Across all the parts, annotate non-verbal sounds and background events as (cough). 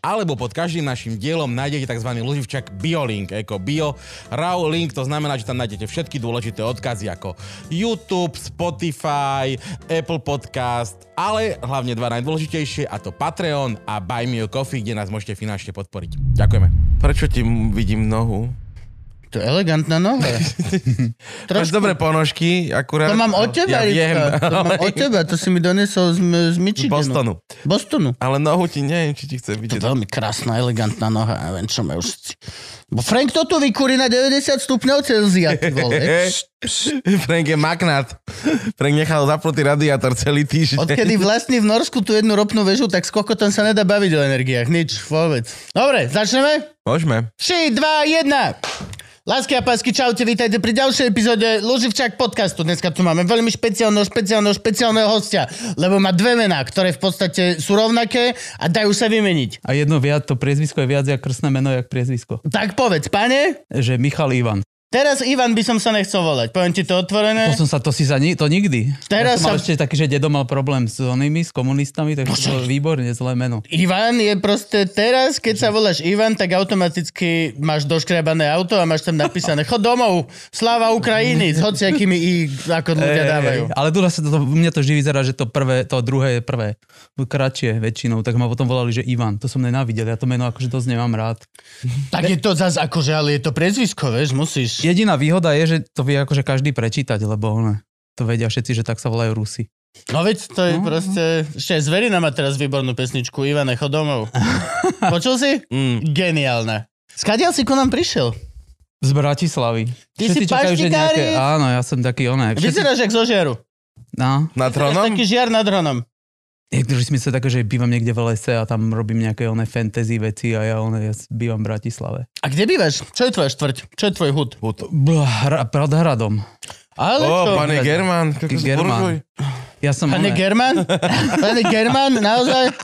alebo pod každým našim dielom nájdete tzv. loživčak BioLink, ako Bio Raw Link, to znamená, že tam nájdete všetky dôležité odkazy ako YouTube, Spotify, Apple Podcast, ale hlavne dva najdôležitejšie a to Patreon a Buy Me a Coffee, kde nás môžete finančne podporiť. Ďakujeme. Prečo ti vidím nohu? To je elegantná noha. (laughs) Máš dobré ponožky, akurát. To mám od teba, ja viem, To mám od (laughs) teba, to si mi donesol z, z Michiganu. Bostonu. Bostonu. Ale nohu ti neviem, či ti chce To vidieť. je veľmi krásna, elegantná noha. Neviem, čo ma už... Bo Frank to tu vykúri na 90 stupňov Celzia, ty vole. (laughs) Frank je magnát. Frank nechal zapnutý radiátor celý týždeň. Odkedy vlastní v Norsku tú jednu ropnú väžu, tak s kokotom sa nedá baviť o energiách. Nič, vôbec. Dobre, začneme? Môžeme. 3, 2, 1. Lásky a pásky, čaute, vítajte pri ďalšej epizóde Luživčák podcastu. Dneska tu máme veľmi špeciálneho, špeciálneho, špeciálneho hostia, lebo má dve mená, ktoré v podstate sú rovnaké a dajú sa vymeniť. A jedno viac, to priezvisko je viac jak krstné meno, jak priezvisko. Tak povedz, pane, Že Michal Ivan. Teraz Ivan by som sa nechcel volať. Poviem ti to otvorené. To som sa, to si sa, ni- to nikdy. Teraz ja som mal sa- ešte taký, že dedo mal problém s onými, s komunistami, tak to bolo výborne zlé meno. Ivan je proste teraz, keď sa voláš Ivan, tak automaticky máš doškriabané auto a máš tam napísané chod domov, sláva Ukrajiny, s hociakými i ako ľudia dávajú. Ej, ale tu zase to, mňa to vždy vyzerá, že to prvé, to druhé je prvé. Kratšie väčšinou, tak ma potom volali, že Ivan. To som nenávidel, ja to meno akože dosť nemám rád. Tak je to zase akože, ale je to prezvisko, vieš, musíš. Jediná výhoda je, že to vie akože každý prečítať, lebo ne, to vedia všetci, že tak sa volajú Rusi. No veď to je No. proste... Ešte aj Zverina má teraz výbornú pesničku Ivane, chod domov. (laughs) Počul si? Mm. Geniálne. Skadiaľ si ku nám prišiel? Z Bratislavy. Ty Všetci si čakajú, že nejaké... Áno, ja som taký oné. Všetci... Vyzeráš jak zo žiaru. No. Na Vyzeráš tronom? taký žiar nad hronom. Niektorí si myslia také, že bývam niekde v lese a tam robím nejaké oné fantasy veci a ja, oné, ja bývam v Bratislave. A kde bývaš? Čo je tvoja štvrť? Čo je tvoj hud? Hud. Hra, pod hradom. Ale Ó, čo? pane German. German. Ja som, Pane German? Pane German, naozaj?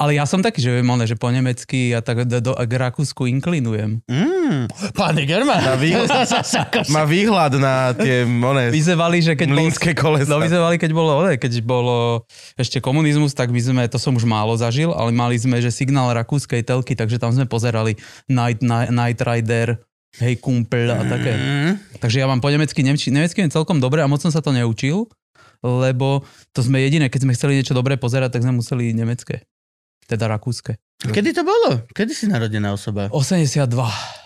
Ale ja som taký, že viem oné, že po nemecky a tak do, do, k Rakúsku inklinujem. Mm, pane German. Na výhľad, (laughs) má výhľad na tie one, Vyzevali, že keď bol, mlínske kolesa. no, vyzevali, keď bolo, oné, keď bolo ešte komunizmus, tak my sme, to som už málo zažil, ale mali sme, že signál rakúskej telky, takže tam sme pozerali Night, Night, Night Rider, Hej kumpel a také. Mm. Takže ja mám po nemecky, nemči, nemecky viem celkom dobre a moc som sa to neučil, lebo to sme jediné, keď sme chceli niečo dobré pozerať, tak sme museli nemecké. Teda rakúske. Kedy to bolo? Kedy si narodená osoba? 82.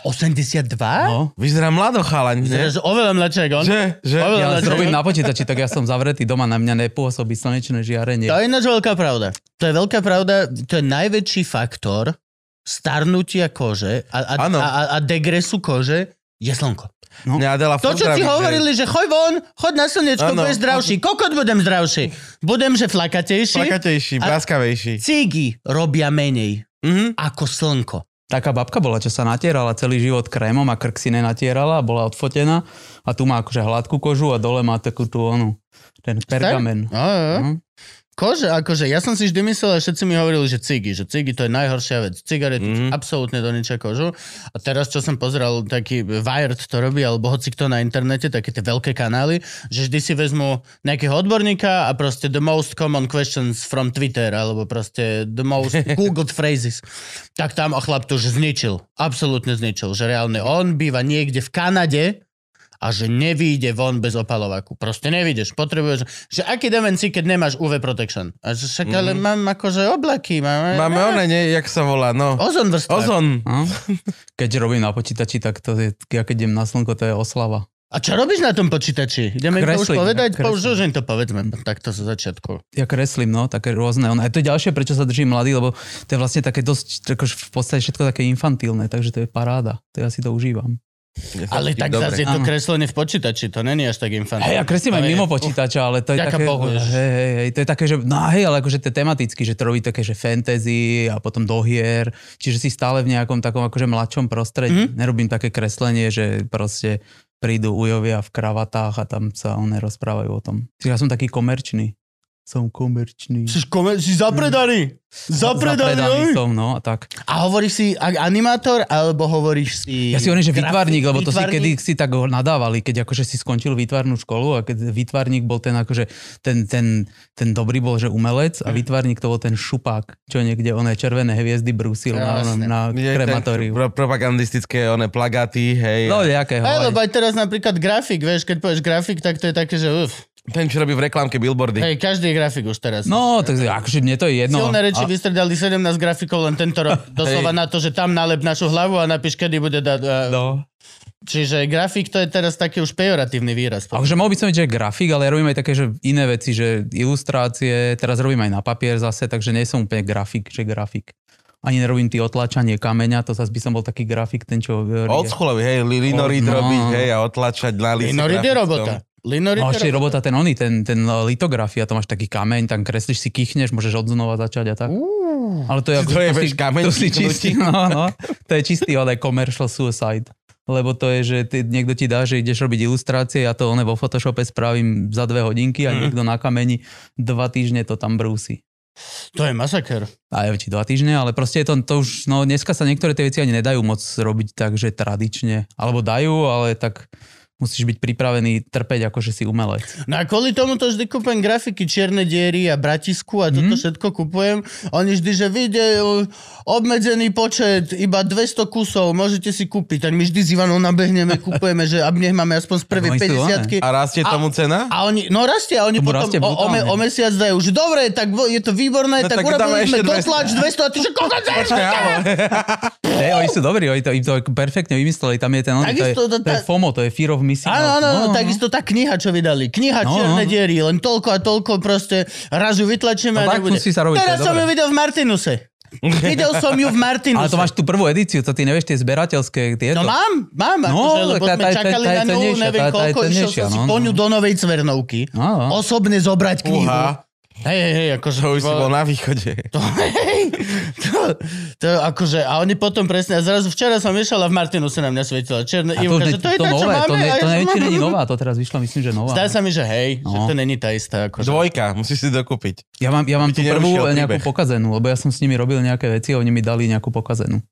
82? No. Vyzerá mladо chalaň? Vyzeráš oveľa mladšie ako on. Že? Že? Oveľa Ja mladšie robím na počítači, tak ja som zavretý doma, na mňa nepôsobí slnečné žiarenie. To je ináč veľká pravda. To je veľká pravda, to je najväčší faktor starnutia kože a, a, a, a degresu kože je slnko. Mňa Adela To, čo ti hovorili, že choď von, choď na slnečko, Áno. budeš zdravší. Kokot budem zdravší. Budem, že flakatejší. Plakatejší, A- blaskavejší. Cigy robia menej Mhm. ako slnko. Taká babka bola, čo sa natierala celý život krémom a krk si nenatierala, bola odfotená a tu má akože hladkú kožu a dole má takú tú onu, ten pergamen. No. No. Kože, akože, ja som si vždy myslel, a všetci mi hovorili, že cigy, že cigy to je najhoršia vec. Cigarety Mhm. mm. absolútne do ničia kožu. A teraz, čo som pozeral, taký Wired to robí, alebo hoci kto na internete, také tie veľké kanály, že vždy si vezmu nejakého odborníka a proste the most common questions from Twitter, alebo proste the most (laughs) googled phrases. Tak tam a chlap to už zničil. Absolútne zničil. Že reálne on býva niekde v Kanade, a že nevíde von bez opalovaku. Proste nevídeš. Potrebuješ, že aký demen si, keď nemáš UV protection. A že však, ale mám akože oblaky. Máme, Máme one, nie? Jak sa volá, no. Ozon vrstva. Ozon. No. (laughs) Keď robím na počítači, tak to je, ja keď idem na slnko, to je oslava. A čo robíš na tom počítači? Ideme to už Kreslím, povedať? kreslím. Po, už to povedzme. Takto zo začiatku. Ja kreslím, no, také rôzne. A to je ďalšie, prečo sa držím mladý, lebo to je vlastne také dosť, akože v podstate všetko také infantilné, takže to je paráda. To ja si to užívam. Ale tak dobre. zase je to kreslenie v počítači. To není až tak infantné. Hej, ja kreslím aj mimo počítača, ale to je Ďaká také... Bohu, hej, hej, hej, to je také, že... No hej, ale akože to je tematicky, že to robí také, že fantasy a potom do hier, čiže si stále v nejakom takom akože mladšom prostredí. Mhm. Mm-hmm. Nerobím také kreslenie, že proste prídu ujovia v kravatách a tam sa one rozprávajú o tom. Čiže ja som taký komerčný. Som komerčný. Si, kome- si zapredaný. Zapredaný, Zapredaný oj. som, no a tak. A hovoríš si animátor, alebo hovoríš si... Ja si hovorím, že výtvarník, lebo to si kedy si tak nadávali, keď akože si skončil výtvarnú školu a keď výtvarník bol ten akože, ten, ten, ten dobrý bol, že umelec a výtvarník to bol ten šupák, čo niekde oné červené hviezdy brúsil na, Jasne. na, na krematóriu. Pro, propagandistické one plagáty, hej. No nejakého. Hej, lebo aj teraz napríklad grafik, vieš, keď povieš grafik, tak to je také, že uf. Ten, čo robí v reklámke billboardy. Hej, každý je grafik už teraz. No, tak akože mne to je jedno. Silné reči A- vystredali 17 grafikov len tento rok. (laughs) Doslova na to, že tam nalep našu hlavu a napíš, kedy bude dať. Uh, No. Čiže grafik to je teraz taký už pejoratívny výraz. Akože mohol by som byť, že grafik, ale ja robím aj také, že iné veci, že ilustrácie, teraz robím aj na papier zase, takže nie som úplne grafik, že grafik. Ani nerobím ty otlačanie kameňa, to zase by som bol taký grafik, ten čo... Old schoolový, hej, li- linorit No. robiť, hej, a otlačať na liste. Linorit je robota. Linorit No je robota ten oný, ten, ten litografia, to máš taký kameň, tam kreslíš si, kýchneš, môžeš od znova začať a tak. Ale to je ako... To je, si- vieš, kameň to si čistý, (laughs) no, no, to je čistý ale commercial suicide. Lebo to je, že ty, niekto ti dá, že ideš robiť ilustrácie, ja to one vo Photoshope spravím za dve hodinky a Mhm. niekto na kameni dva týždne to tam brúsi. To je masaker. A je či dva týždne, ale proste je to, to už, no dneska sa niektoré tie veci ani nedajú moc robiť tak, že tradične. Alebo dajú, ale tak musíš byť pripravený trpeť ako že si umelec. No a kvôli tomu to vždy kúpujem grafiky, čierne diery a bratisku a toto Mhm. všetko kupujem. Oni vždy, že vyjde obmedzený počet, iba 200 kusov, môžete si kúpiť. Tak my vždy s Ivanou nabehneme, (laughs) kupujeme, že aby nech máme aspoň z prvej oni sú 50 A rastie A- tomu cena? A oni, no rastie, a oni Tomu potom o, o, me, o mesiac dajú, že dobre, tak vo- je to výborné, No tak, tak 200. dotlač 200 a ty že koľko. (laughs) Hey, oni sú dobrí, oni to, im to perfektne vymysleli, tam je ten, on, to, je, to to je FOMO, to je Fear of Missing Áno, áno, no, no, takisto tá kniha, čo vydali. Kniha No, Čierne no. diery, len toľko a toľko proste raz ju vytlačíme No a nebude. musí sa robiť, Teraz som ju videl v Martinuse. Videl som ju v Martinuse. (laughs) Ale to máš tú prvú edíciu, to ty nevieš tie zberateľské tieto. No mám, mám, No, akože, tá- čakali tá na ňu, neviem tá- tá je koľko, išiel som si no, po no. ňu do Novej Cvernovky. No, no. Osobne zobrať knihu. Hej, hej, hej, akože... to už si bol na východe. (laughs) To, hej, to, to, akože, a oni potom presne, a zrazu včera som išiel a v Martinu sa na mňa svietila černé A to, Ivka, že ne, to je to, tá, čo nové, máme. to, ne, to som- neviem, či (laughs) není nová, to teraz vyšlo, myslím, že nová. Zdá sa mi, že hej, že No. to není tá istá. Akože. Dvojka, musíš si dokúpiť. Ja mám, ja mám tú prvú nejakú pokazenú, lebo ja som s nimi robil nejaké veci a oni mi dali nejakú pokazenú.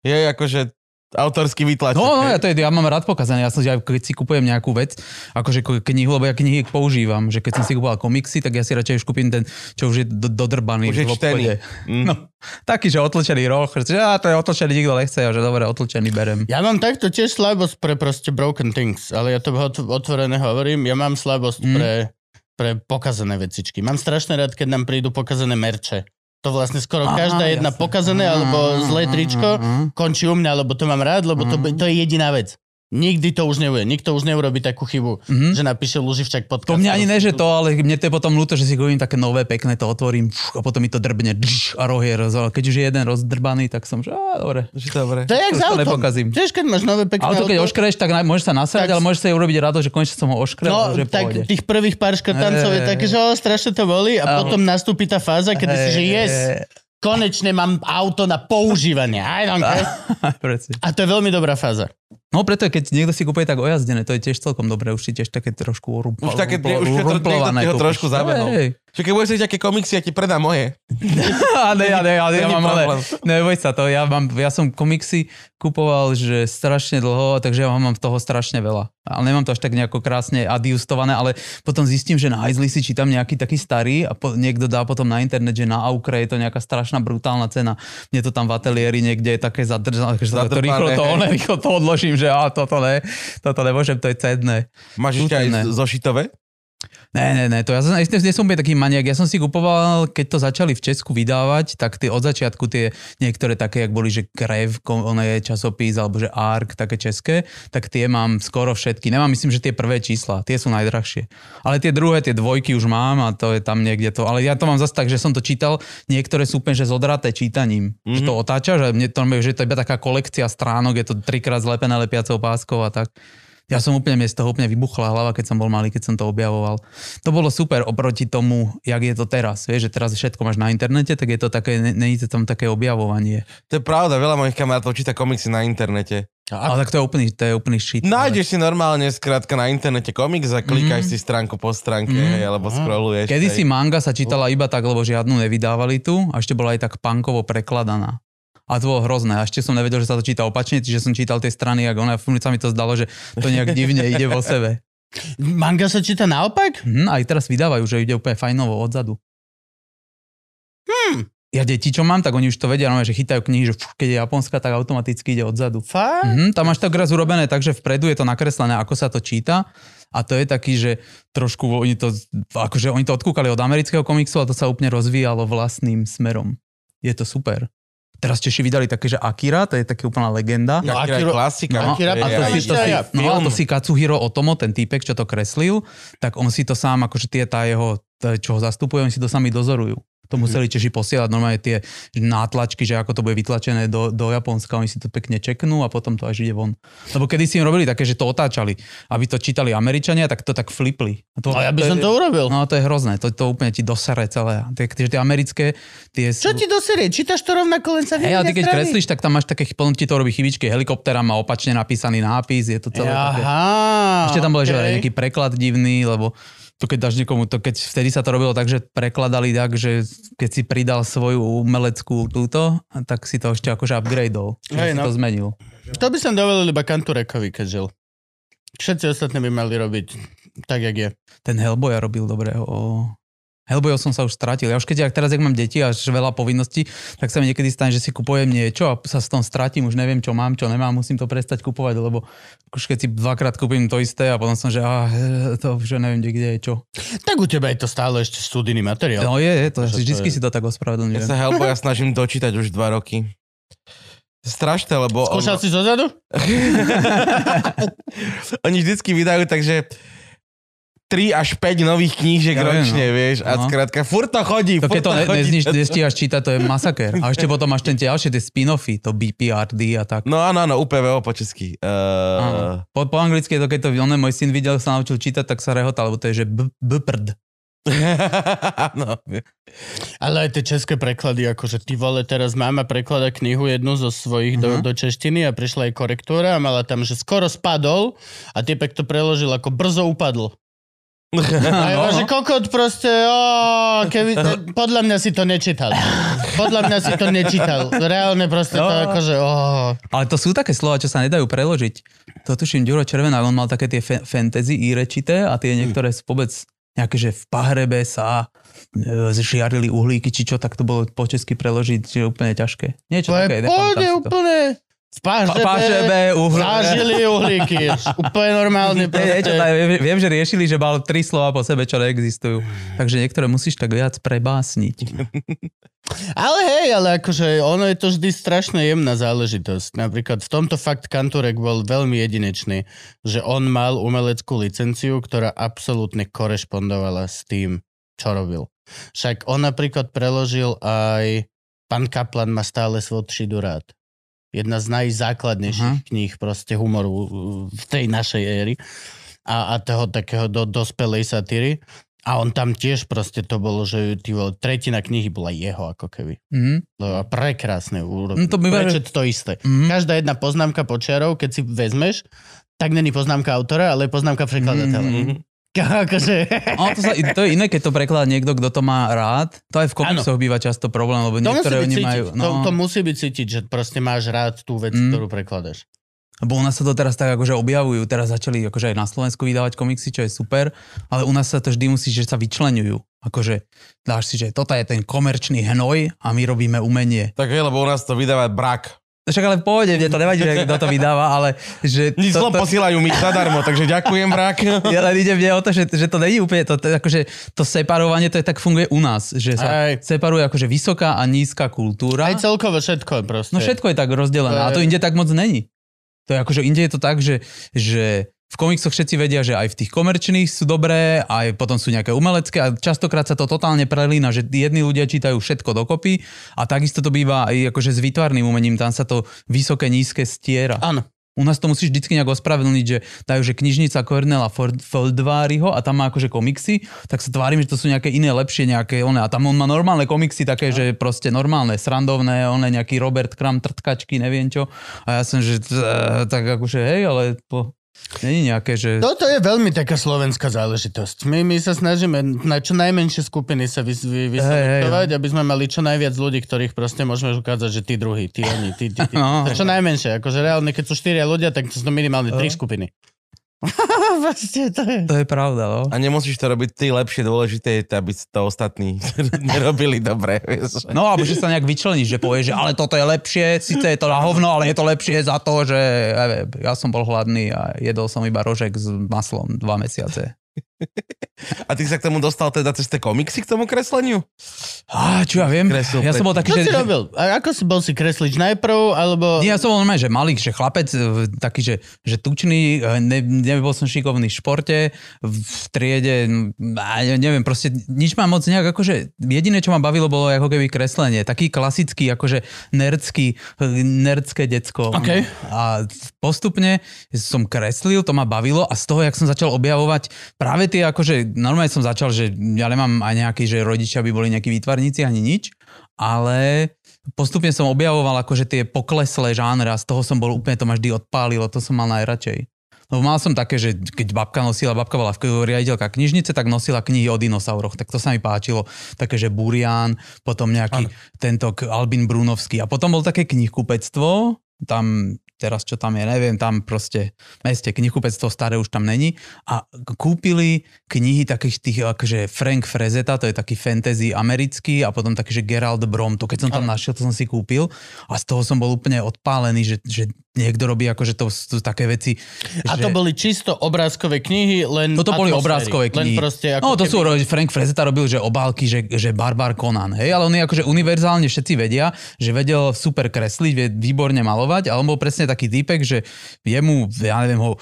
Je akože autorský výtlačok. No, no, ja, to je, ja mám rád pokazané. Ja som si aj keď si kupujem nejakú vec, akože ko- knihu, lebo ja knihy používam, že keď som si kupoval komiksy, tak ja si radšej už kúpim ten, čo už je do, dodrbaný Už je čtený. Mm. No, taký, že otlčený roh, že á, to je otlčený, nikto nechce, a že dobre, otlčený berem. Ja mám takto tiež slabosť pre proste broken things, ale ja to otvorené hovorím, ja mám slabosť Mm. pre, pre pokazané vecičky. Mám strašne rád, keď nám prídu pokazané merče. To vlastne skoro Aha, každá jedna jasne. pokazané alebo zlé tričko Aha. končí u mňa, lebo to mám rád, lebo to, Mhm. to je jediná vec. Nikdy to už nebude. Nikto už neurobí takú chybu, Mhm. že napíše Luživčak podcast. To mňa ani ne, že to, ale mne to je potom ľúto, že si kúpim také nové, pekné, to otvorím a potom mi to drbne a roh je roz... Keď už je jeden rozdrbaný, tak som, že á, dobre. Že dobre. To je jak Už s to autom. nepokazím. Tiež keď máš nové pekné Ale to keď auto, oškreš, tak môžeš sa nasrať, Tak- ale môžeš sa urobiť rado, že konečne som ho oškrel. No, že tak pohode. tých prvých pár škrtancov je také, že strašne to boli a potom nastúpi tá fáza, kedy si, že yes. Konečne mám auto na používanie. I don't care. A to je veľmi dobrá fáza. No preto, keď niekto si kúpuje tak ojazdené, to je tiež celkom dobré, už si tiež také trošku rumpl, Už také, už je to, niekto ho trošku zabehol. Hej. Čiže keď budeš chcieť aké komiksy, ja ti predám moje. (laughs) A ne, ja, ne, ja, ja mám ale, (laughs) neboj sa to, ja, mám, ja som komiksy kupoval, že strašne dlho, takže ja mám toho strašne veľa. Ale nemám to až tak nejako krásne adjustované, ale potom zistím, že na Izli si čítam nejaký taký starý a po, niekto dá potom na internet, že na Aukre je to nejaká strašná brutálna cena. Mne to tam v ateliéri niekde je také zadržané, že to, rýchlo to, one, (laughs) rýchlo to odložím, že á, toto ne, toto nemôžem, to je cenné. Máš ešte aj zošitové? Ne, ne, ne, to ja som, nie som úplne taký maniak. Ja som si kupoval, keď to začali v Česku vydávať, tak tie od začiatku tie niektoré také, jak boli, že Krev, ono je časopis, alebo že Ark, také české, tak tie mám skoro všetky. Nemám, myslím, že tie prvé čísla, tie sú najdrahšie. Ale tie druhé, tie dvojky už mám a to je tam niekde to. Ale ja to mám zase tak, že som to čítal, niektoré sú úplne, že zodraté čítaním. Mm-hmm. Že to otáčaš a mne to, že to je iba taká kolekcia stránok, je to trikrát zlepené lepiacou páskou a tak. Ja som úplne, mne z toho úplne vybuchla hlava, keď som bol malý, keď som to objavoval. To bolo super oproti tomu, jak je to teraz. Vieš, že teraz všetko máš na internete, tak je to také, ne- není to tam také objavovanie. To je pravda, veľa mojich kamarátov číta komiksy na internete. Ale tak to je úplný, to je úplný shit. Nájdeš si normálne skrátka na internete komiks a klikáš Mhm. si stránku po stránke, hej, alebo scrolluješ. Kedy si manga sa čítala iba tak, lebo žiadnu nevydávali tu a ešte bola aj tak punkovo prekladaná. A to bolo hrozné. A ešte som nevedel, že sa to číta opačne, čiže som čítal tie strany, ako ona, furt sa mi to zdalo, že to nejak divne ide vo sebe. (laughs) Manga sa číta naopak? Hm, aj teraz vydávajú, že ide úplne fajnovo odzadu. Hm. Ja deti, čo mám, tak oni už to vedia, no, že chytajú knihy, že keď je japonská, tak automaticky ide odzadu. Fakt? Mhm, tam máš tak raz urobené tak, že vpredu je to nakreslené, ako sa to číta a to je taký, že trošku oni to, akože oni to odkúkali od amerického komiksu a to sa úplne rozvíjalo vlastným smerom. Je to super. Teraz Češi vydali také, že Akira, to je taká úplná legenda. No, Akira je Akira- klasika. no, Akira- je a to si- to si- no, to si Katsuhiro Otomo, ten týpek, čo to kreslil, tak on si to sám, akože tie tá jeho, čo ho zastupuje, oni si to sami dozorujú. To museli Češi posielať normálne tie nátlačky, že ako to bude vytlačené do, do Japonska, oni si to pekne čeknú a potom to až ide von. Lebo kedy si im robili také, že to otáčali, aby to čítali Američania, tak to tak flipli. A to, No ja by som je- to urobil. No to je hrozné, to, to úplne ti dosere celé. Tie, tie, tie americké, tie Čo ti do série? Čítaš to rovnako, len sa Hej, ale ty keď kreslíš, tak tam máš také, potom ti to robí chybičky, helikoptera má opačne napísaný nápis, je to celé také... Aha, Ešte tam bol, že okej. aj nejaký preklad divný, lebo to keď dáš niekomu, to keď vtedy sa to robilo tak, že prekladali tak, že keď si pridal svoju umeleckú túto, tak si to ešte akože upgradeol. Hej, no. to zmenil. To by som dovolil iba Kanturekovi, keď žil. Všetci ostatní by mali robiť tak, jak je. Ten Hellboy robil dobre. O... Hellboyov som sa už stratil. Ja už keď ja teraz, ak mám deti a až veľa povinností, tak sa mi niekedy stane, že si kupujem niečo a sa s tom stratím, už neviem, čo mám, čo nemám, musím to prestať kupovať, lebo už keď si dvakrát kúpim to isté a potom som, že ah, to už neviem, kde, kde je čo. Tak u teba je to stále ešte študijný materiál. No je, je to, Že to vždycky je- si to tak Ja ospravedlňujem. sa Hellboya snažím dočítať už dva roky. Strašné, lebo... Skúšal ono- si zozadu? (laughs) (laughs) Oni vždycky vydajú takže 3 až 5 nových knížek Ja ročne, no. vieš, a No. skrátka, furt to chodí, To furt keď to ne, chodí. nezniš, (laughs) nestíhaš čítať, to je masaker. A ešte potom máš ten ďalšie, tie spin-offy, to BPRD a tak. No áno, áno, UPVO po česky. Áno. Uh, Po, po anglicky je to, keď to on, môj syn videl, sa naučil čítať, tak sa rehotal, lebo to je, že b, bprd. (laughs) no. Ale aj tie české preklady, akože ty vole, teraz mama preklada knihu jednu zo svojich do, Mhm. do češtiny a prišla jej korektúra a mala tam, že skoro spadol a typek to preložil ako brzo upadl. A ja, No, že no. kokot proste, ó, keby, (laughs) podľa mňa si to nečítal. Podľa mňa si to nečítal. Reálne proste to No. akože, ó. Ale to sú také slova, čo sa nedajú preložiť. To tuším, Ďuro Červená, on mal také tie fe- fantasy írečité a tie niektoré sú vôbec nejaké, že v pahrebe sa e, žiarili uhlíky, či čo, tak to bolo po česky preložiť, že je úplne ťažké. Niečo To je také, to. úplne. V pážebe, Pážebe. Zažili uhlíky. (laughs) Úplne normálne. Nie, niečo, tak, viem, že riešili, že mal tri slova po sebe, čo neexistujú. Takže niektoré musíš tak viac prebásniť. (laughs) Ale hej, ale akože ono je to vždy strašne jemná záležitosť. Napríklad v tomto fakt Kanturek bol veľmi jedinečný, že on mal umeleckú licenciu, ktorá absolútne korešpondovala s tým, čo robil. Však on napríklad preložil aj Pán Kaplan má stále svodšidu rád. Jedna z najzákladnejších uh-huh. kníh proste humoru v tej našej éry a, a toho takého do, dospelej satíry. A on tam tiež proste to bolo, že vole, tretina knihy bola jeho ako keby. Mhm. To je prekrásne urobiť. No to býva, že- Prečo to isté. Mhm. Každá jedna poznámka počiarov, keď si vezmeš, tak není poznámka autora, ale poznámka prekladateľa. Mhm. Akože... Ale to, sa, to je iné, keď to prekladá niekto, kto to má rád. To aj v komiksoch býva často problém, lebo To niektoré oni cítiť, majú... to, to musí byť cítiť, že proste máš rád tú vec, Mm. ktorú prekladaš. Lebo u nás sa to teraz tak akože objavujú, teraz začali akože aj na Slovensku vydávať komiksy, čo je super, ale u nás sa to vždy musí, že sa vyčlenujú. Akože dáš si, že toto je ten komerčný hnoj a my robíme umenie. Tak je, lebo u nás to vydáva brak. Však ale v pohode, mne to nevadí, že kto to vydáva, ale že... Nič to, to, posielajú mi zadarmo, takže ďakujem brak. (laughs) ja len ide mne o to, že, že to není úplne, to, to, akože to separovanie, to je tak funguje u nás, že sa Aj. separuje akože vysoká a nízka kultúra. Aj celkovo všetko proste. No všetko je tak rozdelené, a to inde tak moc není. To je akože, inde je to tak, že, že v komiksoch všetci vedia, že aj v tých komerčných sú dobré, aj potom sú nejaké umelecké a častokrát sa to totálne prelína, že jedni ľudia čítajú všetko dokopy a takisto to býva aj akože s výtvarným umením, tam sa to vysoké, nízke stiera. Áno. U nás to musíš vždycky nejak ospravedlniť, že dajú, že knižnica Cornela Feldváriho a tam má akože komiksy, tak sa tvárim, že to sú nejaké iné, lepšie nejaké one. A tam on má normálne komiksy také, že proste normálne, srandovné, one nejaký Robert Kram, trtkačky, neviem čo. A ja som, že t- tak akože hej, ale to není nejaké, že... Toto je veľmi taká slovenská záležitosť. My, my sa snažíme na čo najmenšie skupiny sa vys, vy, vyselektovať, aby sme mali čo najviac ľudí, ktorých proste môžeme ukázať, že tí druhí, tí oni, tí, tí, tí. (laughs) No. Čo najmenšie. Akože reálne, keď sú štyria ľudia, tak to sú minimálne tri skupiny. (laughs) Proste to je... To je pravda, no. A nemusíš to robiť ty lepšie, dôležité je, to, aby to ostatní (laughs) nerobili dobre. Vieš. No, alebo že sa nejak vyčleníš, že povieš, že ale toto je lepšie, síce je to na hovno, ale je to lepšie za to, že ja, ja som bol hladný a jedol som iba rožek s maslom dva mesiace. A ty sa k tomu dostal teda cez tie komiksy k tomu kresleniu? Á, čo ja viem, Kreslil ja som bol taký, Čo že... si robil? A ako si bol si kreslič najprv, alebo... Nie, ja som bol normálne, že malý, že chlapec, e, taký, že, že tučný, e, ne, nebol som šikovný v športe, v triede, neviem, proste nič ma moc nejak, akože jediné, čo ma bavilo, bolo ako keby kreslenie. Taký klasický, akože nerdský, e, nerdské decko. OK. A postupne som kreslil, to ma bavilo a z toho, jak som začal objavovať práve tie, akože normálne som začal, že ja nemám aj nejaký, že rodičia by boli nejakí výtvarníci ani nič, ale postupne som objavoval akože tie pokleslé žánre a z toho som bol úplne, to ma vždy odpálilo, to som mal najradšej. No mal som také, že keď babka nosila, babka bola v riaditeľka knižnice, tak nosila knihy o dinosauroch, tak to sa mi páčilo. Také, že Burian, potom nejaký tento k- Albin Brunovský a potom bol také knihkupectvo, tam teraz čo tam je, neviem, tam proste v meste knihkupectvo staré už tam není. A kúpili knihy takých tých, akože Frank Frezeta, to je taký fantasy americký a potom taký, že Gerald Brom, to keď som tam našiel, to som si kúpil. A z toho som bol úplne odpálený, že, že niekto robí akože to sú také veci. A že... to boli čisto obrázkové knihy, len Toto boli atmosféry. obrázkové knihy. Len proste ako no to keby... sú, Frank Frezeta robil, že obálky, že, že Barbar Conan, hej, ale on je akože univerzálne všetci vedia, že vedel super kresliť, vie výborne malovať, ale on bol presne taký typek, že jemu, ja neviem, ho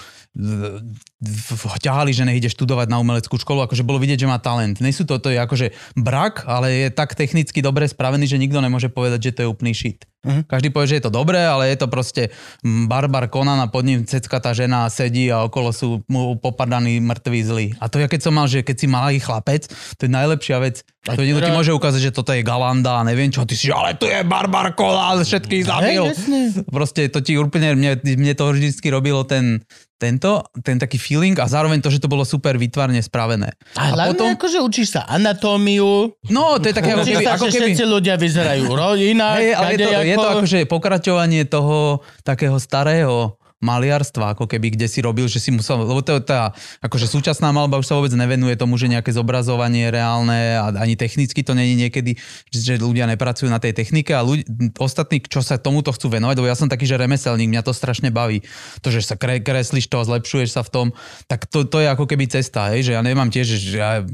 ťahali, že nech ide študovať na umeleckú školu, akože bolo vidieť, že má talent. Nie sú to, to je akože brak, ale je tak technicky dobre spravený, že nikto nemôže povedať, že to je úplný shit. Mhm. Každý povie, že je to dobré, ale je to proste barbar Conan a pod ním cecka tá žena sedí a okolo sú mu popadaní mŕtvi zlí. A to ja keď som mal, že keď si malý chlapec, to je najlepšia vec. To niekto ti môže ukázať, že toto je Galanda a neviem čo, ty si, ale tu je barbar Conan, všetkých zabil. Jasne. Proste to ti úplne, mne, mne to vždycky robilo ten, tento, ten taký feeling a zároveň to, že to bolo super výtvarne spravené. A hlavne potom- akože učíš sa anatómiu, No, to je také ako keby, sa, ako keby všetci ľudia vyzerajú (laughs) ro- inak, Hej, ale je to, je to akože pokračovanie toho takého starého maliarstva, ako keby, kde si robil, že si musel, lebo to, tá, akože súčasná malba už sa vôbec nevenuje tomu, že nejaké zobrazovanie reálne a ani technicky to není niekedy, že ľudia nepracujú na tej technike a ľudí, ostatní, čo sa tomuto chcú venovať, lebo ja som taký, že remeselník, mňa to strašne baví. To, že sa kre, kreslíš to a zlepšuješ sa v tom, tak to, to je ako keby cesta, hej, že ja nemám tiež, že ja,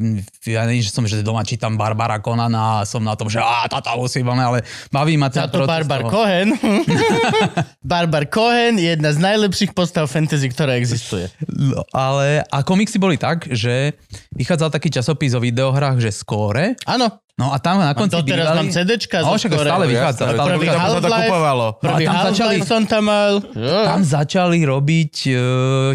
ja nie, že som, že doma čítam Barbara Conana a som na tom, že á, táto musím, ale baví ma ten Za to proces Barbar. Cohen. (laughs) Barbar Cohen je jedna z najlepších postav fantasy, ktorá existuje. No, ale a komiksy boli tak, že vychádzal taký časopis o videohrách, že skóre. Áno, No a tam na konci to teraz mám CDčka No, zo však Score. stále vychádza. Jasné, Stále Prvý Half-Life. prvý tam začali- som tam mal. Tam začali robiť e,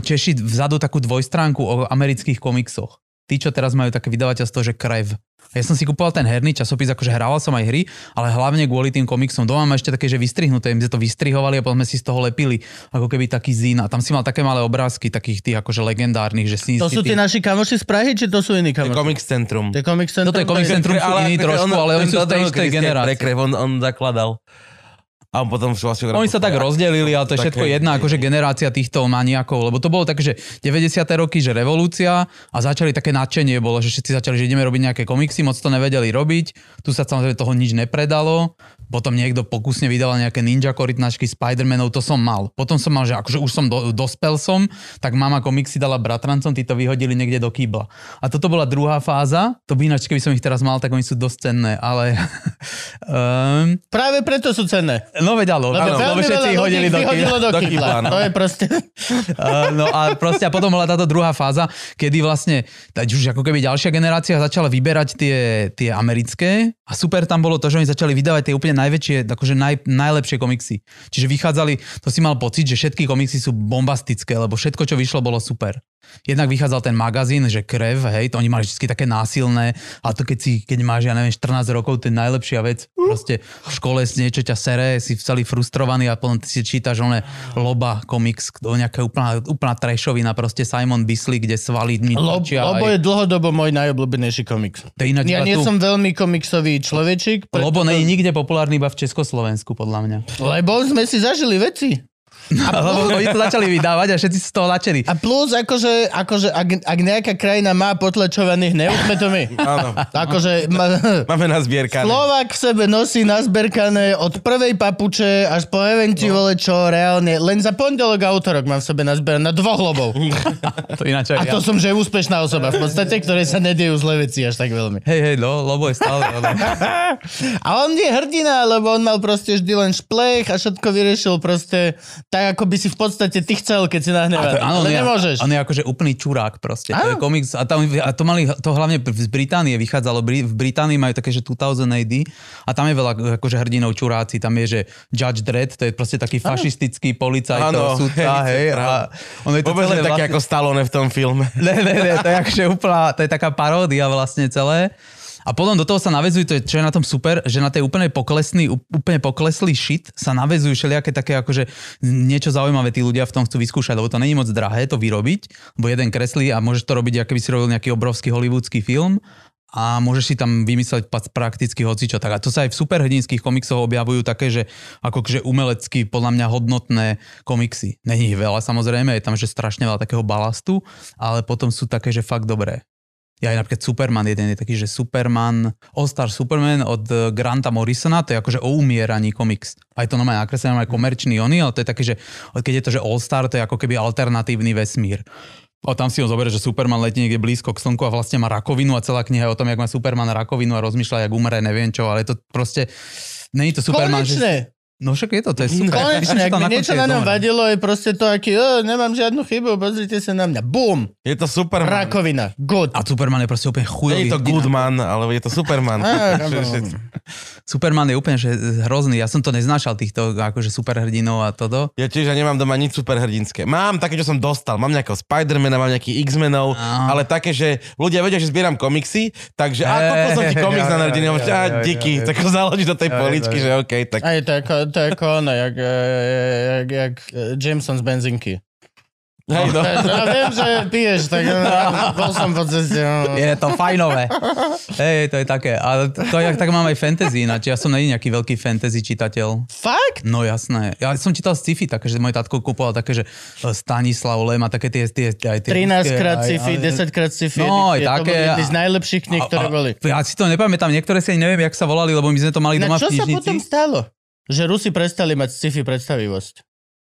Češi vzadu takú dvojstránku o amerických komiksoch. Tí, čo teraz majú také vydavateľstvo, že Krev. Ja som si kupoval ten herný časopis, akože hrával som aj hry, ale hlavne kvôli tým komiksom. Doma mám ešte také, že vystrihnuté, my sme to vystrihovali a potom sme si z toho lepili ako keby taký zín. A tam si mal také malé obrázky, takých tých akože legendárnych, že Sin To sú tí naši kamoši z Prahy, či to sú iní kamoši? Comic Centrum. To je Comic Centrum. Toto je Comic Centrum, sú iní trošku, ale oni sú z tej istej generácie. On, on zakladal. A on potom vlastne... Oni sa tak rozdelili, ale to je všetko Také- jedna akože generácia týchto maniakov, lebo to bolo také, že 90. roky, že revolúcia a začali také nadšenie bolo, že všetci začali, že ideme robiť nejaké komiksy, moc to nevedeli robiť, tu sa samozrejme toho nič nepredalo, potom niekto pokusne vydal nejaké ninja korytnačky Spider-Manov, to som mal. Potom som mal, že akože už som do, dospel som, tak mama komiksy dala bratrancom, tí to vyhodili niekde do kýbla. A toto bola druhá fáza, to by ináč, keby som ich teraz mal, tak oni sú dosť cenné, ale... um, (laughs) Práve preto sú cenné. no veď, áno, Lebo áno, všetci ich hodili do kýbla. do kýbla. kýbla, no. To je proste... (laughs) Uh, no a proste a potom bola táto druhá fáza, kedy vlastne tak už ako keby ďalšia generácia začala vyberať tie, tie americké a super tam bolo to, že oni začali vydávať tie úplne najväčšie, akože naj, najlepšie komiksy. Čiže vychádzali, to si mal pocit, že všetky komiksy sú bombastické, lebo všetko, čo vyšlo, bolo super. Jednak vychádzal ten magazín, že krev, hej, to oni mali vždy také násilné, a to keď si, keď máš, ja neviem, 14 rokov, to je najlepšia vec. Proste v škole si niečo ťa sere, si celý frustrovaný a potom ty si čítaš oné loba komiks, to nejaká úplná, úplná trešovina, proste Simon Bisley, kde svalí mi Lob, Lobo aj- je dlhodobo môj najobľúbenejší komiks. To ináč Ja nie tu- som veľmi komiksový človečik, preto- Lobo nie je nikde populárny iba v Československu, podľa mňa. lebo sme si zažili veci. Lebo oni to začali vydávať a všetci z toho načeli. A plus, akože, akože ak, ak nejaká krajina má potlačovaný hnev, sme to my. Áno, Akože ma, máme na zbierkané. Slovák v sebe nosí nazberkané od prvej papuče až po eventi No. vole čo reálne. Len za pondelok a útorok mám v sebe nazberané na dvoch lobov. (laughs) To ináč A to ja. som, že úspešná osoba v podstate, ktorej sa nedejú zlé veci až tak veľmi. Hej, hej, no, Lobo je stále. No. (laughs) A on je hrdina, lebo on mal proste vždy len šplech a všetko vyriešil proste tak, ako by si v podstate ty chcel, keď si nahnevaný. to, áno, Ale on je, nemôžeš. on je akože úplný čurák proste. To je Áno. komiks a, tam, a to mali, to hlavne z Británie vychádzalo. V Británii majú také, že 2000 AD a tam je veľa akože hrdinov čuráci. Tam je, že Judge Dredd, to je proste taký fašistický policajt, Áno, sudca, hej, hej. A ono je to Vôbec celé také vlastne- ako Stallone v tom filme. Ne, ne, ne, to je akože úplná, to je taká paródia vlastne celé. A potom do toho sa navezujú, to je, čo je na tom super, že na tej úplne poklesný, úplne pokleslý shit sa navezujú všelijaké také akože niečo zaujímavé tí ľudia v tom chcú vyskúšať, lebo to není moc drahé to vyrobiť, lebo jeden kreslí a môžeš to robiť, ako by si robil nejaký obrovský hollywoodsky film a môžeš si tam vymysleť prakticky hocičo. Tak a to sa aj v superhrdinských komiksoch objavujú také, že akože umelecky podľa mňa hodnotné komiksy. Není ich veľa samozrejme, je tam že strašne veľa takého balastu, ale potom sú také, že fakt dobré. Ja aj napríklad Superman, jeden je taký, že Superman, All-Star Superman od eh, Granta Morrisona, to je akože o umieraní komiks. Aj to normálne nakreslené, aj komerčný ony, ale to je také, že keď je to, že All-Star, to je ako keby alternatívny vesmír. A tam si ho zoberie, že Superman letí niekde blízko k slnku a vlastne má rakovinu a celá kniha je o tom, jak má Superman rakovinu a rozmýšľa, jak umre, neviem čo, ale to proste... Není to Superman, že... No však je to, to je super. konečne, ak mi na niečo na ňom vadilo, je proste to, aký, o, nemám žiadnu chybu, pozrite sa na mňa. Bum! Je to Superman. Rakovina. Good. A Superman je proste úplne chujový. je to. Goodman, ale je to Superman. (laughs) Á, (laughs) Superman je úplne že hrozný. Ja som to neznášal, týchto akože superhrdinov a toto. Ja tiež ja nemám doma nič superhrdinské. Mám také, čo som dostal. Mám nejakého Spidermana, mám nejakých X-menov, Á. ale také, že ľudia vedia, že zbieram komiksy, takže a koľko som ti komiks na jo, a díky, tak ho založíš do tej poličky, že OK, tak A je to ako, to je ako ono, jak, eh, jak, jak Jameson z benzinky. hej, no. Ja viem, že piješ, tak eh, bol som po ceste. no. Je to fajnové. Hej, to je také. Ale to, to jak tak mám aj fantasy, ináč ja som není nejaký veľký fantasy čitateľ. Fakt? No jasné. Ja som čítal sci-fi také, že môj tatko kúpoval také, že e, Stanislav Lem a také tie... tie, tie, tie 13 krát aj- sci-fi, aj- 10 krát sci-fi. No, aj To také. boli jedny z a- najlepších kníh, ktoré a- boli. Ja si to nepamätám, niektoré si ani neviem, jak sa volali, lebo my sme to mali Na doma čo v sa potom knižnici. stalo? Že Rusi prestali mať sci-fi predstavivosť.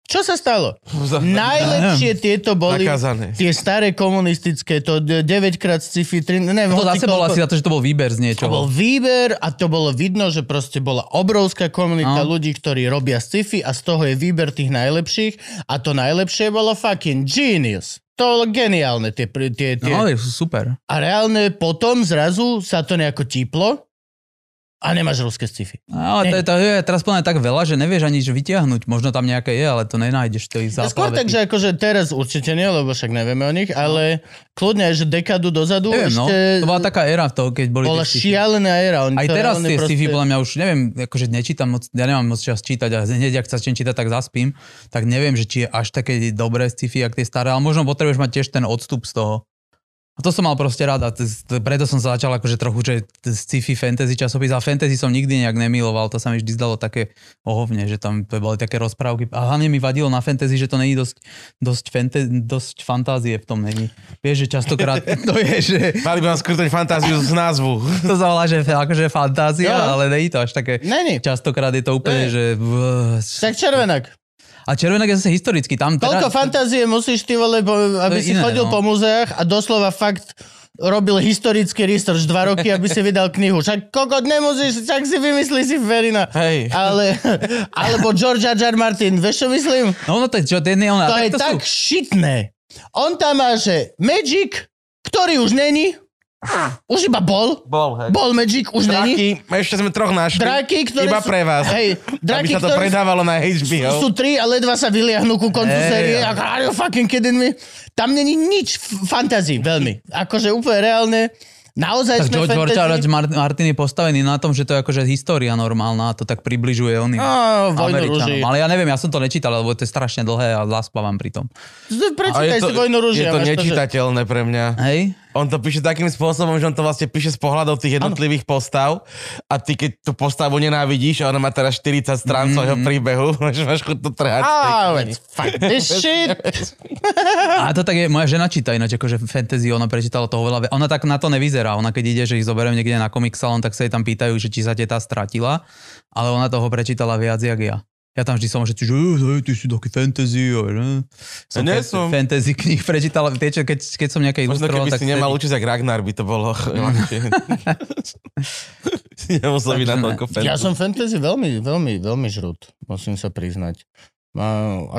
Čo sa stalo? (laughs) Najlepšie tieto boli Zakázané. tie staré komunistické, to 9 krát sci-fi, 3, neviem, To zase bolo asi za to, že to bol výber z To bol niečoho. výber a to bolo vidno, že proste bola obrovská komunita No. ľudí, ktorí robia sci-fi a z toho je výber tých najlepších a to najlepšie bolo fucking genius. To bolo geniálne, tie, tie, tie. No, ale sú super. A reálne potom zrazu sa to nejako típlo a nemáš ruské sci-fi. No, ale to, je, to je teraz plne tak veľa, že nevieš ani že vytiahnuť. Možno tam nejaké je, ale to nenájdeš. To ich Ja skôr tak, že akože teraz určite nie, lebo však nevieme o nich, ale kľudne že dekádu dozadu Neviem, no. ešte To bola taká éra v toho, keď boli bola šialená éra. Oni Aj teraz tie proste- sci-fi, podľa mňa už neviem, akože nečítam moc, ja nemám moc čas čítať a hneď, ak sa začnem čítať, tak zaspím, tak neviem, že či je až také dobré sci-fi, jak tie staré, ale možno potrebuješ mať tiež ten odstup z toho. A to som mal proste rád a preto som sa začal akože trochu, že sci-fi fantasy časopis a fantasy som nikdy nejak nemiloval, to sa mi vždy zdalo také ohovne, že tam to boli také rozprávky a hlavne mi vadilo na fantasy, že to není dosť, dosť, fanta- dosť fantázie v tom není. Vieš, že častokrát (laughs) to je, že Mali by vám skútať fantáziu z názvu. to sa volá, že akože fantázia, Jo. ale není to až také. Není. Častokrát je to úplne, Ne. že... Tak červenák. A červenak je zase historický. Tam Koľko teda... fantázie musíš ty vole, aby si iné, chodil no. po muzeách a doslova fakt robil historický research dva roky, aby si vydal knihu. Však kokot nemusíš, však si vymyslí si Verina. Hej. Ale, alebo George R. R. Martin, vieš čo myslím? No, no to je čo, ten je ona. To je tak sú... šitné. On tam má, že Magic, ktorý už není, Už iba bol? Bol, hej. Bol Magic, už není? Draky, ešte sme troch našli. Draky, ktoré Iba sú- pre vás. Hej, Aby draky, sa to ktoré predávalo na HBO. sú tri a ledva sa vyliahnú ku koncu Hej, série. ja. Ako, are you fucking kidding me? Tam není nič f- fantazí, veľmi. Akože úplne reálne. Naozaj Tak sme George fantasy... George Martin Martin je postavený na tom, že to je akože história normálna a to tak približuje oným. Američanom. Ale ja neviem, ja som to nečítal, lebo to je strašne dlhé a zaspávam pri tom. A Prečítaj je to, si Vojnu je a to máš že- nečitateľné pre mňa. Hej? On to píše takým spôsobom, že on to vlastne píše z pohľadov tých jednotlivých postav a ty keď tú postavu nenávidíš a ona má teraz 40 strán svojho príbehu, že (laughs) máš chuť to trhať. knihy. veď, fuck this shit. (laughs) A to tak je, moja žena číta ináč, akože fantasy, ona prečítala toho veľa. ve- Ona tak na to nevyzerá, ona keď ide, že ich zoberiem niekde na comic salon, tak sa jej tam pýtajú, že či sa teta stratila, ale ona toho prečítala viac, jak ja. Ja tam vždy som, že ty, že "Eh, ty si taký fantasy, že? Som, Ja som. fantasy knih prečítala, tie, čo, keď, keď som nejaké Možno ilustroval, keby tak si nemal vtedy- učiť Ragnar, by to bolo. (laughs) Nemusel byť na toľko fantasy. Ja som fantasy veľmi, veľmi, veľmi žrut, musím sa priznať. A,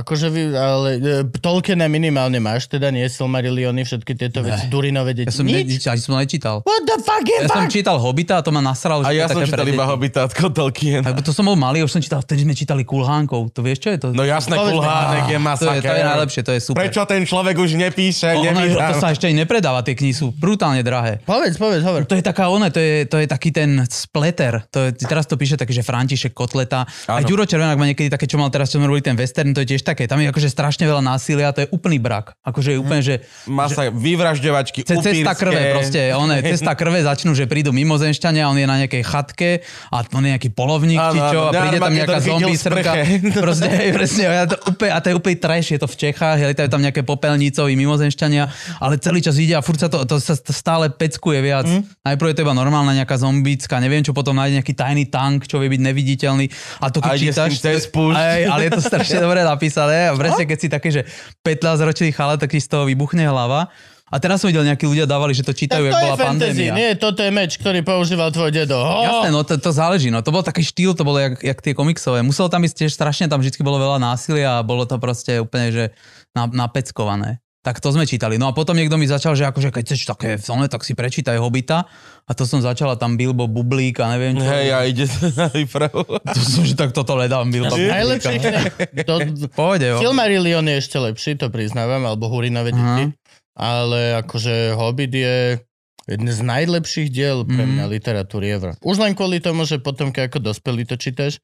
akože vy, ale e, Tolkiena minimálne máš, teda nie Silmarilliony, všetky tieto veci, Durinové deti. Ja som, ne, nič, ani som to nečítal. What the fuck je Ja som fuck? čítal Hobita a to ma nasral, A ja som čítal iba od (laughs) Tolkiena. Tak to som bol malý, už som čítal, vtedy sme čítali Kulhánkov. To vieš, čo je to? No jasné, Povedz kulhánek je to, je, masaker. to je najlepšie, to je super. Prečo ten človek už nepíše? O, ono, Nevydám. to sa ešte aj nepredáva, tie knihy sú brutálne drahé. Povedz, povedz, hovor. To je taká one, to je, to je taký ten spleter. To je, teraz to píše taký, že František Kotleta. Aj Áno. Ďuro Červenák má niekedy také, čo mal teraz, čo sme robili ten western, to je tiež také. Tam je akože strašne veľa násilia, to je úplný brak. Akože je úplne, že Masa, vyvražďovačky, Ce- cesta krve proste, one, cesta krve začnú, že prídu mimozemšťania, on je na nejakej chatke a on je nejaký polovník, či čo, a príde tam nejaká zombie srka. (laughs) Proste, presne, a, to úplne, a to je úplne trash, je to v Čechách, lietajú tam nejaké popelnicoví mimozemšťania, ale celý čas ide a furt sa to, to sa stále peckuje viac. Mhm. Najprv je to iba normálna nejaká zombická, neviem čo, potom nájde nejaký tajný tank, čo vie byť neviditeľný. A to keď čítaš. Aj, ale je to strašne (laughs) dobre napísané a presne keď si také, že 15 ročný chala, tak ti z toho vybuchne hlava. A teraz som videl, nejakí ľudia dávali, že to Tak čítajú, to jak je bola fantasy, pandémia. nie, toto je meč, ktorý používal tvoj dedo. Oh! Jasné, no to, to záleží, no to bol taký štýl, to bolo jak, jak tie komiksové. Muselo tam ísť tiež strašne, tam vždy bolo veľa násilia a bolo to proste úplne, že na, napeckované. Tak to sme čítali. No a potom niekto mi začal, že akože keď chceš také filmy, tak si prečítaj Hobita. A to som začala tam Bilbo Bublík a neviem čo. Hej, a ide na výpravu. (laughs) To som, že tak toto ledám Bilbo Najlepšie Bublíka. to, (laughs) Pôjde, jo. Silmarillion je ešte lepší, to priznávam, alebo Hurinové deti. Ale akože Hobbit je jeden z najlepších diel pre Mhm. mňa literatúry ever. Už len kvôli tomu, že potom, keď ako dospelý to čítaš,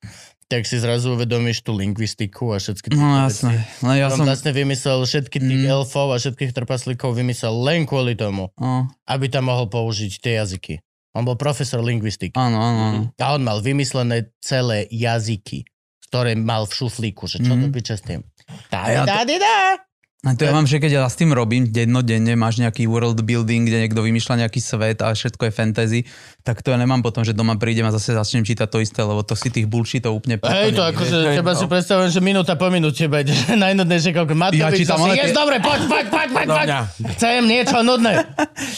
tak si zrazu uvedomíš tú lingvistiku a všetky tieto No jasné. No ja som... vlastne vymyslel všetky tých Mm. elfov a všetkých trpaslíkov vymyslel len kvôli tomu, No, aby tam mohol použiť tie jazyky. On bol profesor lingvistiky. áno, áno, áno. A on mal vymyslené celé jazyky, ktoré mal v šuflíku, že čo Mhm. to piče s tým. Tá, ja dá, dá, dá. A to ja mám, že keď ja s tým robím dennodenne, máš nejaký world building, kde niekto vymýšľa nejaký svet a všetko je fantasy, tak to ja nemám potom, že doma prídem a zase začnem čítať to isté, lebo to si tých bullshitov úplne Hej, to akože, teba no. si predstavujem, že minúta po minúte bude najnudnejšie, koľko Matovič Ja čítam zase, one yes, tie- dobre, poď, poď, poď, poď, No, poď. mňa. Chcem niečo nudné. (laughs)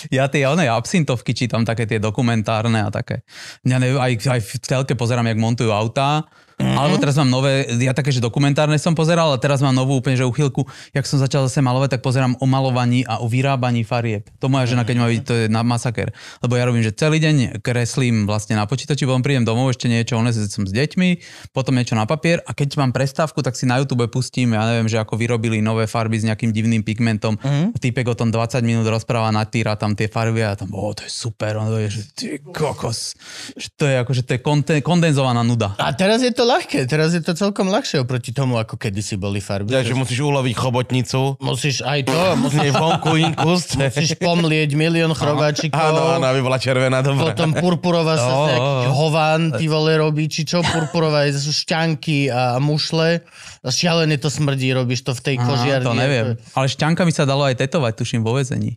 Ja tie oné absintovky čítam, také tie dokumentárne a také. Ja neviem, aj, aj v telke pozerám, jak montujú autá. Mm-hmm. Alebo teraz mám nové, ja také, že dokumentárne som pozeral, ale teraz mám novú úplne, že uchylku, jak som začal zase malovať, tak pozerám o malovaní a o vyrábaní farieb. To moja žena, keď má vidieť, to je na masaker. Lebo ja robím, že celý deň kreslím vlastne na počítači, potom prídem domov, ešte niečo, one som s deťmi, potom niečo na papier a keď mám prestávku, tak si na YouTube pustím, ja neviem, že ako vyrobili nové farby s nejakým divným pigmentom. Mm-hmm. Týpek o tom 20 minút rozpráva, natýra tam tie farby a tam, o, to je super, on je, že ty kokos. Že to je akože to je kondenzovaná nuda. A teraz je to ľahké, teraz je to celkom ľahšie oproti tomu, ako kedysi boli farby. Ja, že musíš uloviť chobotnicu. Musíš aj to, (laughs) musíš, vonku inkust. musíš pomlieť milión chrováčikov. Áno, áno, aby bola červená, dobrá. Potom purpurová (laughs) sa nejakých jo. hován, ty vole, robí, či čo, purpurová je z šťanky a mušle. A šialené to smrdí, robíš to v tej kožiarni. to neviem. Ale šťankami sa dalo aj tetovať, tuším, vo vezení.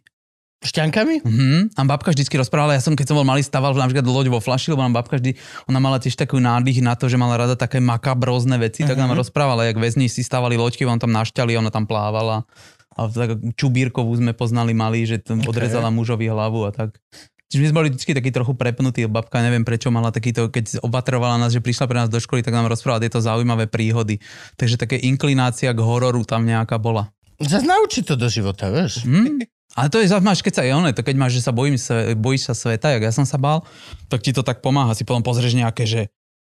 Šťankami? Mhm. A babka vždycky rozprávala, ja som keď som bol malý, staval napríklad loď vo flaši, lebo nám babka vždy, ona mala tiež takú nádych na to, že mala rada také makabrózne veci, tak nám rozprávala, jak väzni si stavali loďky, on tam našťali, ona tam plávala. A tak Čubírkovú sme poznali mali, že tam odrezala mužovi hlavu a tak. Čiže my sme boli vždy takí trochu prepnutí, babka neviem prečo mala takýto, keď opatrovala nás, že prišla pre nás do školy, tak nám rozprávala tieto zaujímavé príhody. Takže také inklinácia k hororu tam nejaká bola. Zas naučiť to do života, vieš? Hm? Ale to je zaujímavé, keď sa je ono, to keď máš, že sa bojím, bojíš sa sveta, jak ja som sa bál, tak ti to tak pomáha. Si potom pozrieš nejaké, že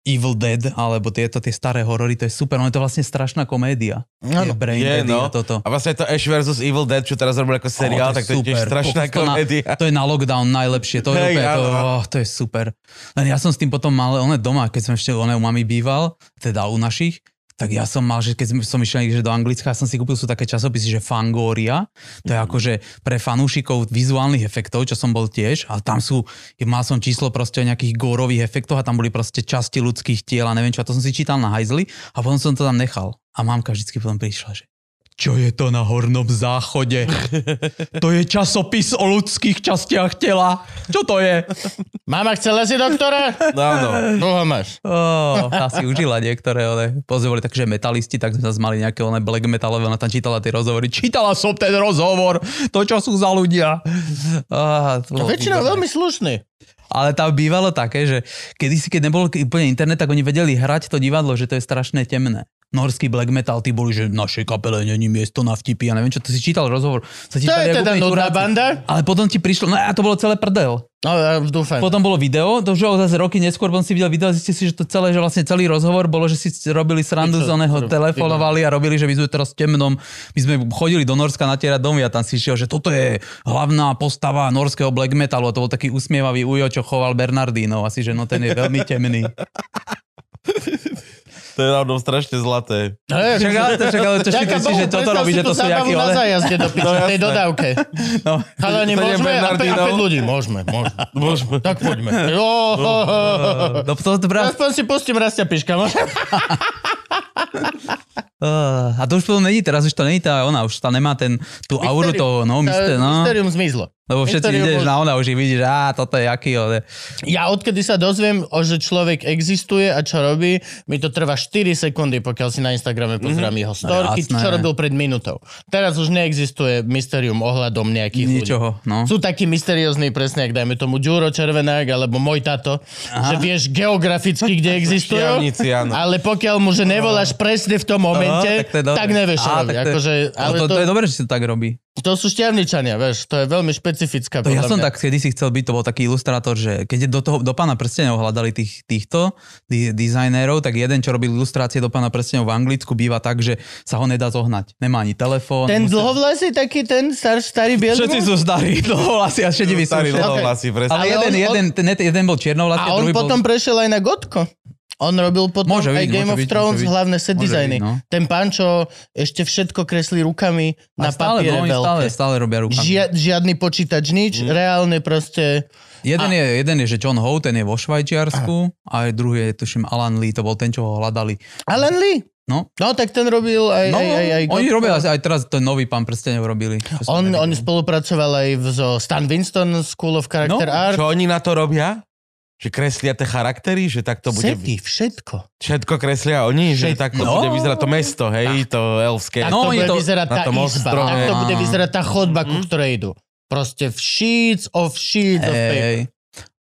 Evil Dead, alebo tieto tie staré horory, to je super, no je to vlastne strašná komédia. Áno. Je Brain Je, no. a toto. A vlastne to Ash vs. Evil Dead, čo teraz robil ako seriál, O, tak to je tiež super. strašná Kokos, to na- komédia. To je na lockdown najlepšie, to je, úplne, to, oh, to je super. Len ja som s tým potom mal, one doma, keď som ešte u mami býval, teda u našich, tak ja som mal, že keď som- išiel že do Anglicka, som si kúpil sú také časopisy, že Fangoria, to je akože pre fanúšikov vizuálnych efektov, čo som bol tiež, a tam sú, mal som číslo proste o nejakých górových efektoch a tam boli proste časti ľudských tiel a neviem čo, a to som si čítal na hajzli a potom som to tam nechal. A mamka vždycky potom prišla, že čo je to na hornom záchode? To je časopis o ľudských častiach tela. Čo to je? Mama, chcela si doktora? No, áno. Dlho máš. Oh, asi užila niektoré, ale pozvali takže metalisti, tak sme mali nejaké one black metalové, ona tam čítala tie rozhovory. Čítala som ten rozhovor, to čo sú za ľudia. Ah, to výborné. veľmi slušný. Ale tam bývalo také, že kedysi, keď nebol úplne internet, tak oni vedeli hrať to divadlo, že to je strašne temné. Norský black metal, tí boli, že v našej kapele není miesto na vtipy. Ja neviem, čo, to si čítal rozhovor. Sa ti To je teda nudná banda? Ale potom ti prišlo, no a to bolo celé prdel. No, ja dúfam. Potom bolo video, to už zase roky neskôr, potom si videl video, zistil si, že to celé, že vlastne celý rozhovor bolo, že si robili srandu z oného, telefonovali a robili, že my sme teraz v temnom, my sme chodili do Norska natierať domy a tam si šiel, že toto je hlavná postava norského black metalu a to bol taký usmievavý ujo, čo choval Bernardino, asi, že no ten je veľmi temný. (laughs) To je naozaj strašne zlaté. Hej, Však ale to, však ale to si, Bohu, že toto robí, že to sú jakí na ale... zájazde do piče, No, tej dodávke. No, Chalani, Sedem môžeme? A, pe- a Bernardinov. 5 ľudí, môžeme, môžeme. Môžeme. Tak poďme. Jo, no to, to práve, Aspoň si pustím Rastia Piška. môžem? uh, (laughs) a to už potom není, teraz už to není tá, ona už tá nemá ten, tú auru toho, no, mysté, no. Mysterium zmizlo. Lebo všetci Mysterium ideš na ona, už ich vidíš, á, toto je aký, ale... Ja odkedy sa dozviem, o, že človek existuje a čo robí, mi to trvá 4 sekundy, pokiaľ si na Instagrame pozerám jeho storky, jasné. čo robil pred minútou. Teraz už neexistuje mysterium ohľadom nejakých ľudí. Ničoho, no. Sú takí mysteriózny, presne, ak dajme tomu Ďuro Červenák alebo môj tato, že vieš geograficky, kde (laughs) existujú, áno. ale pokiaľ mu, že nevoláš presne v tom momente, Aha, to je dobre. tak nevieš, čo robí. tak to je- Akože, ale to, to, to, je dobré, že si to tak robí. To sú šťavničania, vieš, to je veľmi špecifická. To ja som mňa. tak kedy si chcel byť, to bol taký ilustrátor, že keď do, toho, do pána prstenov hľadali tých, týchto di, dizajnérov, tak jeden, čo robil ilustrácie do pána prstenov v Anglicku, býva tak, že sa ho nedá zohnať. Nemá ani telefón. Ten musí- dlhovlasý taký, ten star, starý bielý? Všetci sú starí, (laughs) dlhovlasy a šediví sú Starý všetci. dlhovlasy, presne. Ale Ale jeden, on- on- jeden, ten, jeden bol čiernovlasý A on druhý potom bol... prešiel aj na Gotko. On robil potom Môže aj byť, Game of byť, Thrones byť. hlavné set dizajny. byť, no. Ten pán, čo ešte všetko kreslí rukami A na stále, papiere no, oni veľké. stále, stále robia rukami. Žia, žiadny počítač, nič, Mm. reálne proste... Jeden, je, jeden je, že John Howe, ten je vo Švajčiarsku a aj druhý je, tuším, Alan Lee, to bol ten, čo ho hľadali. Alan Lee. No, No, tak ten robil aj... no aj, aj, aj oni robia aj teraz ten nový pán prstenov robili. On, on spolupracoval aj v, zo Stan Winston School of Character No, Art. Čo oni na to robia? Že kreslia tie charaktery? Že tak to bude... Sety, všetko. Všetko kreslia oni? Že Všetko. tak to No. bude vyzerať to mesto, hej? To elfské. Tak No, to bude to- vyzerať na tá tom izba. Tak to bude Á. vyzerať tá chodba, ku Mhm. ktorej idú. Proste v sheets of sheets of paper.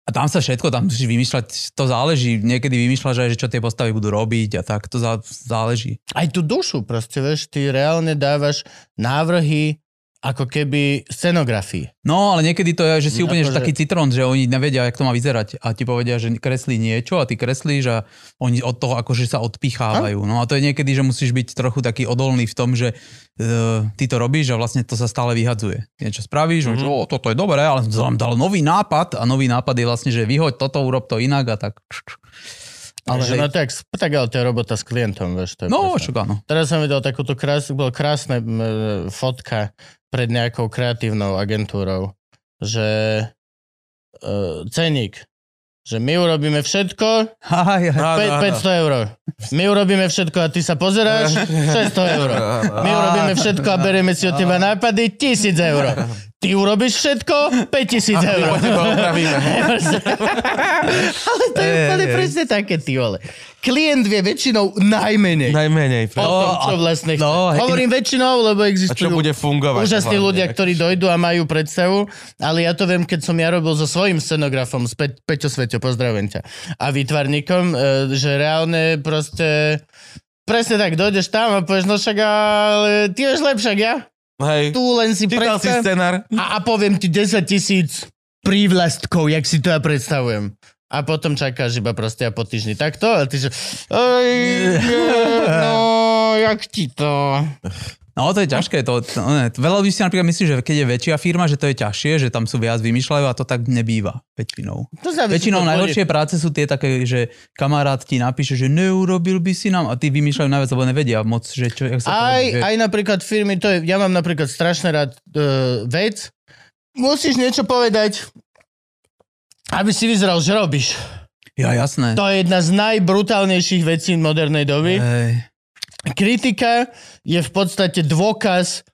A tam sa všetko, tam musíš vymýšľať, to záleží, niekedy vymýšľaš aj, že čo tie postavy budú robiť a tak, to zá, záleží. Aj tú dušu proste, vieš, ty reálne dávaš návrhy ako keby scenografii. No, ale niekedy to je, že si Mm, úplne že akože- taký citrón, že oni nevedia, jak to má vyzerať a ti povedia, že kreslí niečo a ty kreslíš a oni od toho akože sa odpichávajú. No a to je niekedy, že musíš byť trochu taký odolný v tom, že uh, ty to robíš a vlastne to sa stále vyhadzuje. Niečo spravíš, mm-hmm. že o, toto je dobré, ale som dal nový nápad a nový nápad je vlastne, že vyhoď toto, urob to inak a tak. Ale že hej. no tak, tak ale to je robota s klientom, vieš. To je No, však áno. Teraz som videl takúto krás, bola krásna m, e, fotka pred nejakou kreatívnou agentúrou, že uh, ceník, že my urobíme všetko, Aj, aj. Pe- áno. 500 eur. My urobíme všetko a ty sa pozeráš, 600 eur. My urobíme všetko a bereme si od teba nápady, 1000 eur. Ty urobíš všetko, 5000 eur. (laughs) Ale to je úplne presne také, ty vole. Klient vie väčšinou najmenej. Najmenej. O tom, čo vlastne chce. no, hej. Hovorím väčšinou, lebo A čo existujú bude fungovať? úžasní hlavne. ľudia, ktorí dojdú a majú predstavu, ale ja to viem, keď som ja robil so svojím scenografom, s Pe- Peťo Sveťo, pozdravujem ťa, a výtvarníkom, e, že reálne proste presne tak, dojdeš tam a povieš, no však ale ty vieš lepšie, ja. Hej. Tu len si Čítal si scenár? a, a poviem ti 10 tisíc prívlastkov, jak si to ja predstavujem. A potom čakáš iba proste a po týždni takto a ty že oj, (laughs) no, jak ti to? No to je ťažké. To, to, ne, veľa ľudí si napríklad myslí, že keď je väčšia firma, že to je ťažšie, že tam sú viac vymýšľajú a to tak nebýva väčšinou. To Väčšinou to najhoršie práce sú tie také, že kamarát ti napíše, že neurobil by si nám a ty vymýšľajú najviac, lebo nevedia moc, že čo, jak sa to Aj, robí, že... aj napríklad firmy, to je, ja mám napríklad strašne rád uh, vec, musíš niečo povedať, aby si vyzeral, že robíš. Ja, jasné. To je jedna z najbrutálnejších vecí modernej doby. Hej. Kritika je v podstate dôkaz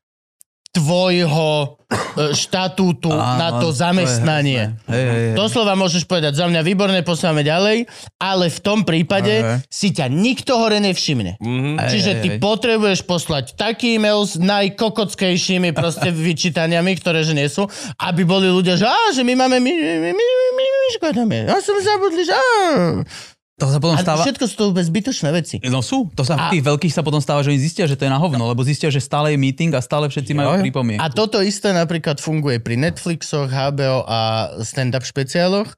tvojho e, štatútu Áno, na to zamestnanie. jasné. Hej, hej, hej. Doslova môžeš povedať, za mňa výborné, posúvame ďalej, ale v tom prípade Aha. si ťa nikto hore nevšimne. Mhm. Hej, Čiže hej, ty hej. potrebuješ poslať taký e-mail s najkokockejšími proste vyčítaniami, ktoré že nie sú, aby boli ľudia, že, á, že my máme, my, my, my, my, my, my škodáme. Ja som zabudli, že á. To sa potom A stáva... všetko sú to vôbec zbytočné veci. No sú, to sa A- v tých veľkých sa potom stáva, že oni zistia, že to je na hovno, lebo zistia, že stále je meeting a stále všetci majú pripomienku. A toto isté napríklad funguje pri Netflixoch, HBO a stand-up špeciáloch,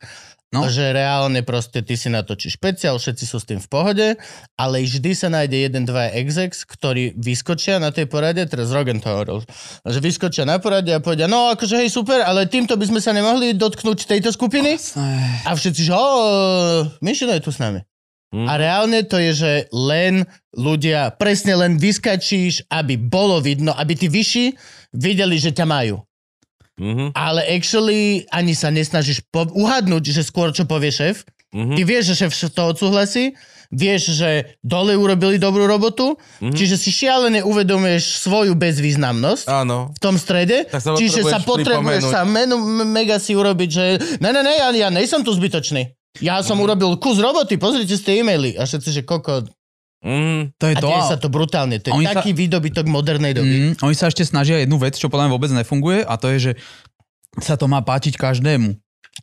No. že reálne proste ty si natočíš špeciál, všetci sú s tým v pohode, ale vždy sa nájde jeden, dva execs, ktorí vyskočia na tej porade, teraz Rogan to hovoril, že vyskočia na porade a povedia, no akože hej, super, ale týmto by sme sa nemohli dotknúť tejto skupiny. A všetci, že o, Mišino je tu s nami. Mm. A reálne to je, že len ľudia, presne len vyskačíš, aby bolo vidno, aby tí vyšší videli, že ťa majú. Mhm. Ale actually ani sa nesnažíš po- uhadnúť, že skôr čo povie šéf. Mhm. Ty vieš, že šéf to odsúhlasí, vieš, že dole urobili dobrú robotu, Mhm. čiže si šialene uvedomuješ svoju bezvýznamnosť Áno. v tom strede, Tak sa čiže sa potrebuješ sa menu, mega si urobiť, že ne, ne, ne, ja, ja nejsom tu zbytočný. Ja som urobil kus roboty, pozrite si tie e-maily. A všetci, že koko... Mhm. To je A to. deje sa to brutálne. To je A oni sa- taký výdobytok modernej doby. Mm, oni sa ešte snažia jednu vec, čo podľa mňa vôbec nefunguje a to je, že sa to má páčiť každému.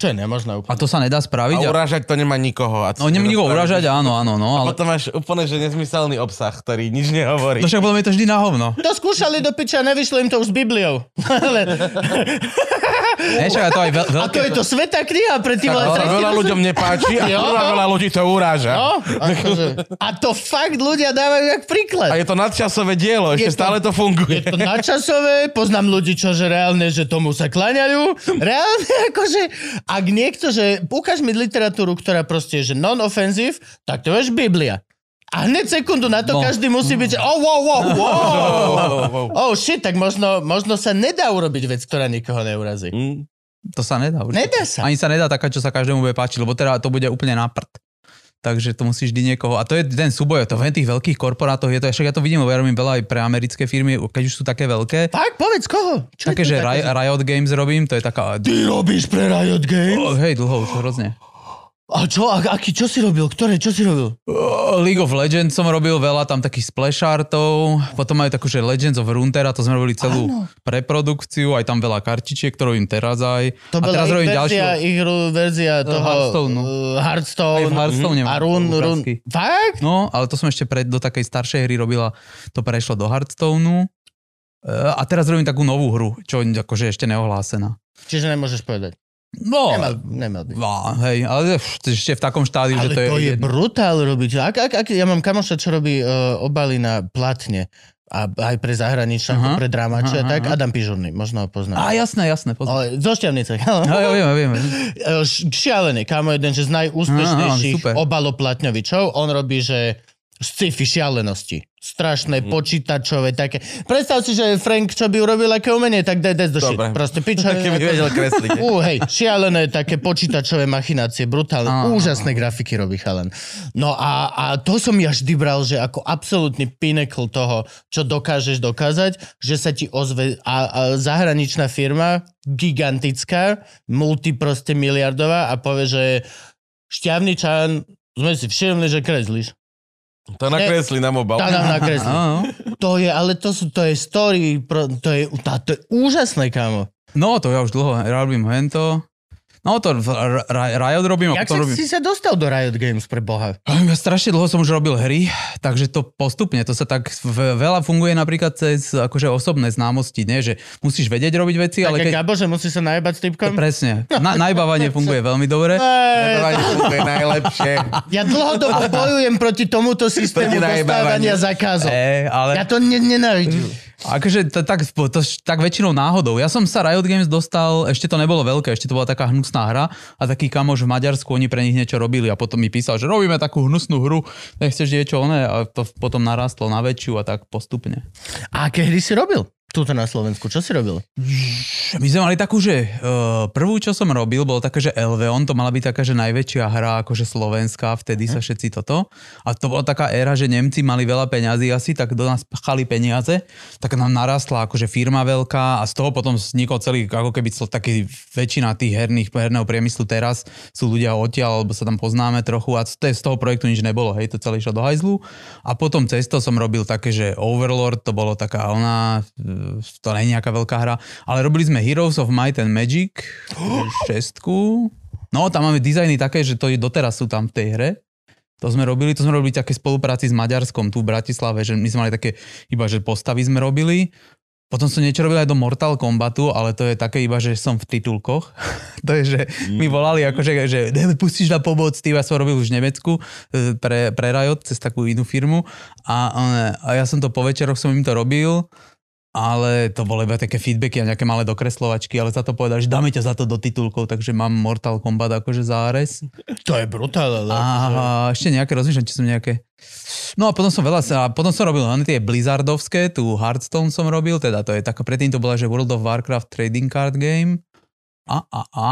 Čo je nemožné A úplne. to sa nedá A spraviť. A urážať to nemá nikoho. A no nemá nikoho uražať, áno, áno, no, A ale... potom máš úplne, že nezmyselný obsah, ktorý nič nehovorí. No však potom je to vždy na hovno. To skúšali do piča, nevyšlo im to už s Bibliou. Ale, Ne, však to aj veľ, a to je to svetá kniha pre vole Ale tretí veľa ľuďom nepáči a veľa, veľa ľudí to uráža. No, akože. A to fakt ľudia dávajú jak príklad. A je to nadčasové dielo, Je ešte to- stále to funguje. Je to nadčasové, poznám ľudí, čo že reálne, že tomu sa kláňajú. Reálne akože, ak niekto, že ukáž mi literatúru, ktorá proste je, že non-offensive, tak to je Biblia. A hneď sekundu na to No. každý musí byť, že oh, wow, wow, wow. (laughs) Oh shit, tak možno, možno sa nedá urobiť vec, ktorá nikoho neurazí. Mm. To sa nedá. určite. Nedá sa. Ani sa nedá taká, čo sa každému bude páčiť, lebo teda to bude úplne na prd. Takže to musí vždy niekoho. A to je ten súboj, to v tých veľkých korporátoch je to, však ja to vidím, ja robím veľa aj pre americké firmy, keď už sú také veľké. Tak, povedz koho? Čo Také, že Ri- Riot Games robím, to je taká... Ty robíš pre Riot Games? Oh, hej, dlho už hrozne. A čo, a, aký, čo si robil? Ktoré, čo si robil? Oh, League of Legends som robil veľa, tam takých splash artov, potom majú takú, že Legends of Runeterra, to sme robili celú Áno. preprodukciu, aj tam veľa kartičiek, ktorú robím teraz aj. To a bola teraz ich robím verzia, ďalšiu... ich ru- verzia toho Hearthstoneu. uh, Aj Hearthstone. Hearthstone a Run, Run. Fakt? No, ale to som ešte pred, do takej staršej hry robila, to prešlo do Hearthstoneu. E, A teraz robím takú novú hru, čo akože ešte neohlásená. Čiže nemôžeš povedať. No, Nemal, nemal by. no hej, ale ešte v takom štádiu, Ale že to je... to je brutál robiť. Ak, ak, ak, ja mám kamoša, čo robí uh, obaly na platne a aj pre zahraničia, Aha, pre drámače, aha, tak. Adam Pižurný, možno ho pozná. Á, jasné, jasné. Pozor. Ale zo Šťavnice. (laughs) No, ja viem, viem. E, š- šialený, kámo, jeden že z najúspešnejších Á, super. obaloplatňovičov. On robí, že sci-fi šialenosti. Strašné, Mhm. počítačové, také. Predstav si, že Frank, čo by urobil aké umenie, tak daj do shit. Proste piča. (laughs) Keby vedel kresliť. Ú, hej, šialené také počítačové machinácie, brutálne, Á, úžasné grafiky robí chalan. No a, a to som ja vždy bral, že ako absolútny pinnacle toho, čo dokážeš dokázať, že sa ti ozve a, a zahraničná firma, gigantická, multi proste miliardová a povie, že šťavný čan, sme si všimli, že kreslíš. To nakresli na mobile. Tá nám nakreslí. Áno. To je, ale to, sú, to je story, to, je, tá, to je úžasné, kámo. No, to ja už dlho robím hento. No to Riot robím a Jak sa, robím... si sa dostal do Riot Games pre Boha? Ja strašne dlho som už robil hry, takže to postupne, to sa tak veľa funguje napríklad cez akože osobné známosti, nie? že musíš vedieť robiť veci, ale Také keď... Gabo, že musí sa najebať s typkom? Presne. (laughs) Na, najbávanie funguje veľmi dobre. Ej, To je najlepšie. Ja dlhodobo (laughs) bojujem proti tomuto systému dostávania. E, ale... Ja to ne- nenávidím. Akože to, tak, to, tak väčšinou náhodou. Ja som sa Riot Games dostal, ešte to nebolo veľké, ešte to bola taká hnusná hra a taký kamoš v Maďarsku, oni pre nich niečo robili a potom mi písal, že robíme takú hnusnú hru, nechceš niečo oné a to potom narastlo na väčšiu a tak postupne. A hry si robil? Tuto na Slovensku. Čo si robil? My sme mali takú, že uh, prvú, čo som robil, bolo také, že Elveon, to mala byť taká, že najväčšia hra, akože slovenská, vtedy sa všetci toto. A to bola taká éra, že Nemci mali veľa peňazí asi, tak do nás pchali peniaze, tak nám narastla akože firma veľká a z toho potom vznikol celý, ako keby taký väčšina tých herných, herného priemyslu teraz sú ľudia odtiaľ, alebo sa tam poznáme trochu a z, z toho projektu nič nebolo, hej, to celé išlo do hajzlu. A potom cez to som robil také, že Overlord, to bolo taká ona, to nie je nejaká veľká hra, ale robili sme Heroes of Might and Magic, (gasps) šestku. No, tam máme dizajny také, že to je doteraz sú tam v tej hre. To sme robili, to sme robili také spolupráci s Maďarskom tu v Bratislave, že my sme mali také iba, že postavy sme robili. Potom som niečo robil aj do Mortal Kombatu, ale to je také iba, že som v titulkoch. (laughs) to je, že mi volali akože, že "Dave, (laughs) pustíš na pomoc, ty ja som robil už v Nemecku e, pre, pre Riot cez takú inú firmu a, a ja som to po večeroch som im to robil ale to bolo iba také feedbacky a nejaké malé dokreslovačky, ale za to povedali, že dáme ťa za to do titulkov, takže mám Mortal Kombat akože záres. To je brutál, ale... A ešte nejaké, rozmýšľam, či som nejaké... No a potom som veľa, a potom som robil len tie Blizzardovské, tu Hearthstone som robil, teda to je taká, predtým to bola, že World of Warcraft Trading Card Game. A, a, a.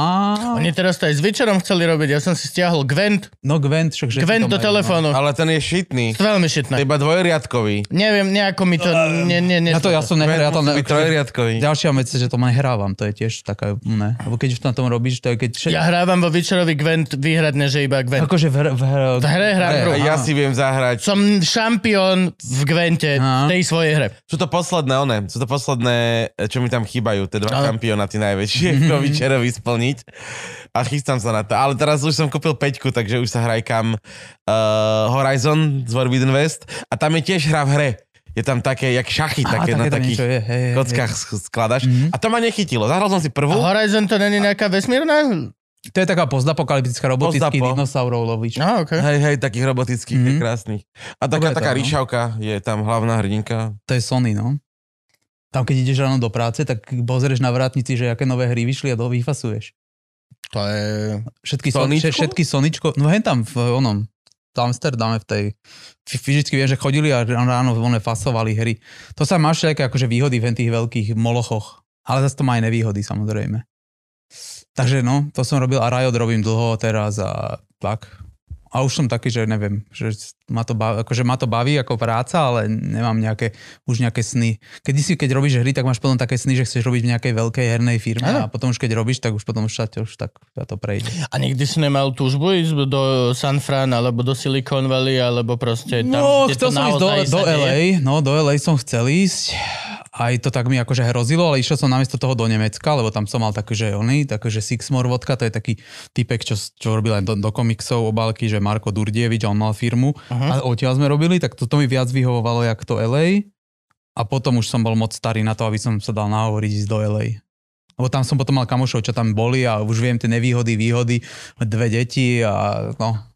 Oni teraz to aj s Witcherom chceli robiť. Ja som si stiahol Gwent. No Gwent, však že Gwent do telefónu. Ale ten je šitný. To veľmi To šitné. iba dvojriadkový. Neviem, nejako mi to... Nie, nie, nie, Ja to, ja som nehral, ja to ne, trojriadkový. Ďalšia vec, je, že to nehrávam, to je tiež taká, ne, lebo keď už na tom robíš, to je keď... Ja hrávam vo Witcherovi Gwent výhradne, že iba Gwent. Akože v, hr- v, hr- V hre hrám hru. A ja si viem zahrať. Som šampión v Gwente, tej svojej hre. Sú to posledné, one, sú to posledné, čo mi tam chýbajú, tie dva Ale- šampionáty najväčšie, (laughs) Witcherovi splniť. A chystám sa na to. Ale teraz už som kúpil peťku, takže už sa hrajkam uh, Horizon z Forbidden West a tam je tiež hra v hre. Je tam také, jak šachy, Á, také na také tam takých je, hej, hej, kockách sk- skladaš. A to ma nechytilo. Zahral som si A prvú. Horizon to není nejaká vesmírna? To je taká postapokalyptická robotický Postapo. dinosaurov lovíč. No, okay. Hej, hej, takých robotických, mm-hmm. Mhm. krásnych. A taká, Dobre to, taká no. ríšavka je tam hlavná hrdinka. To je Sony, no. Tam, keď ideš ráno do práce, tak pozrieš na vrátnici, že aké nové hry vyšli a to vyfasuješ. To je... Všetky, Soničko? Soničko? všetky Soničko, no hen tam v onom, v Amsterdame v tej, fyzicky viem, že chodili a ráno one fasovali hry. To sa má všelijaké akože výhody v tých veľkých molochoch, ale zase to má aj nevýhody samozrejme. Takže no, to som robil a Riot robím dlho teraz a tak. A už som taký, že neviem, že ma to baví, akože ma to baví ako práca, ale nemám nejaké, už nejaké sny. Keď si, keď robíš hry, tak máš potom také sny, že chceš robiť v nejakej veľkej hernej firme Áno. a potom už keď robíš, tak už potom už, sa- už tak ja to prejde. A nikdy si nemal túžbu ísť do San Fran, alebo do Silicon Valley, alebo proste tam, No, kde chcel to som ísť do, do? LA, no do LA som chcel ísť. Aj to tak mi akože hrozilo, ale išiel som namiesto toho do Nemecka, lebo tam som mal také, že oni, také, že Sixmore vodka, to je taký typek, čo, čo robil aj do, do komiksov obálky, že Marko Durdievič, on mal firmu Aha. a odtiaľ sme robili, tak toto mi viac vyhovovalo, jak to LA. A potom už som bol moc starý na to, aby som sa dal nahovoriť ísť do LA. Lebo tam som potom mal kamošov, čo tam boli a už viem tie nevýhody, výhody, dve deti a no,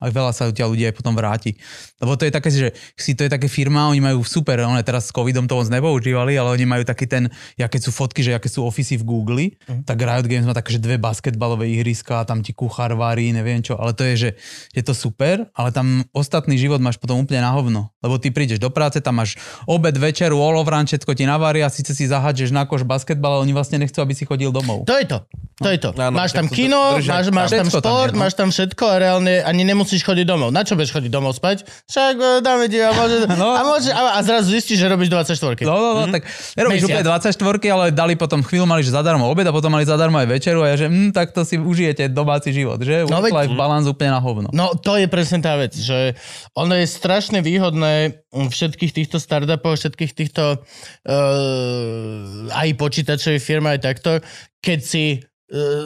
a veľa sa odtiaľ ľudia aj potom vráti. Lebo to je také, že si to je také firma, oni majú super, one teraz s covidom to moc nepoužívali, ale oni majú taký ten, aké sú fotky, že aké sú ofisy v Google, Mhm. tak Riot Games má také, že dve basketbalové ihriska, tam ti kuchár varí, neviem čo, ale to je, že je to super, ale tam ostatný život máš potom úplne na hovno. Lebo ty prídeš do práce, tam máš obed, večeru, olovran, všetko ti navaria, síce si zahádžeš na koš basketbal, ale oni vlastne nechcú, aby si chodil domov. To je to. To je to. Áno, máš tam kino, držať máš, tam. máš tam tam šport, je, no. máš tam všetko a reálne ani nemusíš chodiť domov. Na čo budeš chodiť domov spať? Však e, dáme ti a, môže, (laughs) No. a, môže, a, a zrazu zistíš, že robíš 24. No, no, no, tak nerobíš úplne 24, ale dali potom chvíľu, mali, že zadarmo obed a potom mali zadarmo aj večeru a ja, že hm, tak to si užijete domáci život, že? No, veď- balance úplne na hovno. No to je presne tá vec, že ono je strašne výhodné všetkých týchto startupov, všetkých týchto uh, aj počítačových firm aj takto, keď si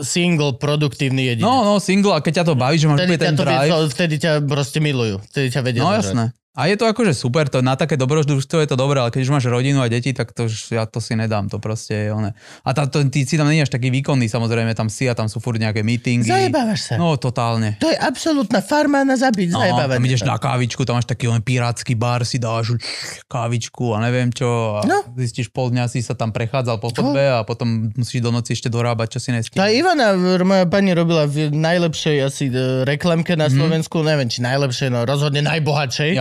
single produktívny jedinec. No, no, single, a keď ťa to baví, že máš Vtedy ťa, ten to vie, drive. vtedy ťa proste milujú. Vtedy ťa vedia No zožrať. jasné. A je to akože super, to na také dobrodružstvo je to dobré, ale keď už máš rodinu a deti, tak to ja to si nedám, to proste je one. A tá, to, ty si tam nie až taký výkonný, samozrejme, tam si a tam sú furt nejaké meetingy. Zajebávaš sa. No, totálne. To je absolútna farma na zabiť, No, zajebávanie tam ideš na kávičku, tam máš taký len pirátsky bar, si dáš kávičku a neviem čo. A No. zistíš, pol dňa si sa tam prechádzal po chodbe a potom musíš do noci ešte dorábať, čo si Tá nestihol. Ivana, moja pani, robila v najlepšej asi e, reklamke Mhm. na Slovensku, neviem, či najlepšej, no rozhodne najbohatšej.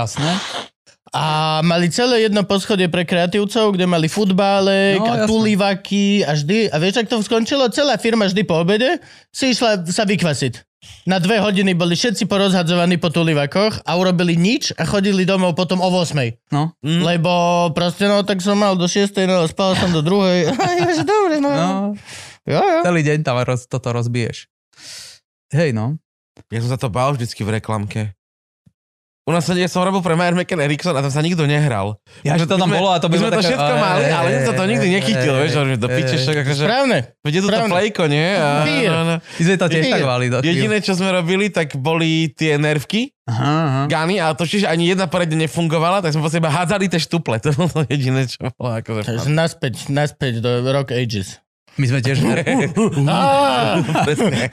A mali celé jedno poschodie pre kreatívcov, kde mali futbálek No, a tulivaky a vždy, a vieš, ak to skončilo? Celá firma vždy po obede si išla sa vykvasiť. Na dve hodiny boli všetci porozhadzovaní po tulivakoch a urobili nič a chodili domov potom o 8. No, Mm. Lebo proste, no tak som mal do 6, no spal som do 2. že (laughs) (laughs) dobre, no. no, Jo, jo. celý deň tam roz, toto rozbiješ. Hej, no. Ja som sa to bál vždycky v reklamke. U nás ja som robil pre Mayer McCann Erickson a tam sa nikto nehral. Ja, že to tam sme- bolo a to bylo sme to také- všetko mali, ale nikto to nikdy nechytil, vieš, že to piče však akože... Správne. Veď je to plejko, nie? A, no, no. My sme to tiež tak mali. Do Jediné, čo sme robili, tak boli tie nervky, Aha, aha. gany, a to čiže ani jedna poriadne nefungovala, tak sme po seba hádzali tie štuple. (laughs) To bolo to jediné, čo bolo akože... Naspäť, naspäť do Rock Ages. My sme tiež v her, (laughs) (laughs) Presne.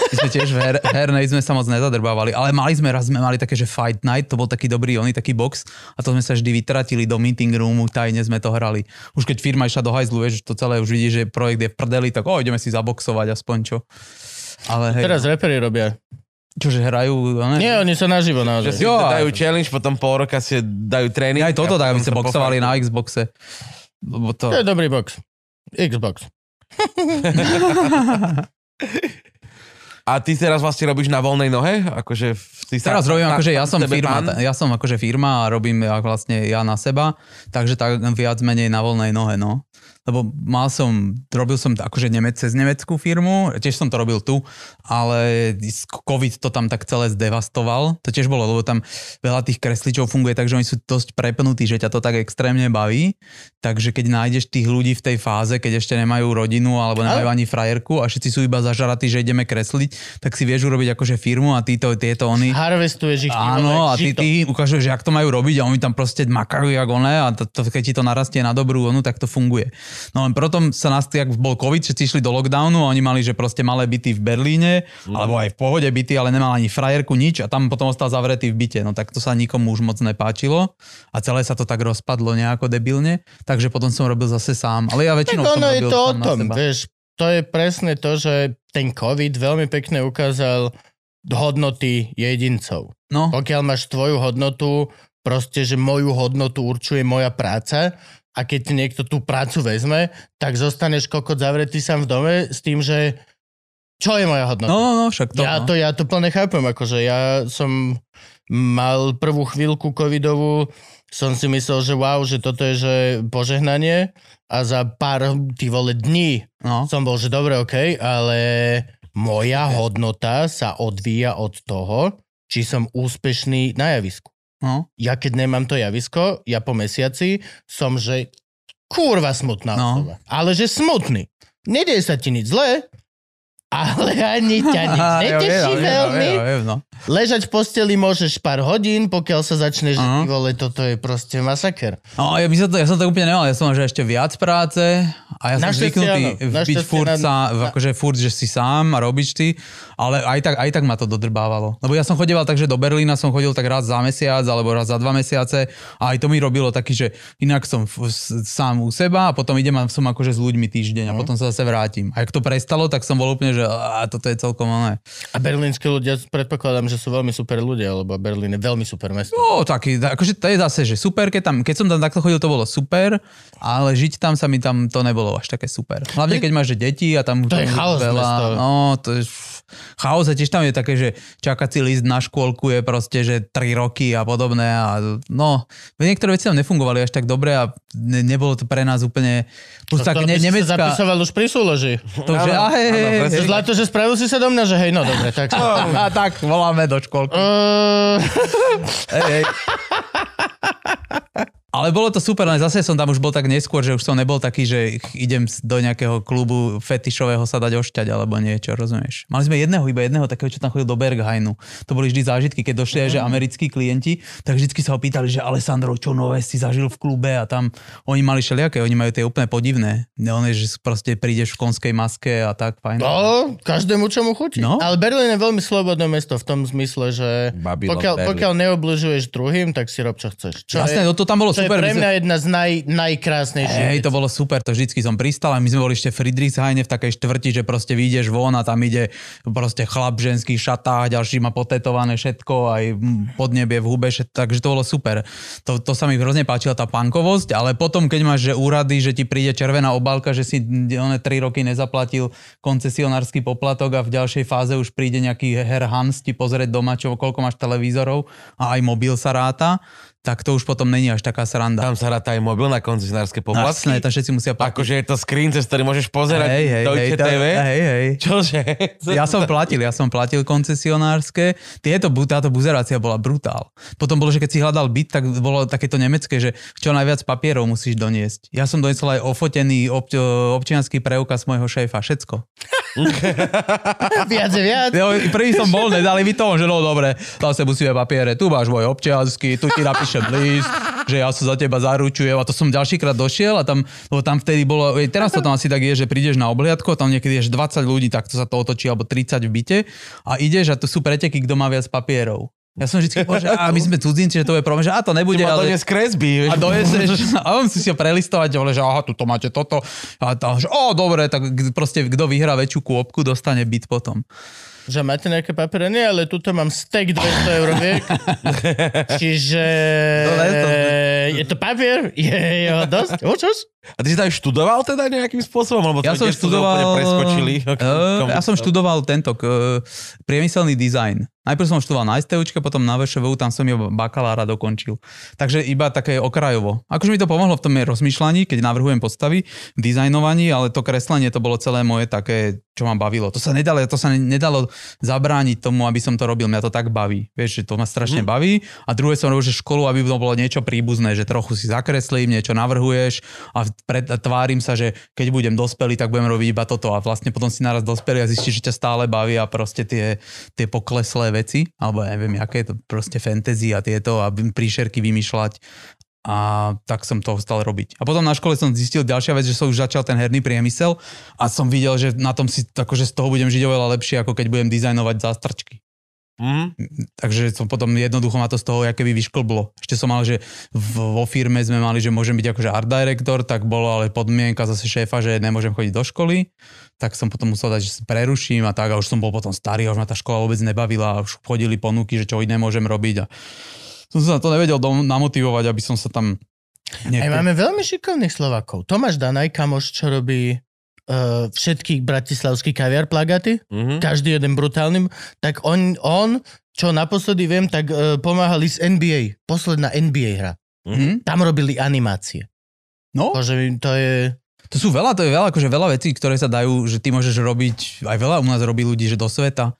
my sme tiež v her, hernej sme sa moc nezadrbávali, ale mali sme raz, sme mali také, že Fight Night, to bol taký dobrý oný, taký box a to sme sa vždy vytratili do meeting roomu, tajne sme to hrali. Už keď firma išla do hajzlu, vieš, to celé už vidíš, že projekt je v prdeli, tak o, ideme si zaboxovať aspoň čo. Ale hej, Teraz reperi robia. čože hrajú, ne? Nie, oni sa naživo Že naozaj. si Jo, dajú a- challenge, potom pol roka si dajú tréning. aj toto, aby sa boxovali pofajkujú. na Xboxe. Lebo to... To je dobrý box. Xbox. A ty teraz vlastne robíš na voľnej nohe? Akože ty sa- Teraz robím, sa- akože ja som firma, pán? ja som akože firma a robím vlastne ja na seba, takže tak viac menej na voľnej nohe, no. Lebo mal som, robil som akože Nemec, cez nemeckú firmu, tiež som to robil tu, ale COVID to tam tak celé zdevastoval. To tiež bolo, lebo tam veľa tých kresličov funguje tak, že oni sú dosť prepnutí, že ťa to tak extrémne baví. Takže keď nájdeš tých ľudí v tej fáze, keď ešte nemajú rodinu alebo nemajú ani frajerku a všetci sú iba zažaratí, že ideme kresliť, tak si vieš urobiť akože firmu a títo, tieto oni. Harvestuješ ich. Áno, a ty, ty ukážeš, že jak to majú robiť a oni tam proste makajú jak one a to, to, keď ti to narastie na dobrú onu, tak to funguje. No len potom sa nás, jak bol COVID, všetci išli do lockdownu a oni mali, že proste malé byty v Berlíne, Mm. alebo aj v pohode byty, ale nemal ani frajerku, nič a tam potom ostal zavretý v byte. No tak to sa nikomu už moc nepáčilo a celé sa to tak rozpadlo nejako debilne, takže potom som robil zase sám. Ale ja Tak väčšinou som ono je to o tom, vieš, to je presne to, že ten COVID veľmi pekne ukázal hodnoty jedincov. No, Pokiaľ máš tvoju hodnotu, proste, že moju hodnotu určuje moja práca a keď niekto tú prácu vezme, tak zostaneš kokot zavretý sám v dome s tým, že čo je moja hodnota? no, no, no však to. ja, no. to, ja to plne chápem, akože ja som mal prvú chvíľku covidovú, som si myslel, že wow, že toto je že požehnanie a za pár ty vole dní no. som bol, že dobre, OK, ale moja hodnota sa odvíja od toho, či som úspešný na javisku. No. Ja keď nemám to javisko, ja po mesiaci som, že kurva smutná No. osoba. Ale že smutný. Nedieje sa ti nič zlé, ale ani ťa (laughs) nič neteší ja veľmi. ja no. Ležať v posteli môžeš pár hodín, pokiaľ sa začne, že Aha. ty vole, toto je proste masaker. No, ja, by som to, ja som to úplne nemal, ja som mal, že ešte viac práce a ja som zvyknutý áno, byť furt, na- sa, na- akože furt, že si sám a robíš ty, ale aj tak, aj tak ma to dodrbávalo. Lebo ja som chodieval tak, že do Berlína som chodil tak raz za mesiac alebo raz za dva mesiace a aj to mi robilo taký, že inak som f- sám u seba a potom idem a som akože s ľuďmi týždeň a Mhm. potom sa zase vrátim. A ak to prestalo, tak som bol úplne, že a toto je celkom oné. A berlínsky ľudia, predpokladám, že sú veľmi super ľudia, lebo Berlín je veľmi super mesto. No, taký, akože to je zase, že super, keď, tam, keď som tam takto chodil, to bolo super, ale žiť tam sa mi tam to nebolo až také super. Hlavne keď máš že deti a tam... To je chaos mesto. No, to je chaos a tiež tam je také, že čakací list na škôlku je proste, že 3 roky a podobné a no, niektoré veci tam nefungovali až tak dobre a ne, nebolo to pre nás úplne... Plus tak to ne, by si sa nemecká... zapisoval už pri súloži. To, že, a hej, hej, hej, hej. Zlato, že spravil si sa do mňa, že hej, no dobre, tak. A tak, voláme do školky. Uh, Hej, hej. (laughs) Ale bolo to super, ale zase som tam už bol tak neskôr, že už som nebol taký, že idem do nejakého klubu fetišového sa dať ošťať alebo niečo, rozumieš? Mali sme jedného, iba jedného takého, čo tam chodil do Berghainu. To boli vždy zážitky, keď došli aj, že americkí klienti, tak vždy sa ho pýtali, že Alessandro, čo nové si zažil v klube a tam oni mali všelijaké, oni majú tie úplne podivné. On je, že proste prídeš v konskej maske a tak, fajn. No, každému čomu chutí. No. Ale Berlín je veľmi slobodné mesto v tom zmysle, že Babylon, pokiaľ, Berlín. pokiaľ neobližuješ druhým, tak si rob čo chceš. Čo Jasné, je, no to tam bolo čo super. pre mňa jedna z naj, najkrásnejších. Hej, to bolo super, to vždycky som pristal a my sme boli ešte v v takej štvrti, že proste vyjdeš von a tam ide proste chlap v ženských šatách, ďalší má potetované všetko, aj podnebie v hube, všet- takže to bolo super. To, to sa mi hrozne páčila tá pankovosť, ale potom, keď máš že úrady, že ti príde červená obálka, že si one 3 roky nezaplatil koncesionársky poplatok a v ďalšej fáze už príde nejaký her Hans ti pozrieť doma, čo, koľko máš televízorov a aj mobil sa ráta, tak to už potom není až taká sranda. Tam sa ráta aj mobil na koncesionárske poplatky. Jasné, to všetci musia platiť. Akože je to screen, cez ktorý môžeš pozerať Hej, hej, Deutsche hej, TV. hej, hej. Čože? Ja som platil, ja som platil koncesionárske. Tieto, táto buzerácia bola brutál. Potom bolo, že keď si hľadal byt, tak bolo takéto nemecké, že čo najviac papierov musíš doniesť. Ja som doniesol aj ofotený ob- občianský preukaz môjho šéfa, všetko. (laughs) Viac je viac. Jo, prvý som bol, nedali mi to, že no dobre, zase musíme papiere, tu máš môj občiansky, tu ti napíšem list, že ja sa za teba zaručujem a to som ďalšíkrát došiel a tam, lebo tam vtedy bolo, ej, teraz to tam asi tak je, že prídeš na obliadku a tam niekedy je 20 ľudí, tak to sa to otočí, alebo 30 v byte a ideš a tu sú preteky, kto má viac papierov. Ja som vždy povedal, že a my sme cudzinci, že to je problém, že a to nebude, Ty ma ale... kresby. vieš. A dojeseš, (laughs) a on si si ho prelistovať, že aha, tu máte toto. A tam, že o, dobre, tak proste kto vyhrá väčšiu kôpku, dostane byt potom. Že máte nejaké papiere? Nie, ale tuto mám steak 200 eur viek. (laughs) Čiže... No, to- Je to papier? Je jeho dosť? Už, už? A ty si tam študoval teda nejakým spôsobom? Lebo Ja som úplne študoval... preskočili. Uh, ja som študoval tento uh, priemyselný dizajn. Najprv som študoval na STUčke, potom na VŠVU, tam som jo bakalára dokončil. Takže iba také okrajovo. Akože mi to pomohlo v tom rozmýšľaní, keď navrhujem postavy, v dizajnovaní, ale to kreslenie to bolo celé moje také, čo ma bavilo. To sa nedalo, to sa nedalo zabrániť tomu, aby som to robil. Mňa to tak baví. Vieš, že to ma strašne baví. A druhé som robil, že školu, aby to bolo niečo príbuzné, že trochu si zakreslím, niečo navrhuješ a pred, a tvárim sa, že keď budem dospelý, tak budem robiť iba toto. A vlastne potom si naraz dospelý a zistíš, že ťa stále baví a proste tie, tie pokleslé veci, alebo ja neviem, aké je to proste fantasy a tieto a príšerky vymýšľať a tak som to stal robiť. A potom na škole som zistil ďalšia vec, že som už začal ten herný priemysel a som videl, že na tom si, akože z toho budem žiť oveľa lepšie, ako keď budem dizajnovať zástrčky. Hm? Takže som potom jednoducho ma to z toho keby vyšklblo. Ešte som mal, že vo firme sme mali, že môžem byť akože art director, tak bolo ale podmienka zase šéfa, že nemôžem chodiť do školy. Tak som potom musel dať, že sa preruším a tak a už som bol potom starý a už ma tá škola vôbec nebavila a už chodili ponuky, že čo iné môžem robiť a som sa na to nevedel dom- namotivovať, aby som sa tam... Aj Nejako... máme veľmi šikovných Slovakov. Tomáš Danaj, kamoš, čo robí uh, všetkých bratislavských kaviar plagaty, Mhm. každý jeden brutálny, tak on, on čo naposledy viem, tak uh, pomáhali z NBA. Posledná NBA hra. Hm? Tam robili animácie. No, Bože, to je... to sú veľa, to je veľa, akože veľa vecí, ktoré sa dajú, že ty môžeš robiť, aj veľa u nás robí ľudí, že do sveta.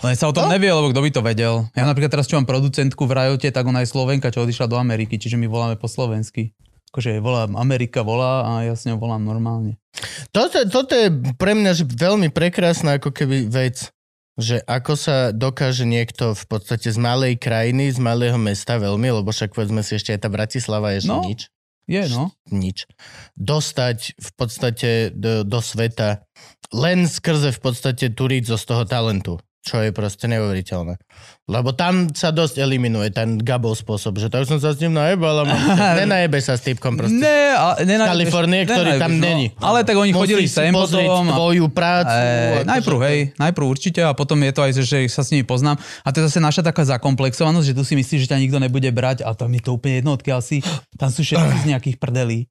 Len sa o tom No. nevie, lebo kto by to vedel. Ja napríklad teraz, čo mám producentku v Rajote, tak ona je Slovenka, čo odišla do Ameriky, čiže my voláme po slovensky. Akože volám, Amerika volá a ja s ňou volám normálne. Toto, toto je pre mňa že veľmi prekrásna ako keby vec, že ako sa dokáže niekto v podstate z malej krajiny, z malého mesta veľmi, lebo však povedzme si ešte aj tá Bratislava je No. nič, Je, no. nič, dostať v podstate do, do sveta len skrze v podstate turíco z toho talentu, čo je proste neuveriteľné. Lebo tam sa dosť eliminuje ten Gabov spôsob, že tak som sa s ním najebal a (laughs) mám, nenajebe sa s typkom proste. Ne, a, ne, z Kalifornie, ktorý tam není. no. Ale tak oni chodili Musíš si sem potom. a- tvoju prácu. E, najprv, hej, najprv určite a potom je to aj, že sa s nimi poznám. A to je zase naša taká zakomplexovanosť, že tu si myslíš, že ťa nikto nebude brať a tam je to úplne jedno, odkiaľ si. Tam sú všetci z nejakých prdelí.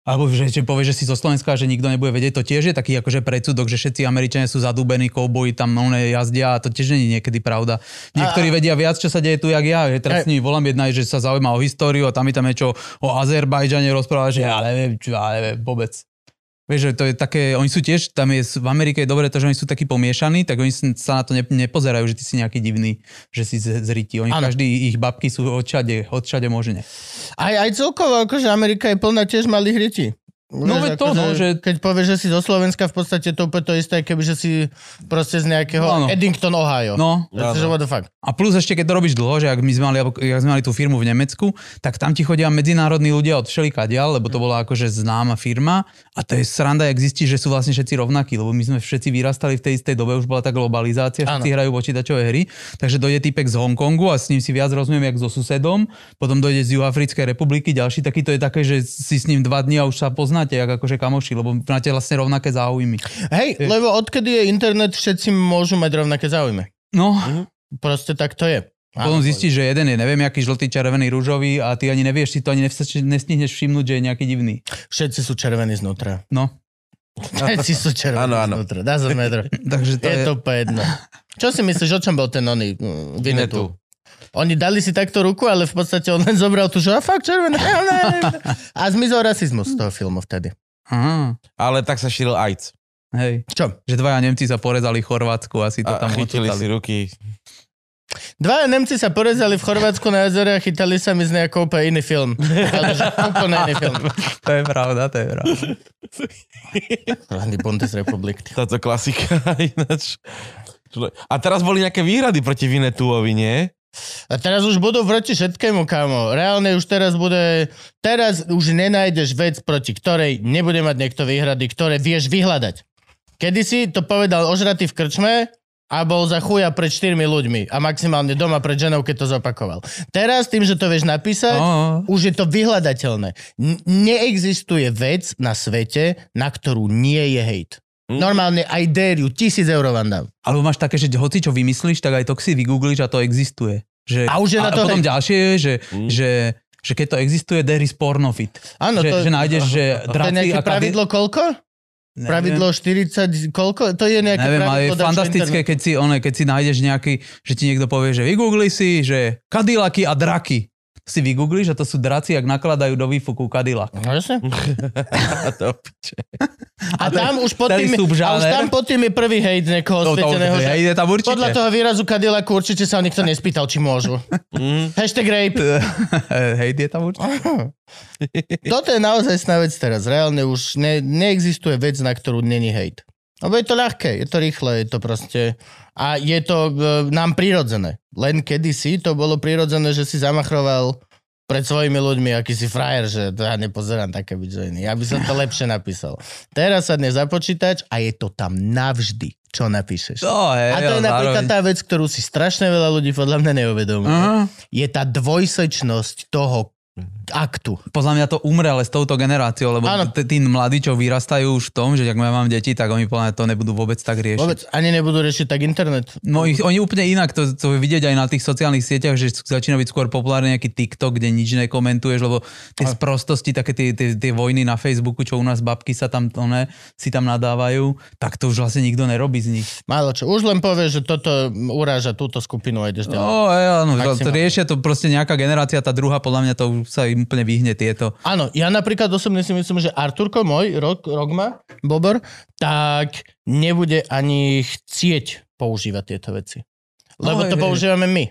Alebo že, že povie, že si zo Slovenska, že nikto nebude vedieť, to tiež je taký akože predsudok, že všetci Američania sú zadúbení, kouboji tam oné jazdia a to tiež je niekedy pravda. Niektorí vedia viac, čo sa deje tu, jak ja. Že teraz s nimi volám jedna, že sa zaujíma o históriu a tam mi tam niečo o Azerbajdžane rozpráva, že ja neviem, čo, ja neviem vôbec. Vieš, že to je také, oni sú tiež, tam je, v Amerike je dobré to, že oni sú takí pomiešaní, tak oni sa na to ne, nepozerajú, že ty si nejaký divný, že si z- zrití. Oni Áno. každý, ich babky sú odčade, odčade možne. Aj, aj celkovo, akože Amerika je plná tiež malých detí. No, veď to, akože, no, že- Keď povieš, že si zo Slovenska, v podstate to úplne to isté, keby že si proste z nejakého No, áno. Eddington, Ohio. No, Že what the fuck. A plus ešte, keď to robíš dlho, že ak my sme mali, ak sme mali tú firmu v Nemecku, tak tam ti chodia medzinárodní ľudia od všelikadiaľ, lebo to bola akože známa firma a to je sranda, jak zistíš, že sú vlastne všetci rovnakí, lebo my sme všetci vyrastali v tej istej dobe, už bola tá globalizácia, všetci Áno. hrajú počítačové hry, takže dojde typek z Hongkongu a s ním si viac rozumiem, jak so susedom, potom dojde z Juhoafrickej republiky, ďalší taký to je také, že si s ním dva dní a už sa poznáte, jak akože kamoši, lebo máte vlastne rovnaké záujmy. Hej, lebo odkedy je internet, všetci môžu mať rovnaké záujmy. No, Proste tak to je. Potom zistíš, že jeden je neviem aký žltý, červený, rúžový a ty ani nevieš, si to ani nestihneš všimnúť, že je nejaký divný. Všetci sú červení znútra. No, Všetci sú červení Áno, áno. znútra. Doesn't matter. takže to Je je... to úplne jedno. Čo si myslíš, o čom bol ten oný mm, Vinetu? Oni dali si takto ruku, ale v podstate on len zobral tu, že a fakt červené. A zmizol rasizmus z toho filmu vtedy. Aha, Ale tak sa šíril AIDS. hej. Čo? Že dvaja Nemci sa porezali v Chorvátsku a si to A tam chytili si ruky. Dvaja Nemci sa porezali v Chorvátsku na jazere a chytali sa mi z nejakou úplne iný film. Ale že úplne iný film. (laughs) To je pravda, to je pravda. Hlavný Bundesrepublik. Táto klasika (laughs) ináč. A teraz boli nejaké výhrady proti Vinetuovi, nie? A teraz už budú proti všetkému, kamo. Reálne už teraz bude... Teraz už nenájdeš vec, proti ktorej nebude mať niekto výhrady, ktoré vieš vyhľadať. Kedysi to povedal ožratý v krčme a bol za chuja pred štyrmi ľuďmi a maximálne doma pred ženou, keď to zopakoval. Teraz tým, že to vieš napísať, No, už je to vyhľadateľné. N- neexistuje vec na svete, na ktorú nie je hejt. Normálne aj dériu, tisíc eur vám dám. alebo máš také, že hoci čo vymyslíš, tak aj to si vygoogliš a to existuje. Že, A už je na to potom hej. ďalšie je, že, že, že keď to existuje, there is pornofit. Áno, že, to, že nájdeš, že to je draci nejaké a kady- pravidlo koľko? Neviem. Pravidlo 40, koľko? To je nejaké Neviem, ale je fantastické, internet. keď si, one, keď si nájdeš nejaký, že ti niekto povie, že vygoogli si, že kadilaky a draky. Si vygoogliš a to sú draci, ak nakladajú do výfuku kadilak. No, jasne. (laughs) A to. A tam už pod tým, a už tam pod tým je prvý hejt niekoho osvieteného. to, že- ide tam určite. Podľa toho výrazu Cadillacu určite sa nikto nespýtal, či môžu. Hashtag rape. (laughs) Hej, je tam určite. Toto je naozaj sná vec teraz. Reálne už ne, neexistuje vec, na ktorú není hejt. Lebo je to ľahké, je to rýchle, je to proste... A je to e, nám prirodzené. Len kedysi to bolo prirodzené, že si zamachroval pred svojimi ľuďmi, aký si frajer, že ja nepozerám také byčojiny. Ja by som to lepšie napísal. Teraz sa dnes za počítač a je to tam navždy, čo napíšeš. To je, A to je napríklad tá vec, ktorú si strašne veľa ľudí podľa mňa neuvedomuje. Aha. Je tá dvojsečnosť toho aktu. Podľa mňa to umre ale s touto generáciou, lebo Áno. t- tí mladí, čo vyrastajú už v tom, že ak ja mám deti, tak oni podľa mňa to nebudú vôbec tak riešiť. Vôbec ani nebudú riešiť tak internet. No ich, oni úplne inak, to, to vidieť aj na tých sociálnych sieťach, že začína byť skôr populárny nejaký TikTok, kde nič nekomentuješ, lebo tie sprostosti, také tie, tie, tie vojny na Facebooku, čo u nás babky sa tam, to ne, si tam nadávajú, tak to už vlastne nikto nerobí z nich. Málo čo. Už len povieš, že toto uráža túto skupinu a ideš ďalej. No, to Maximálne. riešia to proste nejaká generácia, tá druhá podľa mňa to už sa im úplne vyhne tieto. Áno, ja napríklad osobne si myslím, že Arturko môj, Rok, Rogma, Bobor, tak nebude ani chcieť používať tieto veci. Lebo No, to používame my.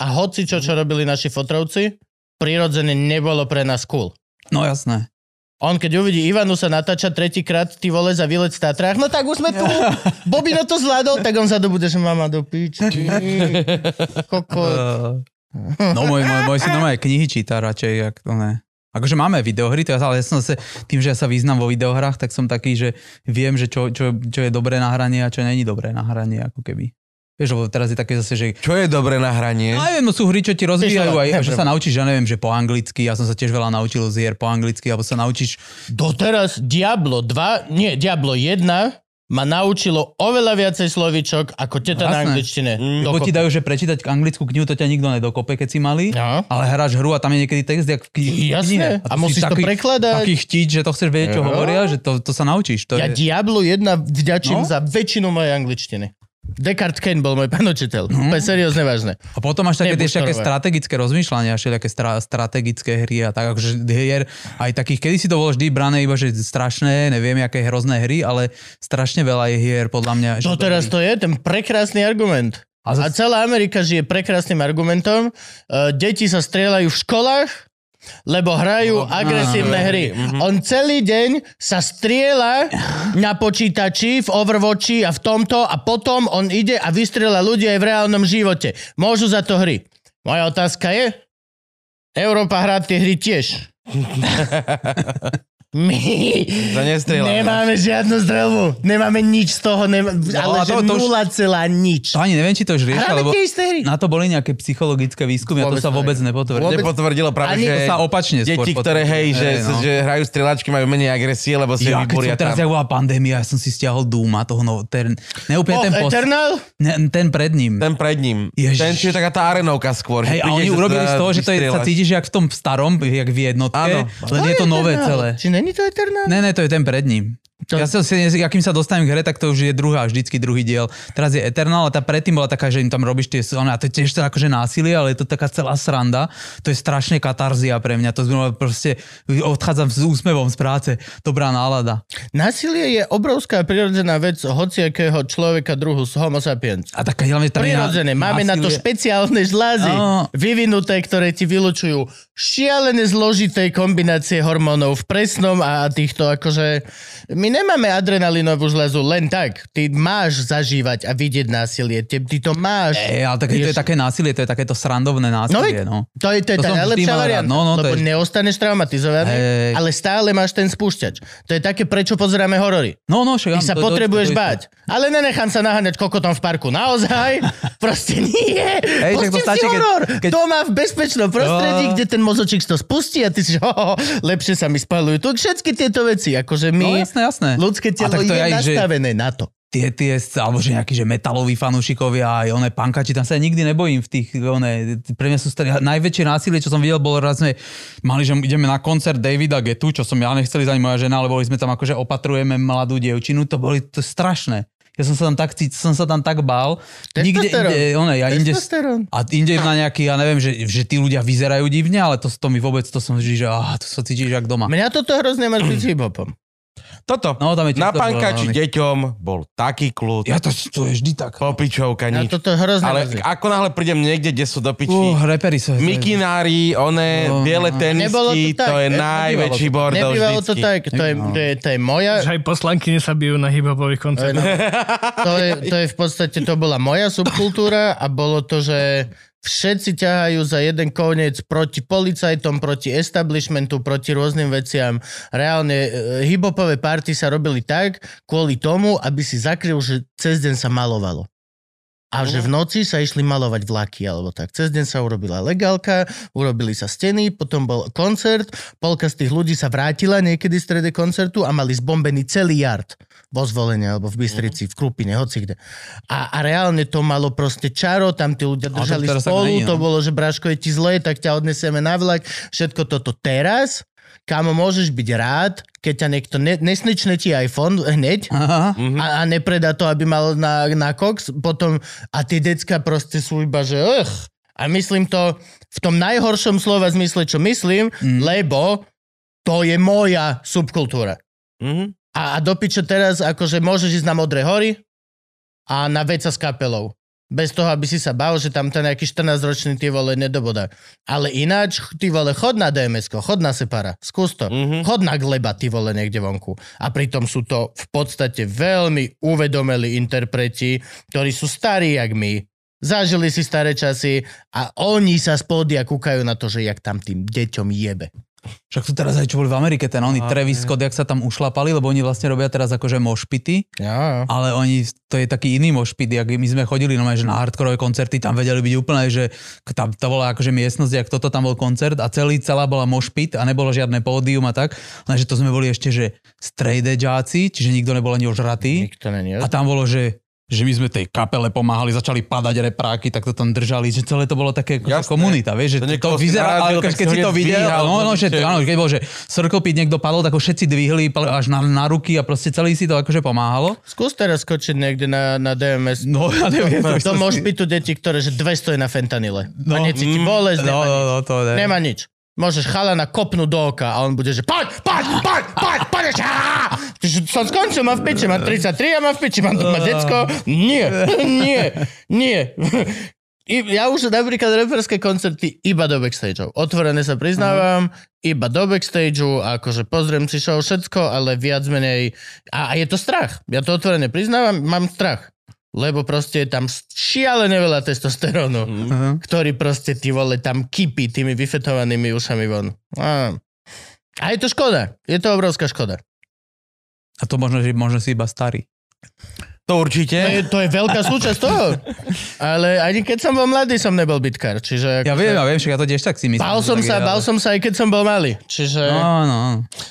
A hoci čo, čo robili naši fotrovci, prirodzene nebolo pre nás cool. No jasné. On keď uvidí Ivanu sa natáča tretíkrát, ty vole za výlet v Tatrách, no tak už sme tu. (laughs) Bobino to zvládol, tak on za to bude, že mama do piči. (laughs) Koko. (laughs) No môj, môj, môj syn normálne knihy číta radšej, jak to ne. Akože máme videohry, to ja, ale ja som zase, tým, že ja sa význam vo videohrách, tak som taký, že viem, že čo, čo, čo je dobré na hranie a čo není dobré na hranie, ako keby. Vieš, lebo teraz je také zase, že Čo je dobré na hranie? No neviem, no sú hry, čo ti rozvíjajú aj, že sa naučíš, ja neviem, že po anglicky, ja som sa tiež veľa naučil z hier po anglicky, alebo sa naučíš, Doteraz Diablo 2, nie, Diablo 1 ma naučilo oveľa viacej slovíčok ako teta na Jasné. angličtine. Mm. lebo ti dajú, že prečítať anglickú knihu, to ťa nikto nedokope, keď si malý, No. ale hráš hru a tam je niekedy text, jak v kni- Jasné. knihe. A ty musíš si to prekladať. Taký chtiť, že to chceš vedieť, čo Jo. hovoria, že to, to sa naučíš. To Ja je... Diablo 1 vďačím No. za väčšinu mojej angličtiny. Descartes Ken bol môj pán učiteľ. Úplne seriózne vážne. A potom máš také tiež také strategické rozmýšľania, také stra, strategické hry a tak, akože hier, aj takých, kedy si to bolo vždy brané iba, že strašné, neviem, aké hrozné hry, ale strašne veľa je hier, podľa mňa. To teraz to je ten prekrásny argument. A A zas- celá Amerika žije prekrásnym argumentom. Uh, deti sa strieľajú v školách, lebo hrajú agresívne hry. On celý deň sa strieľa na počítači, v Overwatchi a v tomto a potom on ide a vystrieľa ľudí aj v reálnom živote. Môžu za to hry. Moja otázka je, Európa hrá tie hry tiež. (laughs) My To nestrieľame. nemáme žiadnu strelbu. Nemáme nič z toho, nema, a ale že to- to už- nula celá nič. To ani neviem, či to už riešia, lebo na to boli nejaké psychologické výskumy a to Vôbec sa vôbec nepotvrdilo. Vôbec- Nepotvrdilo práve, Ani- že To sa opačne deti, ktoré hej, že, Hej, no. že hrajú strieľačky, majú menej agresie, lebo si Ja, vyboria teraz, jak bola pandémia, ja som si stiahol Duma, toho no, ten, neúplne Oh, ten post, Eternal? ne, ten pred ním. Ten pred ním. Ježiš. Ten, čiže taká tá arenovka skôr. Hej, a oni urobili z toho, že to sa cítiš jak v tom starom, jak v jednotke, len je to nové celé. Či není to Eternal? Ne, ne, to je ten pred ním. To- Ja si, akým sa dostanem k hre, tak to už je druhá, vždycky druhý diel. Teraz je Eternal a tá predtým bola taká, že im tam robíš tie, a to je tiež to akože násilie, ale je to taká celá sranda. To je strašne katarzia pre mňa. To znamená proste, odchádzam s úsmevom z práce. Dobrá nálada. Násilie je obrovská prirodzená vec hociakého človeka druhu z homo sapiens. A taká hlavne tam Prirodzené. Máme na to násilie. špeciálne žlázy Áno. vyvinuté, ktoré ti vylučujú šialené zložité kombinácie hormónov v presnom a týchto akože... My nemáme adrenalinovú žľazu len tak. Ty máš zažívať a vidieť násilie. Ty, ty to máš. Ej, ale také, to je také násilie, to je takéto srandovné No, násilie, veď, no. to je, to je To tá najlepšia varianta, No, no, lebo je- neostaneš traumatizovaný, Hej. ale stále máš ten spúšťač. To je také, prečo pozeráme horory. No, no, však Ty sa to- potrebuješ to- to- to- báť. Ale nenechám sa naháňať kokotom v parku. Naozaj? (laughs) Proste nie. Tak to Pustím si horor. keď- Doma v bezpečnom prostredí, Jo. kde ten mozočík to spustí a ty si, (laughs) že ho, lepšie sa mi spalujú. Tu všetky tieto veci, akože my, No jasné, jasné. ľudské telo to je, je aj, že- nastavené na to. tie, tie, alebo že nejakí, že metaloví fanúšikovia, aj oné pankači, tam sa ja nikdy nebojím v tých, oné, pre mňa sú staré, najväčšie násilie, čo som videl, bolo raz sme mali, že ideme na koncert Davida Getu, čo som ja nechceli za moja žena, ale boli sme tam akože opatrujeme mladú dievčinu, to boli to strašné. Ja som sa tam tak, som sa tam tak bál. Nikde inde, one, ja inde, a inde na nejaký, ja neviem, že, že tí ľudia vyzerajú divne, ale to, to mi vôbec, to som vždy, že ah, to sa cítiš jak doma. Mňa toto hrozne mrzí s hip-hopom. Toto. No, tam je tiež Na to pankači deťom bol taký kľud. Ja to, to je vždy tak. Popičovka, nič. toto hrozne Ale mrzí. ako náhle prídem niekde, kde sú do piči, Uh, repery sú. mikinári, one, No, biele no. Nebolo to tenisky, tak. to je najväčší to. bordel Nebývalo to tak. To je, No. to je, to je moja... Že aj poslanky sa bijú na hip-hopových koncertoch. To je, to je v podstate, to bola moja subkultúra a bolo to, že všetci ťahajú za jeden koniec proti policajtom, proti establishmentu, proti rôznym veciam. Reálne e, hip-hopové party sa robili tak kvôli tomu, aby si zakryl, že cez deň sa malovalo. A že v noci sa išli malovať vlaky alebo tak. Cez deň sa urobila legálka, urobili sa steny, potom bol koncert, polka z tých ľudí sa vrátila niekedy v strede koncertu a mali zbombený celý yard vo zvolenie alebo v Bystrici, v Krupine, hocikde. A, a reálne to malo proste čaro, tam tí ľudia držali spolu, to no. bolo, že Braško je ti zle, tak ťa odnesieme na vlak, všetko toto teraz, Kámo, môžeš byť rád, keď ťa niekto ne, nesnične ti iPhone hneď Aha. a, a nepredá to, aby mal na, na kox, potom a tie decka proste sú iba, že ugh. A myslím to v tom najhoršom slova zmysle, čo myslím, Mm. lebo to je moja subkultúra. Mhm. A, a do piče teraz, akože môžeš ísť na Modré hory a na veca s kapelou. Bez toho, aby si sa bál, že tam ten nejaký 14-ročný ty vole nedobodá. Ale ináč, ty vole, chod na dms chod na Separa, skús to. Mhm. Chod na Gleba, ty vole, niekde vonku. A pritom sú to v podstate veľmi uvedomelí interpreti, ktorí sú starí jak my, zažili si staré časy a oni sa z pódia kúkajú na to, že jak tam tým deťom jebe. Však sú teraz aj čo boli v Amerike, ten oný Travis Scott, jak sa tam ušlapali, lebo oni vlastne robia teraz akože mošpity, Ja, ale oni, to je taký iný mošpit, jak my sme chodili no, že na hardcore koncerty, tam vedeli byť úplne, že tam to bola akože miestnosť, jak toto tam bol koncert a celý, celá bola mošpit a nebolo žiadne pódium a tak, lenže to sme boli ešte, že straight edgeáci, čiže nikto nebol ani ožratý Nikto není. a tam bolo, že že my sme tej kapele pomáhali, začali padať repráky, tak to tam držali, že celé to bolo také ako Jasné. komunita, vieš, že To to, to vyzerá, ale tak keď si to videl, zdvíhal, no, no, že, proste. áno, keď bol, že Circle Pit niekto padol, tak ho všetci dvihli až na, na ruky a proste celý si to akože pomáhalo. Skús teraz skočiť niekde na, na DMS. No, ja neviem. To môžeš byť tu deti, ktoré že 200 je na fentanile. No, a No, necíti mm, bolesť, nemá No, no, nič. no, to ne. Nemá nič. Môžeš chalana kopnúť do oka a on poď, poď, poď, ešte, á! Ty, že Som skončil, mám v piči, mám 33 a mám v piči, mám tu mať decko. Nie, nie, nie. I, ja už napríklad reperské koncerty iba do backstageov. Otvorene sa priznávam, iba do backstageu, akože pozriem si show všetko, ale viac menej... A, a je to strach. Ja to otvorene priznávam, mám strach. Lebo proste je tam šialené veľa testosterónu, Aha. ktorý proste ty vole tam kypí tými vyfetovanými ušami von. A, a je to škoda. Je to obrovská škoda. A to možno, že možno si iba starý. To To určite. je, to je veľká súčasť toho. Ale ani keď som bol mladý, som nebol bitkár. Čiže Ja viem, ja viem, však ja to tiež tak si myslím. Že som sa, ale- som sa aj keď som bol malý. Čiže No, no.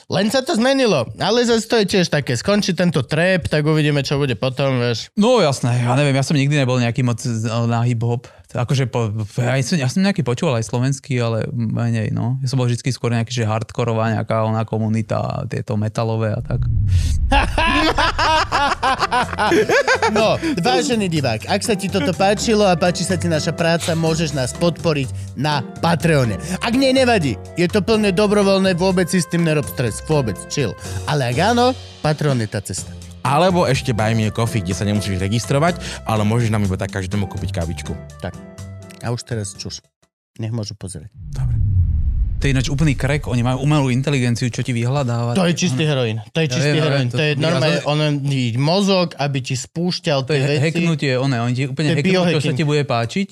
len sa to zmenilo. Ale zase to je tiež také. Skončí tento trap, tak uvidíme, čo bude potom, vieš. No jasné, ja neviem, ja som nikdy nebol nejaký moc na hip-hop. Akože po, ja, som, ja som nejaký počúval aj slovenský, ale menej, no. Ja som bol vždy skôr nejaký, že hardkorová nejaká ona komunita, tieto metalové a tak. (laughs) No, vážený divák, ak sa ti toto páčilo a páči sa ti naša práca, môžeš nás podporiť na Patreone. Ak nie, nevadí. Je to plne dobrovoľné, vôbec si s tým nerob stres. Vôbec, chill. Ale ak áno, Patreon je tá cesta. Alebo ešte Buy Me a Coffee, kde sa nemusíš registrovať, ale môžeš nám iba tak každému kúpiť kávičku. Tak. A už teraz čuš. Nech môžu pozrieť. To je ináč úplný krek, oni majú umelú inteligenciu, čo ti vyhľadáva. To je čistý heroín. To je čistý ja heroín. To to- je normálne, on mozog, aby ti spúšťal To je tie he- veci. hacknutie, one, oni ti úplne To je hacknú, čo sa ti bude páčiť.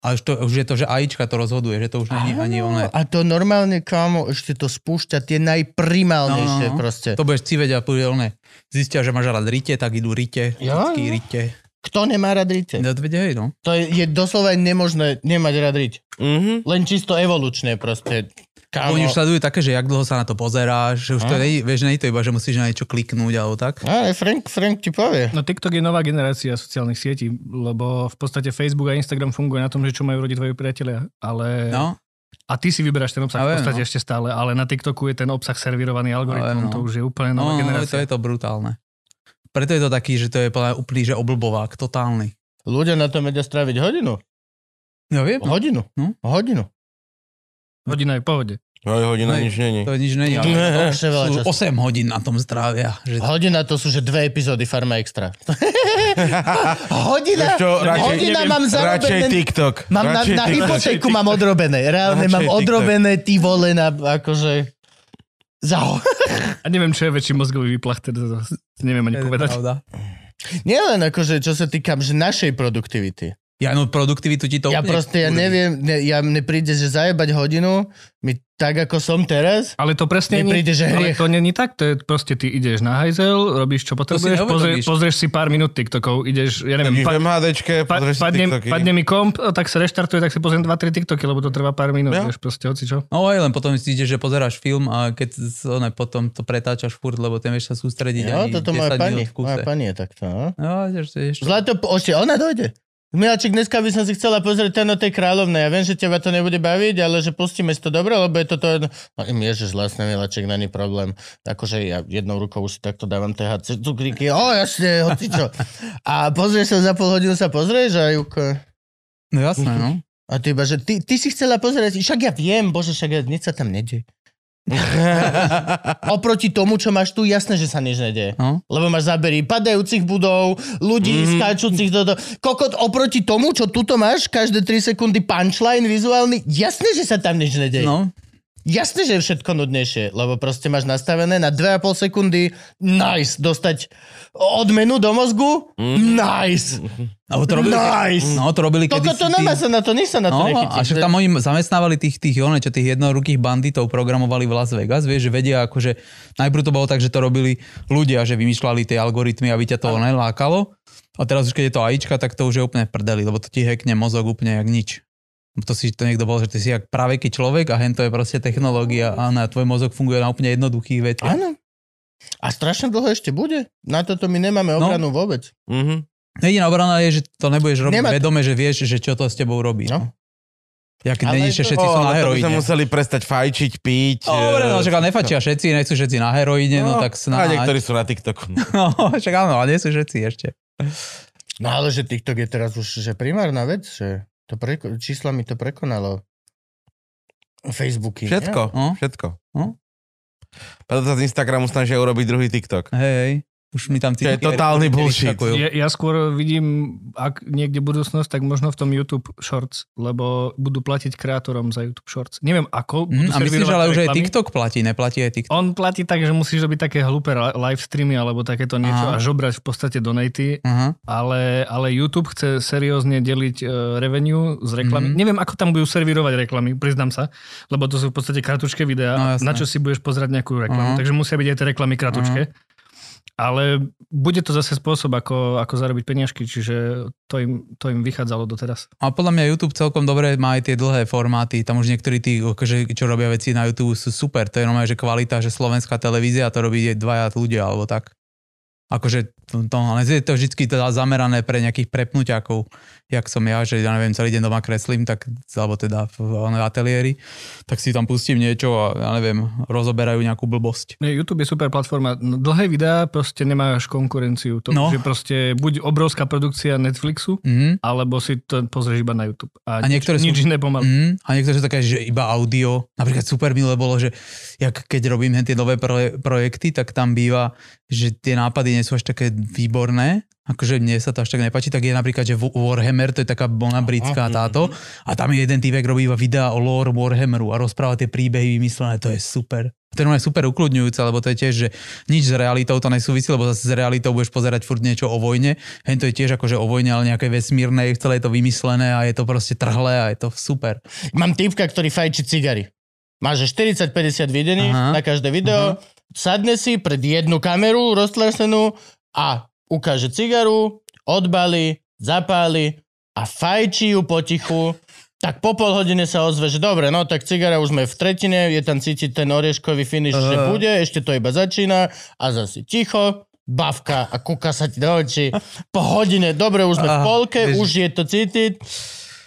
A už, to, už je to, že AIčka to rozhoduje, že to už není ani one. A to normálne, kámo, ešte to spúšťa tie najprimálnejšie No, no, no. proste. To budeš civeť a bude one. Zistia, že máš rád rite, tak idú rite. Jo, Vždycky jo. rite. Kto nemá rád rite? No, hej, no. To je, je doslova nemožné nemať rád riť. Mhm. Len čisto evolučne proste. Kámo. Oni už sledujú také, že jak dlho sa na to pozeráš, že už to No. nie, vieš, nie je to iba, že musíš na niečo kliknúť alebo tak. Ale Frank, Frank ti povie. No TikTok je nová generácia sociálnych sietí, lebo v podstate Facebook a Instagram funguje na tom, že čo majú rodiť tvoji priatelia, ale... No, A ty si vyberáš ten obsah Ja v viem, podstate no. ešte stále, ale na TikToku je ten obsah servírovaný viem, algoritmom, no. to už je úplne no, nová no, to generácia. je to brutálne. Preto je to taký, že to je úplný, že oblbovák, totálny. Ľudia na tom vedia stráviť hodinu. Ja viem, no. Hodinu. Hm? Hodinu. Hodina je v pohode. Hoj, hodina Hej. nič není. to nič není. To Ale je veľa sú času. 8 hodín na tom strávia. Že... Hodina to sú že dve epizódy Farma Extra. (laughs) hodina, čo, radšej- hodina mám Radšej zarobené. TikTok. Mám na, Radšej na TikTok. hypotéku mám odrobené. Reálne Radšej mám TikTok. odrobené ty vole na akože... Za... A neviem, čo je väčší mozgový výplach, teda to neviem ani To povedať. pravda. Nielen akože, čo sa týka že našej produktivity. Ja no produktivitu ti to Ja úplne proste, ja kurví. neviem, ne, ja mne príde, že zajebať hodinu, mi tak ako som teraz, Ale to presne nie, príde, že ale hriech. to není tak, to je proste ty ideš na hajzel, robíš čo potrebuješ, pozrie, pozrieš si pár minút TikTokov, ideš, ja neviem, pa, MHDčke, pa, padne, TikToky. padne mi komp, a tak sa reštartuje, tak si pozriem 2-3 TikToky, lebo to trvá pár minút, Ja. vieš, proste hoci čo. No aj len potom si ideš, že pozeráš film a keď one, potom to pretáčaš furt, lebo ten vieš sa sústrediť jo, ani toto 10 moja pani, moja pani je takto, no. No, ideš, ideš, Zlato, ešte ona dojde. Miláček, dneska by som si chcela pozrieť ten o tej kráľovnej. Ja viem, že teba to nebude baviť, ale že pustíme si to dobre, lebo je toto... No, ježiš, vlastne, Miláček, není problém. Akože ja jednou rukou už si takto dávam THC cukríky. O, jasne, hoci čo. A pozrieš sa za pol hodinu sa pozrieš a Juko... No jasné, no. A ty iba, že ty, ty si chcela pozerať, však ja viem, bože, však ja, nič sa tam nedie. (laughs) Oproti tomu, čo máš tu, jasné, že sa nič nedie. no. Lebo máš zábery padajúcich budov, ľudí mm. skáčúcich do toho. Kokot, oproti tomu, čo tuto máš, každé 3 sekundy punchline vizuálny, jasné, že sa tam nič nedie. no. Jasné, že je všetko nudnejšie, lebo proste máš nastavené na 2,5 sekundy nice, dostať odmenu do mozgu, nice. Alebo to robili, Nice. no, to robili Koko kedysi to tí- nemá sa na to, nič sa na to No, nechytí. a však tam oni zamestnávali tých, tých, one, čo tých jednorukých banditov programovali v Las Vegas, vieš, že vedia akože, najprv to bolo tak, že to robili ľudia, že vymýšľali tie algoritmy, aby ťa to nelákalo. A teraz už keď je to AIčka, tak to už je úplne prdeli, lebo to ti hackne mozog úplne jak nič. To si to niekto bol, že ty si jak praveký človek a hen to je proste technológia a na tvoj mozog funguje na úplne jednoduchých veciach. Áno. A strašne dlho ešte bude. Na toto my nemáme No. obranu vôbec. Mhm. Jediná obrana je, že to nebudeš robiť Nemá- vedome, že vieš, že čo to s tebou robí. No. No. Jak Ale není, že všetci O, sú na heroíne. sme museli prestať fajčiť, piť. Dobre, no eh, však ale nefačia všetci, nechcú všetci na heroíne, no, tak A snáď. niektorí sú na TikToku. (laughs) No, však áno, ale nie sú všetci ešte. No ale že TikTok je teraz už že primárna vec, že to preko- čísla mi to prekonalo. Facebooky. Všetko, No. všetko. No. Preto sa z Instagramu snažia urobiť druhý TikTok. Hej, hej. Už mi tam To je totálny bullshit. Ja, ja skôr vidím, ak niekde budúcnosť, tak možno v tom YouTube Shorts, lebo budú platiť kreátorom za YouTube Shorts. Neviem ako. budú Mm, a myslíš, ale už aj. TikTok platí, neplatí aj TikTok? On platí tak, že musíš robiť také hlúpe li- live streamy alebo takéto niečo Aha. a žobrať v podstate donaty, Aha. ale, ale YouTube chce seriózne deliť uh, revenue z reklamy. Mhm. Neviem, ako tam budú servírovať reklamy, priznám sa, lebo to sú v podstate kratučké videá, No, jasné. na čo si budeš pozerať nejakú reklamu, Aha. takže musia byť aj tie reklamy kratučké. Ale bude to zase spôsob, ako, ako zarobiť peniažky, čiže to im, to im vychádzalo doteraz. A podľa mňa YouTube celkom dobre má aj tie dlhé formáty. Tam už niektorí tí, akože, čo robia veci na YouTube sú super. To je normálne, že kvalita, že slovenská televízia to robí dvaja ľudia alebo tak. Akože to, to, ale je to vždy teda zamerané pre nejakých prepnuťákov, jak som ja, že ja neviem, celý deň doma kreslím, tak, alebo teda v, v ateliéri, tak si tam pustím niečo a ja neviem, rozoberajú nejakú blbosť. YouTube je super platforma. No, dlhé videá proste nemáš konkurenciu. To No. je proste buď obrovská produkcia Netflixu, Mhm. alebo si to pozrieš iba na YouTube. A, A niektoré nič, sú- nič iné pomaly. Mm, a niektoré sú také, že iba audio. Napríklad super milé bolo, že jak keď robím tie nové proje- projekty, tak tam býva, že tie nápady nie sú až také výborné, akože mne sa to až tak nepáči, tak je napríklad, že Warhammer, to je taká bona britská táto, a tam je jeden týpek robí iba videa o lore Warhammeru a rozpráva tie príbehy vymyslené, to je super. To je super ukludňujúce, lebo to je tiež, že nič s realitou to nesúvisí, lebo zase s realitou budeš pozerať furt niečo o vojne. Hen to je tiež akože o vojne, ale nejaké vesmírne, celé je to vymyslené a je to proste trhlé a je to super. Mám typka, ktorý fajči cigary. Má že 40-50 videní Aha. na každé video. Sadne si pred jednu kameru roztlasenú a ukáže cigaru, odbalí, zapáli a fajčí ju potichu. Tak po pol hodine sa ozve, že dobre, no tak cigara už sme v tretine, je tam cítiť ten orieškový finish, že Aha. bude, ešte to iba začína a zase ticho, bavka a kúka sa ti do očí. Po hodine, dobre, už sme v Ah, polke, vieš- už je to cítiť.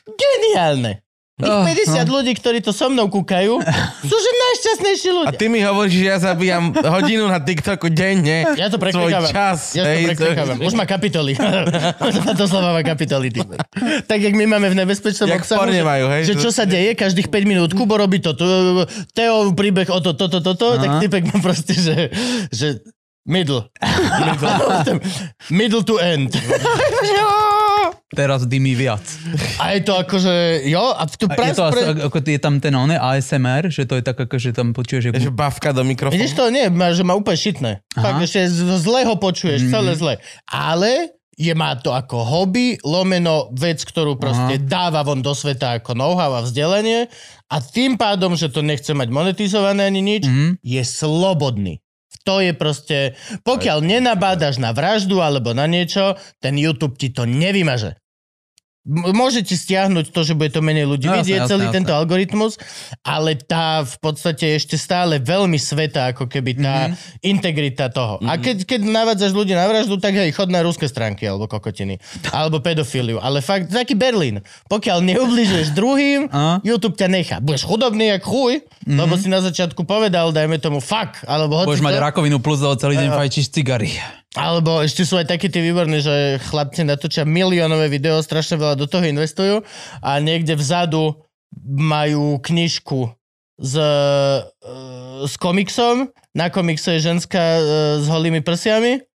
Geniálne. Tých Ah, 50 ľudí, ktorí to so mnou kúkajú, (laughs) sú že najšťastnejší A ľudia. ty mi hovoríš, že ja zabíjam hodinu na TikToku denne. Ja to preklikávam. čas. Ja to hej, preklikávam. Už má kapitoly. (laughs) (laughs) to slova má kapitoly. Ty. Tak, jak my máme v nebezpečnom Jak obsahu, že, majú, hej? že čo sa deje, každých 5 minút, Kubo robí toto, Teo príbeh o to, toto, toto, tak Aha. typek má proste, že, že middle. middle. middle to end. Teraz dymí viac. A je to akože, jo, a tu A je, to pre... ako je tam ten oné ASMR, že to je tak ako, že tam počuješ, že... Že bavka do mikrofónu. Vidíš to? Nie, má, že má úplne šitné. Aha. Fakt, z- zle ho počuješ, Mhm. celé zle. Ale je má to ako hobby, lomeno vec, ktorú proste dáva von do sveta ako know-how a vzdelanie a tým pádom, že to nechce mať monetizované ani nič, Mhm. je slobodný. To je proste, pokiaľ nenabádaš na vraždu alebo na niečo, ten YouTube ti to nevymaže. M- Môže ti stiahnuť to, že bude to menej ľudí No, vidieť, celý jasné, tento algoritmus, ale tá v podstate ešte stále veľmi sveta, ako keby tá mm-hmm. integrita toho. Mm-hmm. A keď, keď navádzaš ľudí na vraždu, tak hej, chod na ruské stránky, alebo kokotiny, (laughs) alebo pedofíliu. Ale fakt, taký Berlín. Pokiaľ neubližuješ (laughs) druhým? YouTube ťa nechá. Budeš chudobný jak chuj, mm-hmm. lebo si na začiatku povedal, dajme tomu fuck, alebo hoci Budeš mať rakovinu plus celý deň fajčíš cigary. Alebo ešte sú aj takí tí výborní, že chlapci natočia miliónové video, strašne veľa do toho investujú a niekde vzadu majú knižku s, e, s komiksom, na komikse je ženská e, s holými prsiami,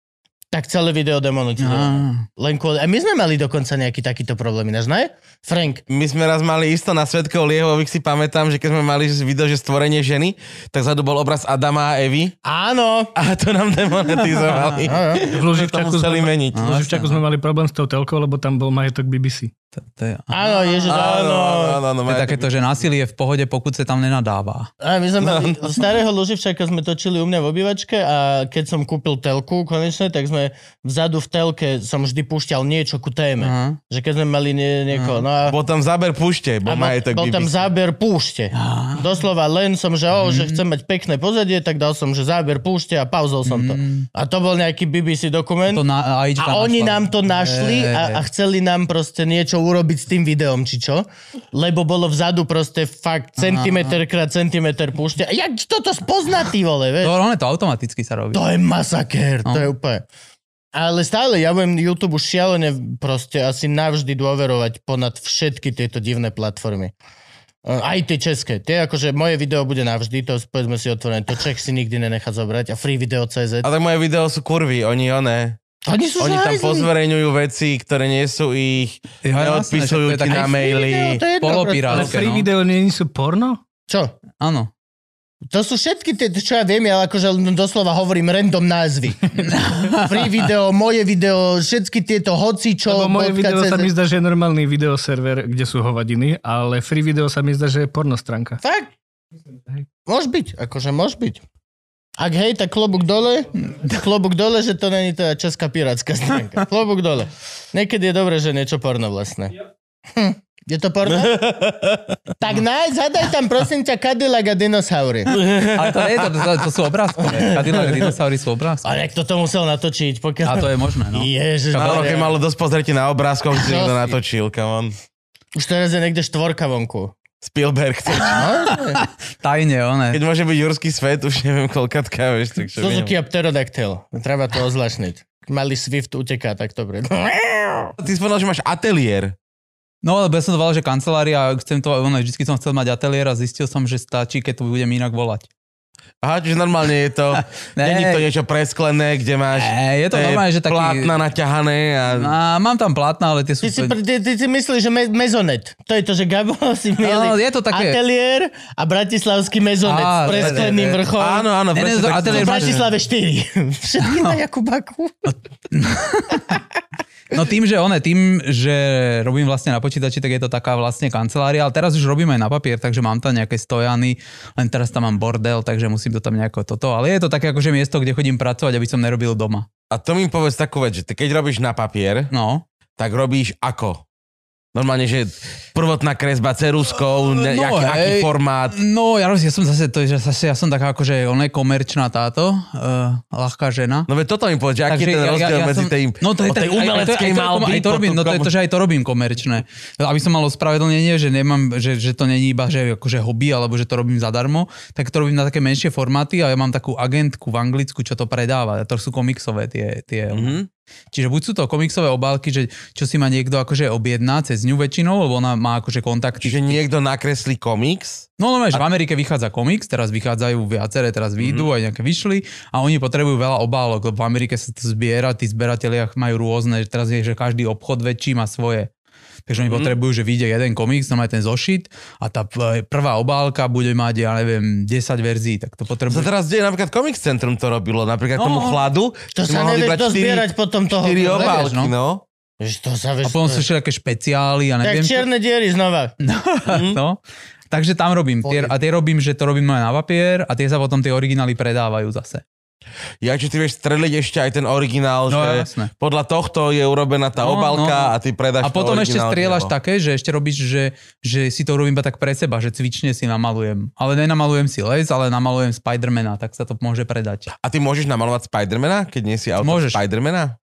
tak celé video demonetizované. Len kvôli... A my sme mali dokonca nejaký takýto problém, ináč, ne? Frank, My sme raz mali isto na Svetkov Liehových si pamätám, že keď sme mali video, že stvorenie ženy, tak zadu bol obraz Adama a Evy áno, a to nám demonetizovali. V To Luživčaku museli sme, meniť. v Luživčaku sme mali problém s tou telkou, lebo tam bol majetok BBC. To, to je, áno, ježiš, Áno, áno. áno, áno. to je takéto, že násilie je v pohode, pokud sa tam nenadáva. A my sme mali, starého Luživčaka sme točili u mňa v obývačke a keď som kúpil telku konečne, tak sme vzadu v telke, som vždy púšťal niečo ku téme. Že keď sme mali nie, niekoho, no a... Bol tam záber púšte, a bol bol, majetok bol tam záber púšte. Doslova len som, že, oh, že chcem mať pekné pozadie, tak dal som, že záber púšte a pauzol som to. A to bol nejaký BBC dokument. To na, Ačka A oni našla. nám to našli a, a chceli nám proste niečo urobiť s tým videom, či čo? Lebo bolo vzadu proste fakt centimeter krát centimeter púšte. A jak toto spozná, ty vole, vieš? To, ono to automaticky sa robí. To je masakér, to No. je úplne... Ale stále, ja budem YouTube už šialene proste asi navždy dôverovať ponad všetky tieto divné platformy. E, Aj tie české. Tie akože moje video bude navždy, to povedzme si otvorené, to Čech si nikdy nenechá zobrať a freevideo.cz. A tak moje video sú kurvy, oni oné. Oni sú Oni tam pozverejňujú veci, ktoré nie sú ich, Ja, neodpisujú ti také na maily. Video, to je jedno Polopirát. Ale free no. video nie sú porno? Čo? Áno. To sú všetky tie, čo ja viem, ja akože doslova hovorím random názvy. (laughs) Free video, moje video, všetky tieto hocičo. Lebo moje video sa CZ. mi zdá, že je normálny videoserver, kde sú hovadiny, ale free video sa mi zdá, že je porno stránka. Fakt? Môž byť, akože môž byť. Ak hej, tak klobúk dole, klobúk dole, že to není teda česká pirátska stránka. (laughs) Klobúk dole. Niekedy je dobré, že niečo porno vlastné. Hm. Je to porno? (laughs) tak nájď, zadaj tam prosím ťa Cadillac a dinosaury. Ale to, nie, to, to, to sú obrázkové. Cadillac a dinosaury sú obrázkové. Ale kto to musel natočiť, pokiaľ... A to je možné, no. Ježiš, No, Maria. keď malo dosť pozrieť na obrázkoch, si Čo niekto natočil, come on. Už teraz je niekde štvorka vonku. Spielberg. No, (laughs) Tajne, one. Keď môže byť Jurský svet, už neviem koľkatka, vieš, takže Suzuki viem. a pterodactyl. Treba to ozlašniť. Malý Swift uteká tak dobre. Ty spomenul, že máš ateliér. No, lebo ja som to volal, že kancelária, chcem to, ono, vždy som chcel mať ateliér a zistil som, že stačí, keď to budem inak volať. Aha, čiže normálne je to, (laughs) není to niečo presklené, kde máš Ne, je to normálne, že taký... plátna naťahané a... A mám tam plátna, ale tie sú... Ty si, ty, ty si myslíš, že me- mezonet. To je to, že Gabo (laughs) si mieli No, je to také- ateliér a bratislavský mezonet Á, s preskleným ne, ne, ne. vrchom. Áno, áno, Ne, ne, to ateliér V Bratislave 4. (laughs) Všetky na Jakubaku. No tým, že one, tým, že robím vlastne na počítači, tak je to taká vlastne kancelária, ale teraz už robím aj na papier, takže mám tam nejaké stojany, len teraz tam mám bordel, takže musím to tam nejako toto, ale je to také akože miesto, kde chodím pracovať, aby som nerobil doma. A to mi povedz takú vec, že ty keď robíš na papier, No, tak robíš ako? Normálne, že prvotná kresba ceruskou, No, aký, aký hej. formát. no ja, ja som zase, to, že zase ja som taká akože ona je komerčná táto, uh, ľahká žena. No veď toto mi povedz, aký je ten rozdiel medzi tej, no to je tej umeleckej malby aj to robím, no to je to, že aj to robím komerčné. Aby som mal ospravedlnenie, že nemám, že, že to není iba, že akože hobby, alebo že to robím zadarmo, tak to robím na také menšie formáty a ja mám takú agentku v Anglicku, čo to predáva. To sú komiksové tie, tie Mhm. Čiže buď sú to komiksové obálky, že čo si ma niekto akože objedná cez ňu väčšinou, lebo ona má akože kontakty. Čiže niekto nakreslí komiks, No no, že v Amerike vychádza komiks, teraz vychádzajú viaceré, teraz výjdu, aj nejaké vyšli a oni potrebujú veľa obálok, lebo v Amerike sa to zbiera, tí zberatelia majú rôzne, že teraz je, že každý obchod väčší má svoje. Takže oni potrebujú, že vyjde jeden komiks, tam aj ten zošit a tá p- prvá obálka bude mať, ja neviem, 10 verzií, tak to sa potrebujú. teraz deje, napríklad Comic Centrum to robilo, napríklad No. tomu chladu. To sa nevieš dozbierať potom toho. štyri vieš, obálky, no. no. To sa vieš. A potom sú ešte také špeciály a Tak neviem čo. čierne diery znova. (laughs) no. Takže tam robím. Tie, a tie robím, že to robím aj na papier a tie sa potom tie originály predávajú zase. Ja, či ty vieš streliť ešte aj ten originál, No že jasné. podľa tohto je urobená tá No, obálka no. a ty predáš A potom to ešte strieľaš dielo. také, že ešte robíš, že, že si to urobím iba tak pre seba, že cvične si namalujem. Ale nenamalujem si les, ale namalujem Spidermana, tak sa to môže predať. A ty môžeš namalovať Spidermana, keď nie si autor Môžeš. Spidermana?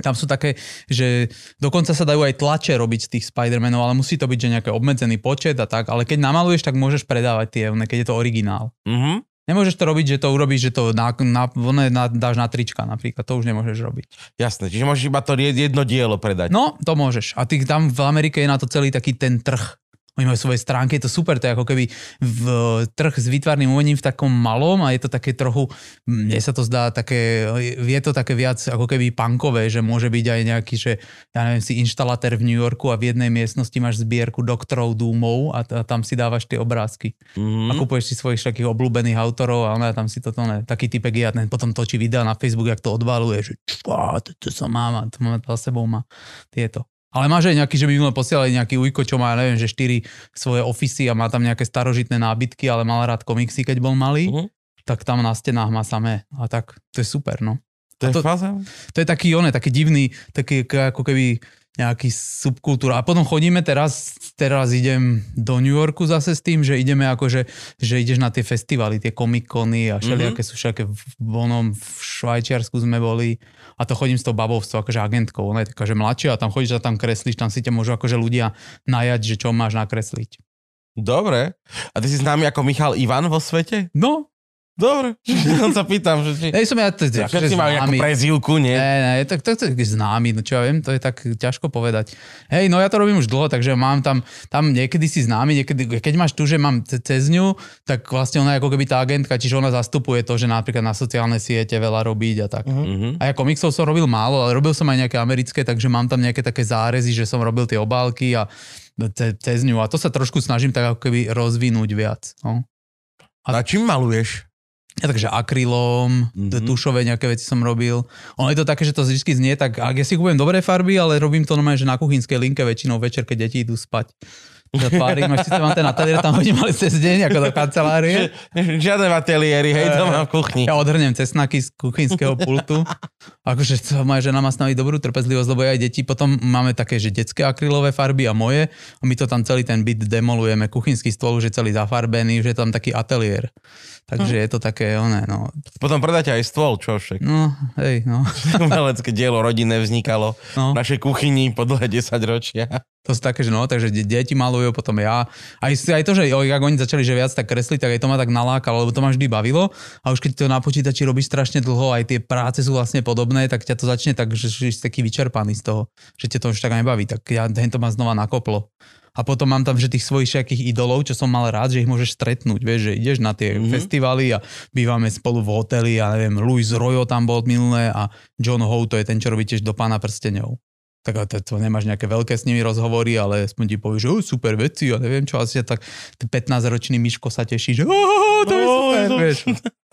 Tam sú také, že dokonca sa dajú aj tlače robiť z tých Spidermanov, ale musí to byť, že nejaký obmedzený počet a tak. Ale keď namaluješ, tak môžeš predávať tie, keď je to originál. Mhm. Nemôžeš to robiť, že to urobíš, že to na, na, one, na, dáš na trička napríklad. To už nemôžeš robiť. Jasné, čiže môžeš iba to jedno dielo predať. No, to môžeš. A ty tam v Amerike je na to celý taký ten trh. Oni majú svoje stránky, je to super, to je ako keby v trh s výtvarným umením v takom malom a je to také trochu, mne sa to zdá také, je to také viac ako keby punkové, že môže byť aj nejaký, že ja neviem, si inštalatér v New Yorku a v jednej miestnosti máš zbierku doktorov Dúmov a, t- a tam si dávaš tie obrázky. A Mhm. kupuješ si svojich takých obľúbených autorov a ona tam si toto, ne, taký typek je a ten potom točí videa na Facebook, jak to odvaluje, že čo, to, to som mám a to má za sebou má tieto. Ale máš aj nejaký, že by len posielali nejaký ujko, čo má, ja neviem, že štyri svoje ofisy a má tam nejaké starožitné nábytky, ale mal rád komiksy, keď bol malý, Mhm. tak tam na stenách má samé. A tak, to je super, no. To je to- fáza? To je taký, one, taký divný, taký ako keby nejaký subkultúra. A potom chodíme teraz, teraz idem do New Yorku zase s tým, že ideme akože, že ideš na tie festivaly, tie komikony a všelijaké sú všelijaké v Bonom, v Švajčiarsku sme boli a to chodím s tou babou, s tou akože agentkou, ona je taká, že mladšia a tam chodíš a tam kreslíš, tam si ťa môžu akože ľudia najať, že čo máš nakresliť. Dobre. A ty si známy ako Michal Ivan vo svete? No, Dobre. (laughs) On sa pýtam, že či... ja som ja, to, to, Všetci majú nejakú prezývku, nie? Ne, ne, tak to, to je známy, no čo ja viem, to je tak ťažko povedať. Hej, no ja to robím už dlho, takže mám tam, tam niekedy si známy, niekedy, keď máš tu, že mám ce- cez ňu, tak vlastne ona je ako keby tá agentka, čiže ona zastupuje to, že napríklad na sociálne siete veľa robiť a tak. Mhm. A ja komiksov som robil málo, ale robil som aj nejaké americké, takže mám tam nejaké také zárezy, že som robil tie obálky a ce, cez ňu. A to sa trošku snažím tak ako keby rozvinúť viac. No. A čím maluješ? Ja takže akrylom, Mhm. mm-hmm. tušové nejaké veci som robil. Ono je to také, že to vždy znie tak, ak ja si kúpujem dobré farby, ale robím to normálne, že na kuchynskej linke väčšinou večer, keď deti idú spať. Zatvárim, až síce mám ten ateliér, tam hodím ale cez deň, ako do kancelárie. Žiadne v ateliéri, hej, doma v kuchni. Ja odhrnem cesnaky z kuchynského pultu. Akože to moja žena má s nami dobrú trpezlivosť, lebo aj deti potom máme také, že detské akrylové farby a moje. A my to tam celý ten byt demolujeme. Kuchynský stôl už je celý zafarbený, už je tam taký ateliér. Takže je to také, oné, no. Potom predáte aj stôl, čo však. No, hej, no. (laughs) Umelecké dielo rodinné vznikalo no. v našej kuchyni po dlhé 10 ročia. To sú také, že no, takže de- deti malujú, potom ja. Aj, aj to, že jo, jak oni začali, že viac tak kresliť, tak aj to ma tak nalákalo, lebo to ma vždy bavilo. A už keď to na počítači robíš strašne dlho, aj tie práce sú vlastne podobné, tak ťa to začne tak, že, že si taký vyčerpaný z toho, že ťa to už tak nebaví. Tak ja to ma znova nakoplo. A potom mám tam, že tých svojich všetkých idolov, čo som mal rád, že ich môžeš stretnúť, vieš, že ideš na tie Mhm. mm-hmm. festivaly a bývame spolu v hoteli, a neviem, Louis Royo tam bol minulé a John Howe, to je ten, čo robí tiež do pána prstenov tak ale to, to nemáš nejaké veľké s nimi rozhovory, ale aspoň ti povie, že oh, super veci a neviem čo, asi tak ten 15-ročný Miško sa teší, že oh, to je No, super, vieš.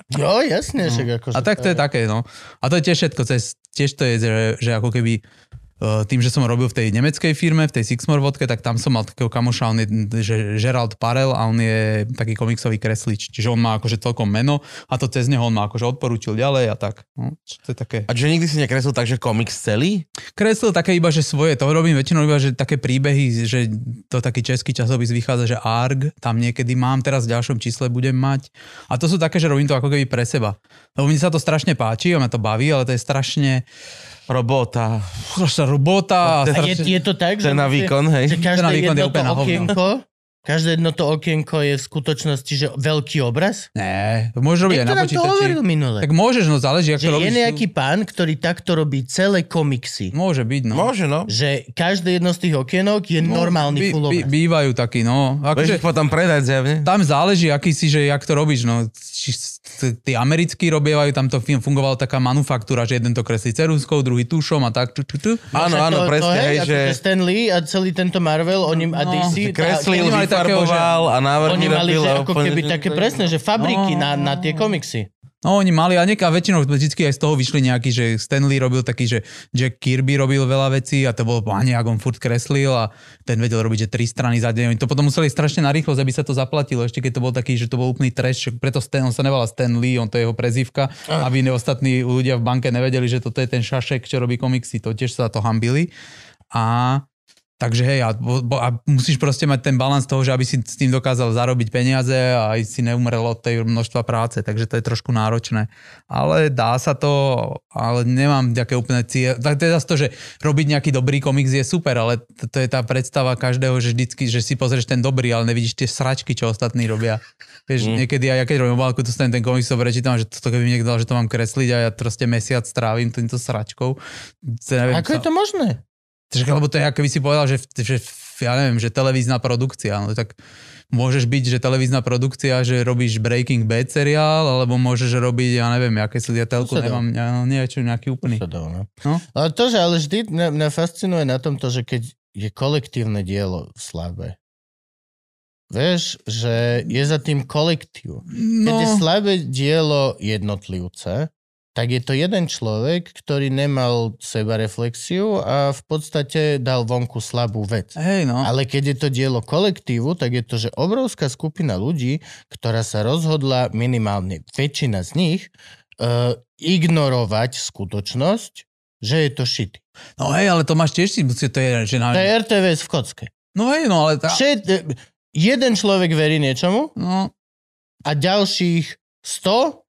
Jo, jasne, však ako... A tak to je také, no. A to je tiež všetko, cez, tiež to je, že, že ako keby tým, že som robil v tej nemeckej firme, v tej Sixmore vodke, tak tam som mal takého kamoša, on je že Gerald Parel a on je taký komiksový kreslič. Čiže on má akože celkom meno a to cez neho on ma akože odporúčil ďalej a tak. No, to je také. A že nikdy si nekreslil tak, že komiks celý? Kreslil také iba, že svoje, to robím väčšinou iba, že také príbehy, že to taký český časopis vychádza, že ARG, tam niekedy mám, teraz v ďalšom čísle budem mať. A to sú také, že robím to ako keby pre seba. Lebo mne sa to strašne páči a mňa to baví, ale to je strašne Robota. strašná robota. Je, je to tak, že, Ten na výkon, že hej. každé Ten na výkon je úplne na hovno. okienko, každé jedno to okienko je v skutočnosti, že veľký obraz? ne, môžeš robiť aj na nám to hovoril počítači. minule. Tak môžeš, no záleží, ako že to robíš. je nejaký pán, ktorý takto robí celé komiksy. Môže byť, no. Môže, no. Že každé jedno z tých okienok je No, normálny by, full by, obraz. bývajú takí, no. Budeš Akože, ich potom predať zjavne. tam záleží, aký si, že jak to robíš, no. Či, tí americkí robievajú, tam to fungovala taká manufaktúra, že jeden to kreslí ceruskou, druhý tušom a tak. Tu, tu, tu. Áno, áno, to, presne, to, hej, že Stan Lee a celý tento Marvel, oni, a No, DC, kreslil, Oni mali takého, a návrh oni mali že ako úplne, keby také presné, že fabriky No. na, na tie komiksy. No oni mali a nieka väčšinou vždycky aj z toho vyšli nejaký, že Stanley robil taký, že Jack Kirby robil veľa vecí a to bol páne, ako on furt kreslil a ten vedel robiť, že tri strany za deň. Oni to potom museli strašne na rýchlosť, aby sa to zaplatilo, ešte keď to bol taký, že to bol úplný trash, preto Stan, on sa nevolá Stanley, on to je jeho prezivka, aby ne, ostatní ľudia v banke nevedeli, že toto je ten šašek, čo robí komiksy, to tiež sa to hambili. A Takže hej, a, a musíš proste mať ten balans toho, že aby si s tým dokázal zarobiť peniaze a aj si neumrel od tej množstva práce, takže to je trošku náročné. Ale dá sa to, ale nemám nejaké úplne cieľ. Tak zase to, že robiť nejaký dobrý komiks je super, ale to, to je tá predstava každého, že vždycky, že si pozrieš ten dobrý, ale nevidíš tie sračky, čo ostatní robia. Vieš, mm. niekedy aj ja keď robím obálku, to ten, komiks to prečítam, že to keby niekto dal, že to mám kresliť a ja proste mesiac strávim týmto sračkou. Neviem, Ako je to možné? Takže, lebo to je, ako by si povedal, že, že ja neviem, že televízna produkcia, no tak môžeš byť, že televízna produkcia, že robíš Breaking Bad seriál, alebo môžeš robiť, ja neviem, aké telku, To sa dá. nemám, ja, no, nie, čo nejaký úplný. To dá, no. No. Ale to, že ale vždy mňa, mňa fascinuje na tomto, že keď je kolektívne dielo slabé, vieš, že je za tým kolektív. Keď je No, slabé dielo jednotlivca, tak je to jeden človek, ktorý nemal seba reflexiu a v podstate dal vonku slabú vec. hej, no. Ale keď je to dielo kolektívu, tak je to, že obrovská skupina ľudí, ktorá sa rozhodla, minimálne väčšina z nich, uh, ignorovať skutočnosť, že je to shit. No hej, ale to máš tiež to je, že na... To je RTVS v kocke. No hej, no ale tá... Všet, jeden človek verí niečomu No, a ďalších 100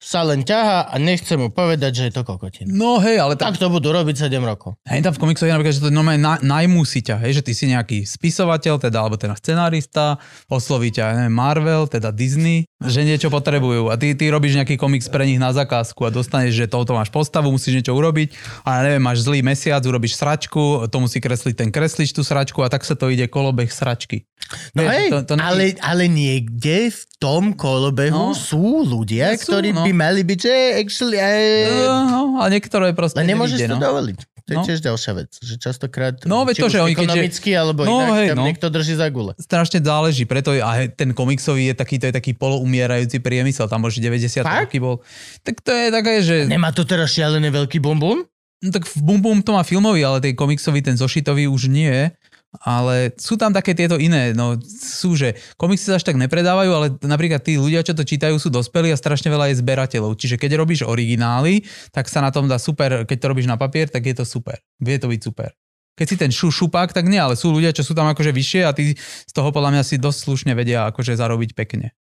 sa len ťahá a nechce mu povedať, že je to kokotina. no hej, ale tá... Tak to budú robiť 7 rokov. Hej, tam v komiksoch je napríklad, že to normálne na, najmú si ťa, hej, že ty si nejaký spisovateľ, teda, alebo teda scenárista, osloví ťa, neviem, Marvel, teda Disney, že niečo potrebujú a ty, ty robíš nejaký komiks pre nich na zakázku a dostaneš, že touto máš postavu, musíš niečo urobiť a neviem, máš zlý mesiac, urobíš sračku, to musí kresliť ten kreslič tú sračku a tak sa to ide kolobeh sračky. No Vieš, hej, to- to ale, ale niekde v tom kolobehu No. sú ľudia, Sú, ktorí no. by mali byť, že actually... Eh, No, a niektoré proste len nemôžeš nevidie, to no. dovoliť. To je No. tiež ďalšia vec, že častokrát, No, veď to, že oni keďže- ekonomicky, alebo No, inak, hej, tam no. niekto drží za gule. strašne záleží, preto je, a ten komiksový je taký, to je taký poloumierajúci priemysel, tam už 90 Fakt? roky bol. Tak to je také, že... Nemá to teraz šialený veľký bum? No tak v Bum Bum to má filmový, ale ten komiksový, ten zošitový už nie. Ale sú tam také tieto iné, no sú, že komiksy sa až tak nepredávajú, ale napríklad tí ľudia, čo to čítajú, sú dospelí a strašne veľa je zberateľov. Čiže keď robíš originály, tak sa na tom dá super, keď to robíš na papier, tak je to super. Vie to byť super. Keď si ten šu, tak nie, ale sú ľudia, čo sú tam akože vyššie a tí z toho podľa mňa si dosť slušne vedia akože zarobiť pekne.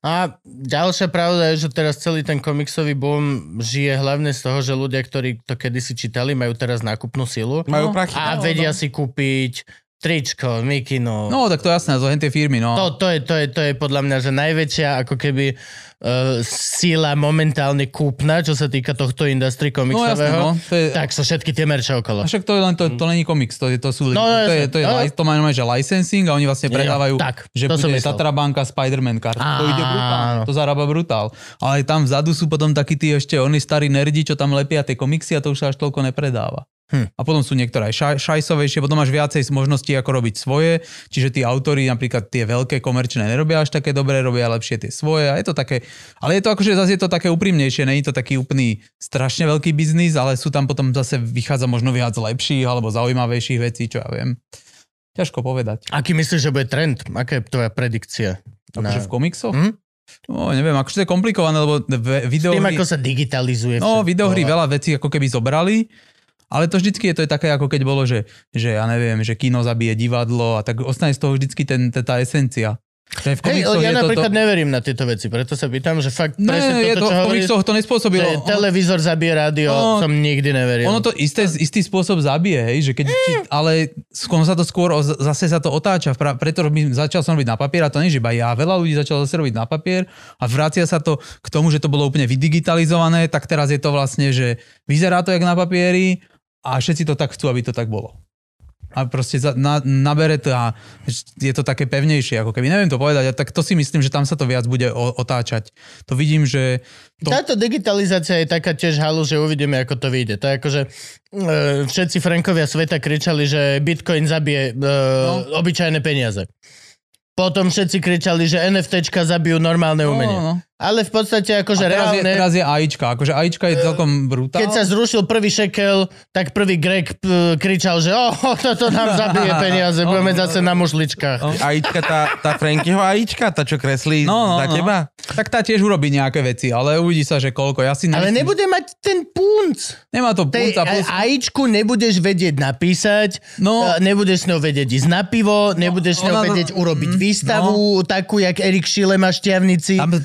A ďalšia pravda je, že teraz celý ten komiksový boom žije hlavne z toho, že ľudia, ktorí to kedysi čítali, majú teraz nákupnú silu Majú prachy. a vedia no. si kúpiť tričko, mikinu. No tak to jasné, hen tie firmy, no. To, to, je, to, je, to je podľa mňa, že najväčšia ako keby uh, síla momentálne kúpna, čo sa týka tohto industry no jasné, komiksového. no. To je, Tak sú všetky tie merče okolo. A však to je len to, to není komiks, to, je, to sú No, no, to, je, jasne. to, je, No. to má normálne, že licensing a oni vlastne Jo, predávajú, tak, že to bude. Tatrabanka Spider-Man kart. To ide brutálne, Áno. to zarába brutál. Ale tam vzadu sú potom takí tí ešte oni starí nerdi, čo tam lepia tie komiksy a to už až toľko nepredáva. Hm. A potom sú niektoré aj šaj, šajsovejšie, potom máš viacej možností, ako robiť svoje, čiže tí autori napríklad tie veľké komerčné nerobia až také dobré, robia lepšie tie svoje a je to také, ale je to akože zase je to také úprimnejšie, není to taký úplný strašne veľký biznis, ale sú tam potom zase vychádza možno viac lepších alebo zaujímavejších vecí, čo ja viem. Ťažko povedať. Aký myslíš, že bude trend? Aká je tvoja predikcia? Akože v komiksoch? Hm? No, neviem, akože to je komplikované, lebo ve- S tým, videohry... ako sa digitalizuje No, videohry veľa vecí ako keby zobrali, ale to vždycky je to je také, ako keď bolo, že, že ja neviem, že kino zabije divadlo a tak ostane z toho vždycky ten, tá esencia. Hej, ja napríklad to, neverím na tieto veci, preto sa pýtam, že fakt Ne, presne toto, to, čo v komiksoch to nespôsobilo. že televízor zabije rádio, No, som nikdy neveril. Ono to isté, istý spôsob zabije, hej, že keď, či, ale skôr sa to skôr, zase sa to otáča, preto robím, začal som robiť na papier a to nie, že iba ja, veľa ľudí začalo zase robiť na papier a vracia sa to k tomu, že to bolo úplne vydigitalizované, tak teraz je to vlastne, že vyzerá to jak na papieri a všetci to tak chcú, aby to tak bolo. A proste za, na, nabere to a je to také pevnejšie, ako keby, neviem to povedať, a tak to si myslím, že tam sa to viac bude o, otáčať. To vidím, že to, Táto digitalizácia je taká tiež halu, že uvidíme, ako to vyjde. To je ako, že e, všetci Frankovia sveta kričali, že Bitcoin zabije e, no. obyčajné peniaze. Potom všetci kričali, že NFTčka zabijú normálne umenie. no, no. Ale v podstate akože A teraz, je, reálne... teraz je AIčka, akože AIčka je celkom brutálne. Keď sa zrušil prvý šekel, tak prvý Greg p- kričal, že oh, (laughs) toto nám zabije peniaze, (laughs) budeme zase na mušličkách. Ajíčka, tá, tá Frankyho Ajíčka, tá čo kreslí No, no, za no. teba? Tak tá tiež urobí nejaké veci, ale uvidí sa, že koľko. Ja si Ale nemyslím- nebude mať ten punc. Nemá to Tej punca plus... a- ajíčku nebudeš vedieť napísať, No. no, nebudeš s ňou vedieť ísť na pivo, nebudeš s ňou vedieť urobiť mm, výstavu, takú, jak Erik Šile má šťavnici. Tam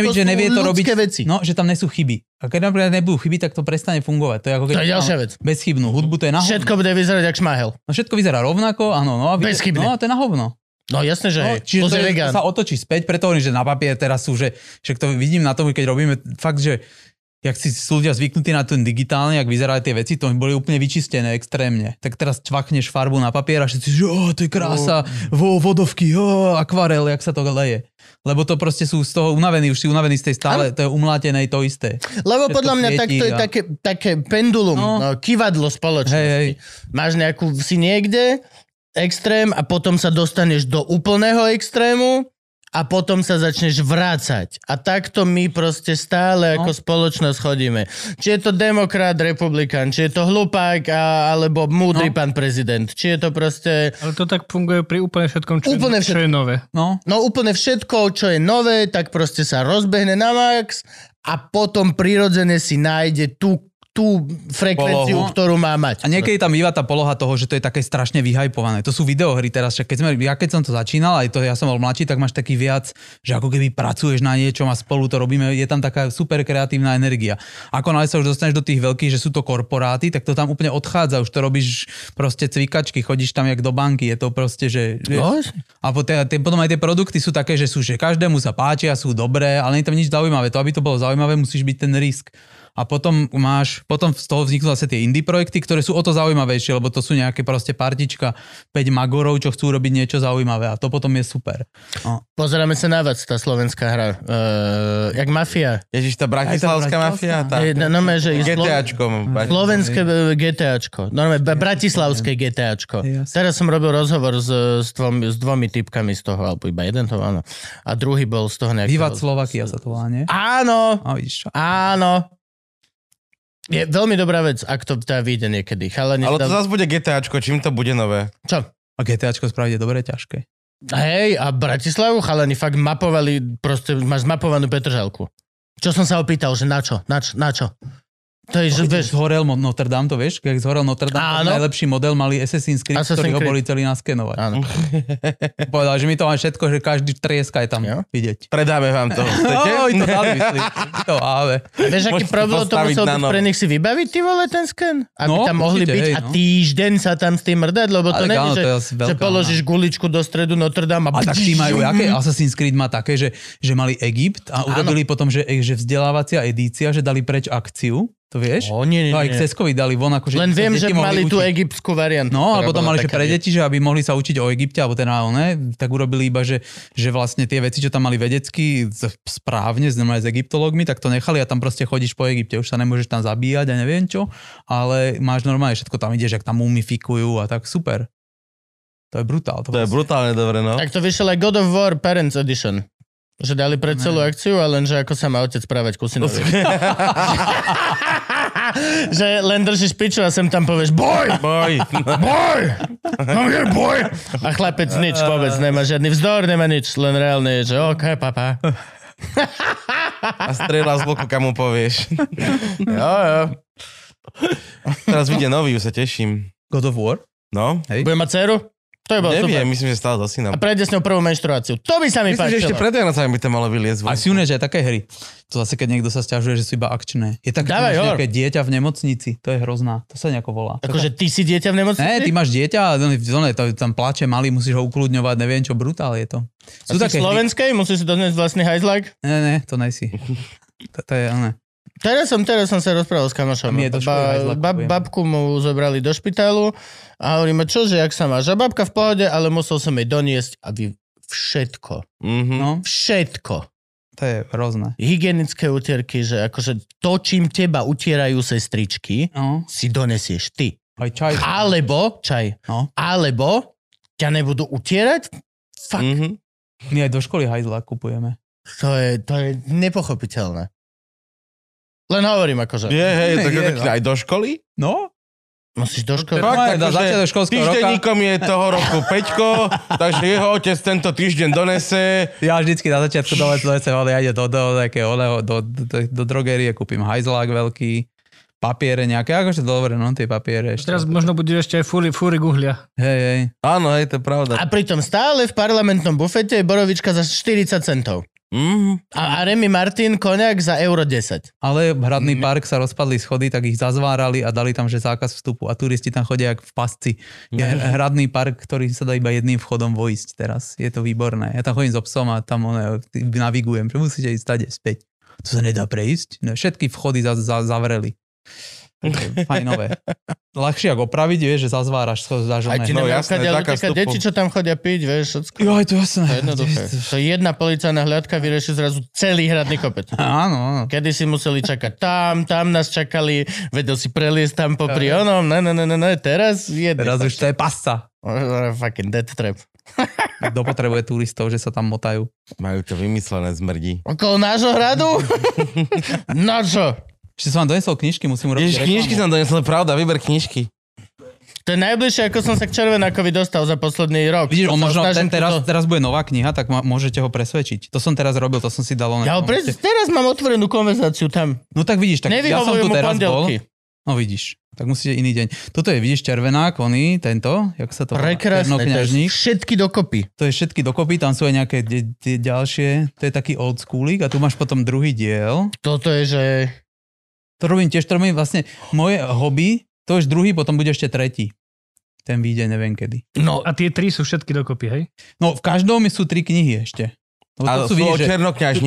všetko byť, že nevie to robiť... veci. No, že tam nie sú chyby. A keď napríklad nebudú chyby, tak to prestane fungovať. To je ako keď... To je ďalšia vec. Bezchybnú hudbu, to je na hovno. Všetko bude vyzerať jak šmahel. No všetko vyzerá rovnako, áno. No, a vy- Bezchybne. No, a to je na hovno. No jasné, že No, hej. čiže to je vegán. sa otočí späť, preto hovorím, že na papier teraz sú, že však to vidím na tom, keď robíme fakt, že jak si sú ľudia zvyknutí na ten digitálne, jak vyzerajú tie veci, to boli úplne vyčistené extrémne. Tak teraz čvakneš farbu na papier a všetci, že oh, to je krása, vo, vodovky, oh, akvarel, jak sa to leje. Lebo to proste sú z toho unavení, už si unavený z tej stále, to je umlátené to isté. Lebo Všetko podľa mňa svietí takto je a- také, také pendulum, No. no. kivadlo spoločnosti. Hej, hej. Máš nejakú, si niekde, extrém a potom sa dostaneš do úplného extrému a potom sa začneš vrácať. A takto my proste stále No. ako spoločnosť chodíme. Či je to demokrat, republikán, či je to hlupák a, alebo múdry No. pán prezident. Či je to proste... Ale to tak funguje pri úplne všetkom, čo, Úplne čo je nové. No, No úplne všetko, čo je nové, tak proste sa rozbehne na max a potom prirodzene si nájde tú, tú frekvenciu, Polohu. ktorú má mať. A niekedy tam býva tá poloha toho, že to je také strašne vyhypované. To sú videohry teraz, však keď sme, ja keď som to začínal, aj to ja som bol mladší, tak máš taký viac, že ako keby pracuješ na niečom a spolu to robíme, je tam taká super kreatívna energia. Ako náhle sa už dostaneš do tých veľkých, že sú to korporáty, tak to tam úplne odchádza, už to robíš proste cvikačky, chodíš tam jak do banky, je to proste, že... No, A potom, aj tie produkty sú také, že sú, že každému sa páčia, sú dobré, ale nie je tam nič zaujímavé. To, aby to bolo zaujímavé, musíš byť ten risk. A potom máš, potom z toho vzniknú zase tie indie projekty, ktoré sú o to zaujímavejšie, lebo to sú nejaké proste partička, 5 magorov, čo chcú robiť niečo zaujímavé a to potom je super. No. Pozeráme sa na vás, tá slovenská hra. Uh, jak mafia. Ježiš, tá bratislavská mafia, tá Je, no, no, že GTAčko. Slovenské e, GTAčko. Normálne, bratislavské GTAčko. Jasne. Teraz som robil rozhovor s, s, dvomi, s dvomi typkami z toho, alebo iba jeden to, áno. A druhý bol z toho nejakého... Vývad Slovakia sa to volá, nie? Áno, čo? áno. Je veľmi dobrá vec, ak to teda vyjde niekedy. Chalani, Ale to zase bude GTAčko, čím to bude nové? Čo? A GTAčko spraviť je dobre ťažké. Hej, a Bratislavu chalani fakt mapovali, proste máš mapovanú Petržalku. Čo som sa opýtal, že na čo, na čo, na čo? To je, že vieš, Zhorel Notre Dame, to vieš? Keď zhorel Notre Dame, Áno. najlepší model mali Assassin's Creed, Assassin's ktorý ho Creed. boli celý naskenovať. áno. (laughs) Povedal, že mi to má všetko, že každý trieska je tam Jo. vidieť. Predáme vám to. (laughs) Chcete? Oj, to dali, myslí. To áve. A vieš, aký Môžete problém to postaviť musel na byť novo. pre nich si vybaviť, ty vole, ten sken? Aby No, tam mohli určite, byť hej, a no. týždeň sa tam s tým mrdať, lebo to Ale není, áno, že, to je asi že položíš guličku do stredu Notre Dame a... A tak tí majú, aké Assassin's Creed má také, že, že mali Egypt a urobili potom, že, že vzdelávacia edícia, že dali preč akciu, to vieš? O, nie, nie, To aj. Ceskovi dali von, akože Len viem, že mali tú učiť. egyptskú variantu. No a ktorá potom bola mali, že pre deti, že aby mohli sa učiť o Egypte, alebo teda one, tak urobili iba, že, že vlastne tie veci, čo tam mali vedecky správne, znamená s egyptológmi, tak to nechali a tam proste chodíš po Egypte, už sa nemôžeš tam zabíjať a neviem čo, ale máš normálne všetko tam ideš, ak tam mumifikujú a tak super. To je brutál. To je brutálne dobre, no. Tak to vyšiel aj God of War Parents Edition. Že dali pre celú akciu a len, že ako sa má otec správať ku synovi. (laughs) že len držíš piču a sem tam povieš boj, Boj. boj, I'm here, boj. A chlapec nič vôbec, nemá žiadny vzdor, nemá nič, len reálne je, že OK, papa. A strieľa z boku, kam mu povieš. Jo, jo. Teraz vyjde nový, už sa teším. God of War? No, Hej. Bude mať dceru? To je bolo neviem, super. myslím, že stále synom. A prejde s ňou prvú menštruáciu. To by sa mi Myslím, že ešte páčilo. pred Vianocami by to malo vyliezť. A sú že aj také hry. To zase, keď niekto sa stiažuje, že sú iba akčné. Je také, Dávaj, nejaké dieťa v nemocnici. To je hrozná. To sa nejako volá. Akože ty si dieťa v nemocnici? Ne, ty máš dieťa a to, tam plače malý, musíš ho ukludňovať, neviem čo, brutál je to. A si v slovenskej? Musíš si doniesť vlastný hajzlak? Ne, ne, to nejsi. To, to je, ne. Teraz som, teraz som sa rozprával s kamošom. Bab, kupujem. babku mu zobrali do špitálu a hovoríme, čože, jak sa máš? A babka v pohode, ale musel som jej doniesť, aby všetko, Mhm. No, všetko, to je hrozné. hygienické utierky, že akože to, čím teba utierajú sestričky, No, si donesieš ty. aj čaj. Alebo, čaj, No. alebo ťa nebudú utierať? Fuck, Mhm. My aj do školy hajzlák kupujeme. to, je, to je nepochopiteľné. Len hovorím akože. Je, hej, tak, Je, tak, no. aj do školy? No, Musíš do školy. Fakt, akože začiatok školského roka. Týždenníkom je toho roku Peťko, (laughs) takže jeho otec tento týždeň donese. ja vždycky na začiatku dole sa ale ja idem do, do, do, do, do, do, do drogerie, kúpim hajzlák veľký, papiere nejaké, akože dobre, no tie papiere. Ešte. Teraz možno budeš ešte aj fúry, fúry guhlia. Hej, hej. Áno, hej, to je pravda. A pritom stále v parlamentnom bufete je borovička za 40 centov. Mhm. A, a Remy Martin koniak za euro 10. Ale hradný park sa rozpadli schody, tak ich zazvárali a dali tam, že zákaz vstupu a turisti tam chodia jak v pasci. Je hradný park, ktorý sa dá iba jedným vchodom vojsť teraz. Je to výborné. Ja tam chodím s obsom a tam one, navigujem, že musíte ísť stade späť. To sa nedá prejsť? No, všetky vchody za, za, zavreli. Takže Fajnové. Ľahšie ako opraviť, vieš, že zazváraš to A zažoné. ti No jasné, taká vstupu. deti, čo tam chodia piť, vieš, všetko. Jo, je to jasné. To je jednoduché. To je jedna policajná hľadka vyrieši zrazu celý hradný kopec. (laughs) Áno, áno. Kedy si museli čakať tam, tam nás čakali, vedel si preliesť tam popri onom, ne, ne, ne, ne, ne, teraz jedna. Teraz už to je pasca. Fucking death trap. (laughs) Kto potrebuje turistov, že sa tam motajú. Majú to vymyslené zmrdí. Okolo nášho hradu? (laughs) Na čo? Ešte som vám donesol knižky, musím urobiť Ježiš, knižky som donesol, pravda, vyber knižky. To je najbližšie, ako som sa k Červenákovi dostal za posledný rok. Vidíš, To on možno ten teraz, túto- teraz bude nová kniha, tak ma, môžete ho presvedčiť. To som teraz robil, to som si dal. Ja ho pre... teraz mám otvorenú konverzáciu tam. No tak vidíš, tak ja som tu teraz bol. pondelky. No vidíš, tak musíte iný deň. Toto je, vidíš, červenák, oný, tento, jak sa to? Prekrásne, to je všetky dokopy. To je všetky dokopy, tam sú aj nejaké de- de- ďalšie, to je taký old schoolik a tu máš potom druhý diel. Toto je, že... To robím tiež, to robím vlastne moje hobby, to už druhý, potom bude ešte tretí. Ten vyjde neviem kedy. No, A tie tri sú všetky dokopy, hej? No v každom sú tri knihy ešte. Ale sú o vidíš, že-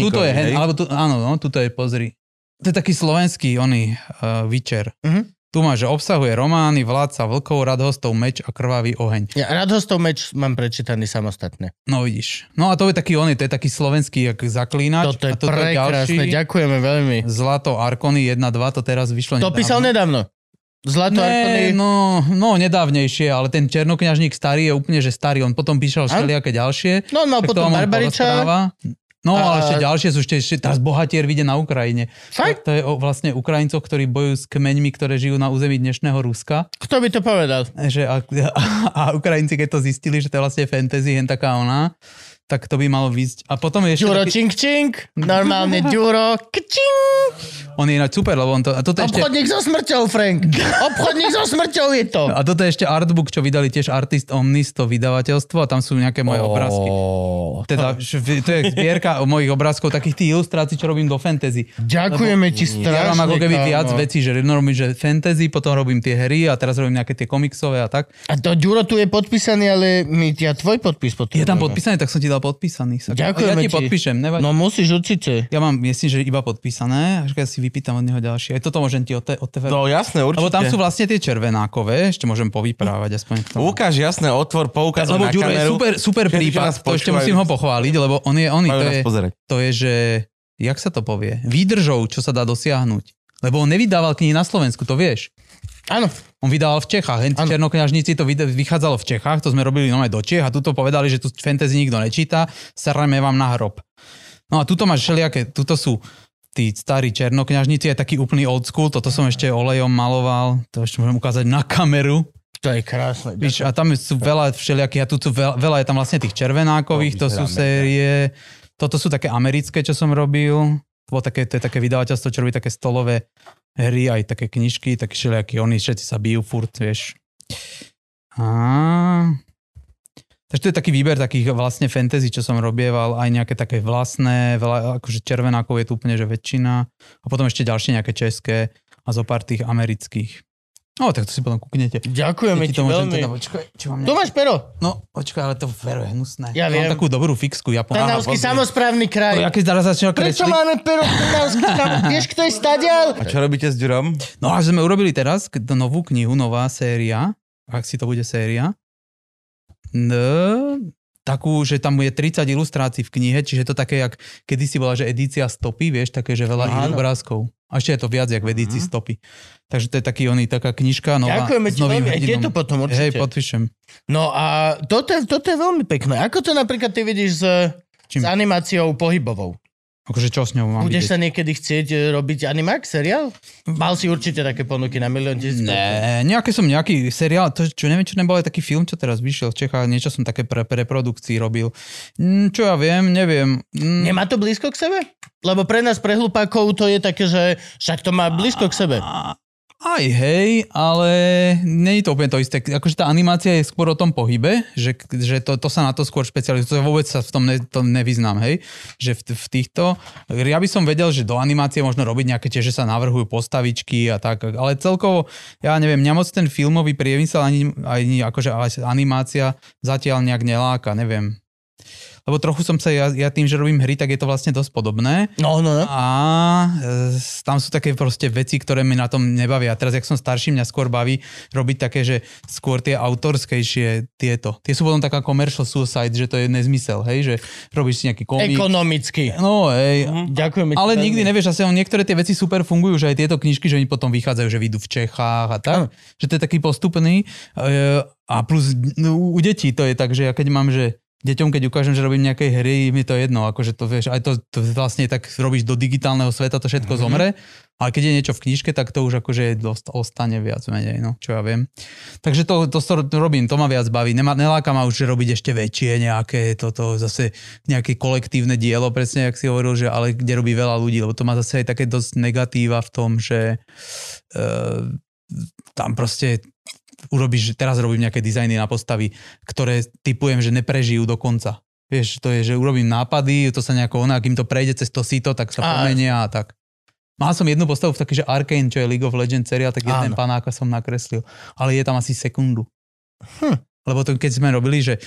Tuto je, hej? alebo tu, áno, no, tuto je, pozri. To je taký slovenský, oný, uh, Witcher. Mhm. Tu má, že obsahuje romány, vládca vlkov, radhostov, meč a krvavý oheň. ja Radhostov meč mám prečítaný samostatne. No vidíš. No a to je taký oný, to je taký slovenský, jak zaklínač. Toto je a toto prekrásne, ďakujeme veľmi. Zlato Arkony 1, 2, to teraz vyšlo To nedávno. písal nedávno. Zlato Ne, no, no, nedávnejšie, ale ten černokňažník starý je úplne, že starý. On potom píšal Áno. všelijaké ďalšie. No, to potom Barbariča. No, A- ale ešte ďalšie sú ešte, ešte teraz bohatier vyjde na Ukrajine. Fakt? To je o vlastne Ukrajincoch, ktorí bojujú s kmeňmi, ktoré žijú na území dnešného Ruska. Kto by to povedal? Že a, a, Ukrajinci, keď to zistili, že to je vlastne fantasy, hen taká ona, tak to by malo výsť. A potom je ešte Ďuro taký, čink čink, normálne (laughs) Ďuro kčing. on je ináč super, lebo on to, a toto ešte, Obchodník so smrťou, Frank. (laughs) Obchodník so smrťou je to. a toto je ešte artbook, čo vydali tiež Artist Omnis, to vydavateľstvo a tam sú nejaké moje obrázky. Teda, to je zbierka mojich obrázkov, takých tých ilustrácií, čo robím do fantasy. Ďakujeme ti Ja strašne, mám ako keby kámo. viac vecí, že jedno robím, že fantasy, potom robím tie hry a teraz robím nejaké tie komiksové a tak. A to Ďuro tu je podpísaný, ale my, ja tvoj podpis Je potrebujem. tam podpísaný, tak som ti dal podpísaný. Sa- Ďakujeme ja ti ti. podpíšem, nevadí. No musíš určite. Ja mám, myslím, že iba podpísané, až keď si vypýtam od neho ďalšie. Aj toto môžem ti od, od No jasné, určite. Lebo tam sú vlastne tie červenákové, ešte môžem povyprávať aspoň. k tomu. Ukáž, jasné, otvor, poukazuj Lebo na Ďuro je kameru. super, super prípad, to ešte musím ho pochváliť, lebo on je, on, Majú to je, pozerať. to je, že, jak sa to povie, výdržou, čo sa dá dosiahnuť. Lebo on nevydával knihy na Slovensku, to vieš. Áno. On vydával v Čechách, hen. Černokňažníci to vychádzalo v Čechách, to sme robili nové do Čech a tuto povedali, že tu fantasy nikto nečíta, sereme vám na hrob. No a tuto máš všelijaké, tuto sú tí starí černokňažníci, je taký úplný old school, toto som ešte olejom maloval, to ešte môžem ukázať na kameru. To je krásne. Víš, a tam sú veľa všelijakých, a tu sú veľa, veľa je tam vlastne tých červenákových, to sú série, toto sú také americké, čo som robil, to, bolo také, to je také vydavateľstvo, čo robí také stolové hry, aj také knižky, také všelijakí, oni všetci sa bijú furt, vieš. A... Takže to je taký výber takých vlastne fantasy, čo som robieval, aj nejaké také vlastné, veľa, akože červenákov je tu úplne, že väčšina. A potom ešte ďalšie nejaké české a zo pár tých amerických. No, tak to si potom kúknete. Ďakujeme Ti ti to môžem veľmi. teda, počkaj, čo mám Tu máš pero. No, počkaj, ale to veru je hnusné. Ja Mám viem. takú dobrú fixku, ja Trnavský samozprávny kraj. ja keď teraz začal Prečo máme pero Trnavský samozprávny? (laughs) Vieš, kto je stadial? A čo robíte s Ďurom? No a sme urobili teraz novú knihu, nová séria, ak si to bude séria. No, takú, že tam je 30 ilustrácií v knihe, čiže to také, jak kedysi bola, že edícia stopy, vieš, také, že veľa Áno. obrázkov. A ešte je to viac, jak v edícii stopy. Takže to je taký oný, taká knižka nová. Ďakujeme ti veľmi. Hrdinom. tieto potom Hej, určite. podpíšem. No a toto, toto je veľmi pekné. Ako to napríklad ty vidíš s, Čím? s animáciou pohybovou? Akože čo s ňou mám Budeš vidieť? sa niekedy chcieť e, robiť animák, seriál? Mal si určite také ponuky na milión tisíc. Ne, nejaký som nejaký seriál, to, čo neviem, čo nebol aj taký film, čo teraz vyšiel v Čechách, niečo som také pre, pre produkcii robil. Mm, čo ja viem, neviem. Mm, Nemá to blízko k sebe? Lebo pre nás, pre hlupákov, to je také, že však to má blízko k sebe. Aj hej, ale nie je to úplne to isté. Akože tá animácia je skôr o tom pohybe, že, že to, to sa na to skôr špecializuje. Vôbec sa v tom, ne, tom nevyznám, hej. Že v, v týchto... Ja by som vedel, že do animácie možno robiť nejaké tie, že sa navrhujú postavičky a tak, ale celkovo, ja neviem, mňa moc ten filmový priemysel ani, ani akože animácia zatiaľ nejak neláka, neviem. Lebo trochu som sa, ja, ja tým, že robím hry, tak je to vlastne dosť podobné. No, no, no. A e, tam sú také proste veci, ktoré mi na tom nebavia. Teraz, jak som starší, mňa skôr baví robiť také, že skôr tie autorskejšie tieto. Tie sú potom taká commercial suicide, že to je nezmysel, hej, že robíš si nejaký komik. Ekonomicky. No, hej. Ďakujeme ti Ale veľmi. nikdy nevieš, asi niektoré tie veci super fungujú, že aj tieto knižky, že oni potom vychádzajú, že vyjdú v Čechách a tak. Že to je taký postupný. E, A plus no, u detí to je tak, že ja keď mám, že deťom, keď ukážem, že robím nejaké hry, mi to jedno, akože to vieš, aj to, to vlastne tak robíš do digitálneho sveta, to všetko mm-hmm. zomre, Ale keď je niečo v knižke, tak to už akože dosť ostane viac menej, no, čo ja viem. Takže to, to, to robím, to ma viac baví. Nemá, neláka ma už robiť ešte väčšie nejaké, toto zase nejaké kolektívne dielo, presne, jak si hovoril, že ale kde robí veľa ľudí, lebo to má zase aj také dosť negatíva v tom, že e, tam proste urobíš, teraz robím nejaké dizajny na postavy, ktoré typujem, že neprežijú do konca. Vieš, to je, že urobím nápady, to sa nejako ona, kým to prejde cez to sito, tak sa pomenia a tak. Mal som jednu postavu v taký, že Arkane, čo je League of Legends seriál, tak jeden Áno. panáka som nakreslil. Ale je tam asi sekundu. Hm. Lebo to, keď sme robili, že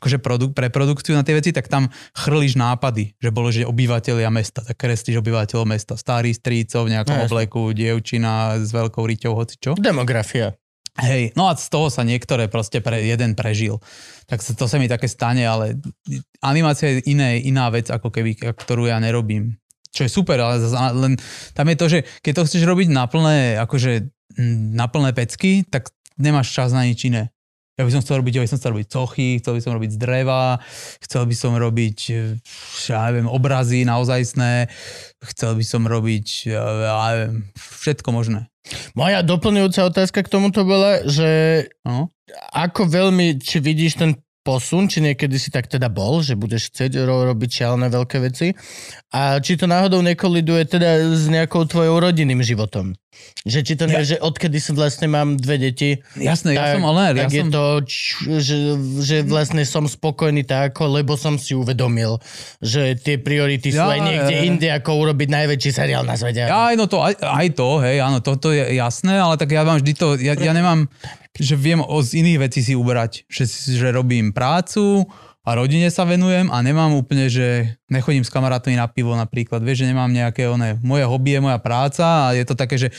akože produk, pre produkciu na tie veci, tak tam chrlíš nápady, že bolo, že obyvateľia mesta, tak kreslíš obyvateľov mesta, starý strícov v nejakom No, obleku, dievčina s veľkou riťou, hoci čo. Demografia. Hej, no a z toho sa niektoré proste pre jeden prežil. Tak to sa mi také stane, ale animácia je iné, iná vec, ako keby, ktorú ja nerobím. Čo je super, ale len tam je to, že keď to chceš robiť na plné, akože na plné pecky, tak nemáš čas na nič iné. Ja by som chcel robiť, ja by som chcel robiť sochy, chcel by som robiť z dreva, chcel by som robiť, ja neviem, obrazy naozajstné, chcel by som robiť, ja neviem, všetko možné. Moja doplňujúca otázka k tomuto bola, že No. ako veľmi, či vidíš ten posun, či niekedy si tak teda bol, že budeš chcieť ro- robiť šialené veľké veci a či to náhodou nekoliduje teda s nejakou tvojou rodinným životom. Že či to nie, že odkedy si vlastne mám dve deti, Jasné, ja tak, som, ale ja tak je som... to, č- že, že vlastne som spokojný tak, lebo som si uvedomil, že tie priority sú Ja, aj niekde ja, ja. inde, ako urobiť najväčší seriál na svete. Aj, no to, aj, aj to, hej, áno, toto je jasné, ale tak ja mám vždy to, ja, ja nemám, že viem o, z iných vecí si ubrať, že, že robím prácu a rodine sa venujem a nemám úplne, že nechodím s kamarátmi na pivo napríklad, vieš, že nemám nejaké, one, moje hobby je moja práca a je to také, že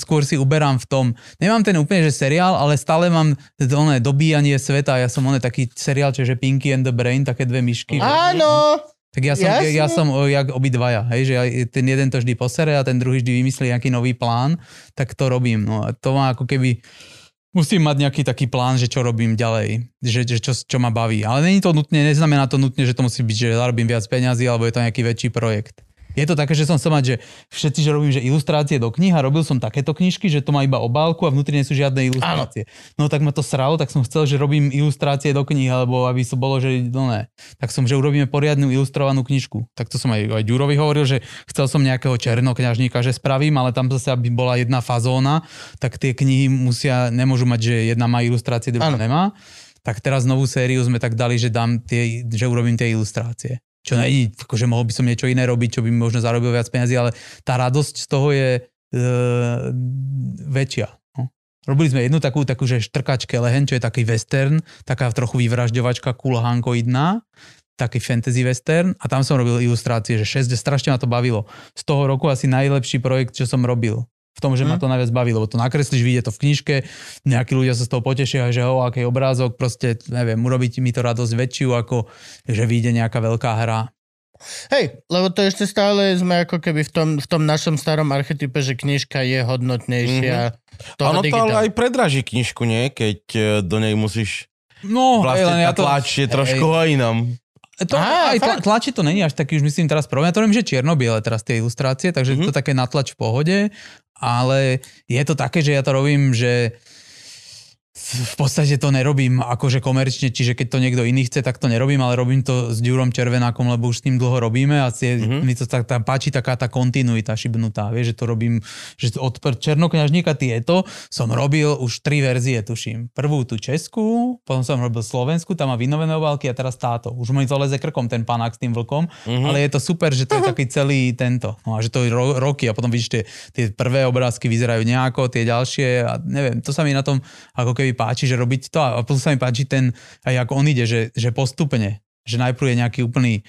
skôr si uberám v tom, nemám ten úplne, že seriál, ale stále mám one, dobíjanie sveta, ja som one taký seriál, čiže Pinky and the Brain, také dve myšky. že- Áno! tak ja som, ja, Jasne. ja som jak obidvaja, hej, že ja, ten jeden to vždy posere a ten druhý vždy vymyslí nejaký nový plán, tak to robím. No a to má ako keby, musím mať nejaký taký plán, že čo robím ďalej, že, že čo, čo ma baví. Ale není to nutne, neznamená to nutne, že to musí byť, že zarobím viac peňazí, alebo je to nejaký väčší projekt. Je to také, že som sa mať, že všetci, že robím, že ilustrácie do kníh a robil som takéto knižky, že to má iba obálku a vnútri nie sú žiadne ilustrácie. No tak ma to sralo, tak som chcel, že robím ilustrácie do kníh, alebo aby to bolo, že no ne. Tak som, že urobíme poriadnu ilustrovanú knižku. Tak to som aj, aj Ďurovi hovoril, že chcel som nejakého černokňažníka, že spravím, ale tam zase, aby bola jedna fazóna, tak tie knihy musia, nemôžu mať, že jedna má ilustrácie, druhá Áno. nemá. Tak teraz novú sériu sme tak dali, že dám tie, že urobím tie ilustrácie. Čo není, akože mohol by som niečo iné robiť, čo by možno zarobil viac peniazy, ale tá radosť z toho je e, väčšia. No. Robili sme jednu takú, takú, že štrkačke lehen, čo je taký western, taká trochu vyvražďovačka kulhánkoidná, taký fantasy western a tam som robil ilustrácie, že 6, strašne ma to bavilo. Z toho roku asi najlepší projekt, čo som robil. V tom, že ma to najviac baví, lebo to nakreslíš, vidie to v knižke, nejakí ľudia sa z toho potešia, že o, aký obrázok, proste, neviem, urobiť mi to radosť väčšiu, ako že vyjde nejaká veľká hra. Hej, lebo to ešte stále sme ako keby v tom, v tom našom starom archetype, že knižka je hodnotnejšia mm-hmm. Ono to ale aj predraží knižku, nie? Keď e, do nej musíš... No, hej, len Vlastne ja to... tlač je trošku o inom. To, Á, aj tla, tlači to není až taký, už myslím teraz problém. Ja to viem, že čierno-biele teraz tie ilustrácie, takže mm-hmm. to také natlač v pohode, ale je to také, že ja to robím, že v podstate to nerobím akože komerčne, čiže keď to niekto iný chce, tak to nerobím, ale robím to s Ďurom Červenákom, lebo už s tým dlho robíme a si, mm-hmm. mi to tak, tam páči taká tá kontinuita šibnutá, vieš, že to robím, že od Černokňažníka tieto som robil už tri verzie, tuším. Prvú tú českú, potom som robil Slovensku, tam má vynovené obálky a teraz táto. Už mi to leze krkom ten panák s tým vlkom, mm-hmm. ale je to super, že to je taký celý tento. No a že to je ro- roky a potom vidíš, tie, tie prvé obrázky vyzerajú nejako, tie ďalšie a neviem, to sa mi na tom ako keby páči, že robiť to a plus sa mi páči ten, aj ako on ide, že, že postupne že najprv je nejaký úplný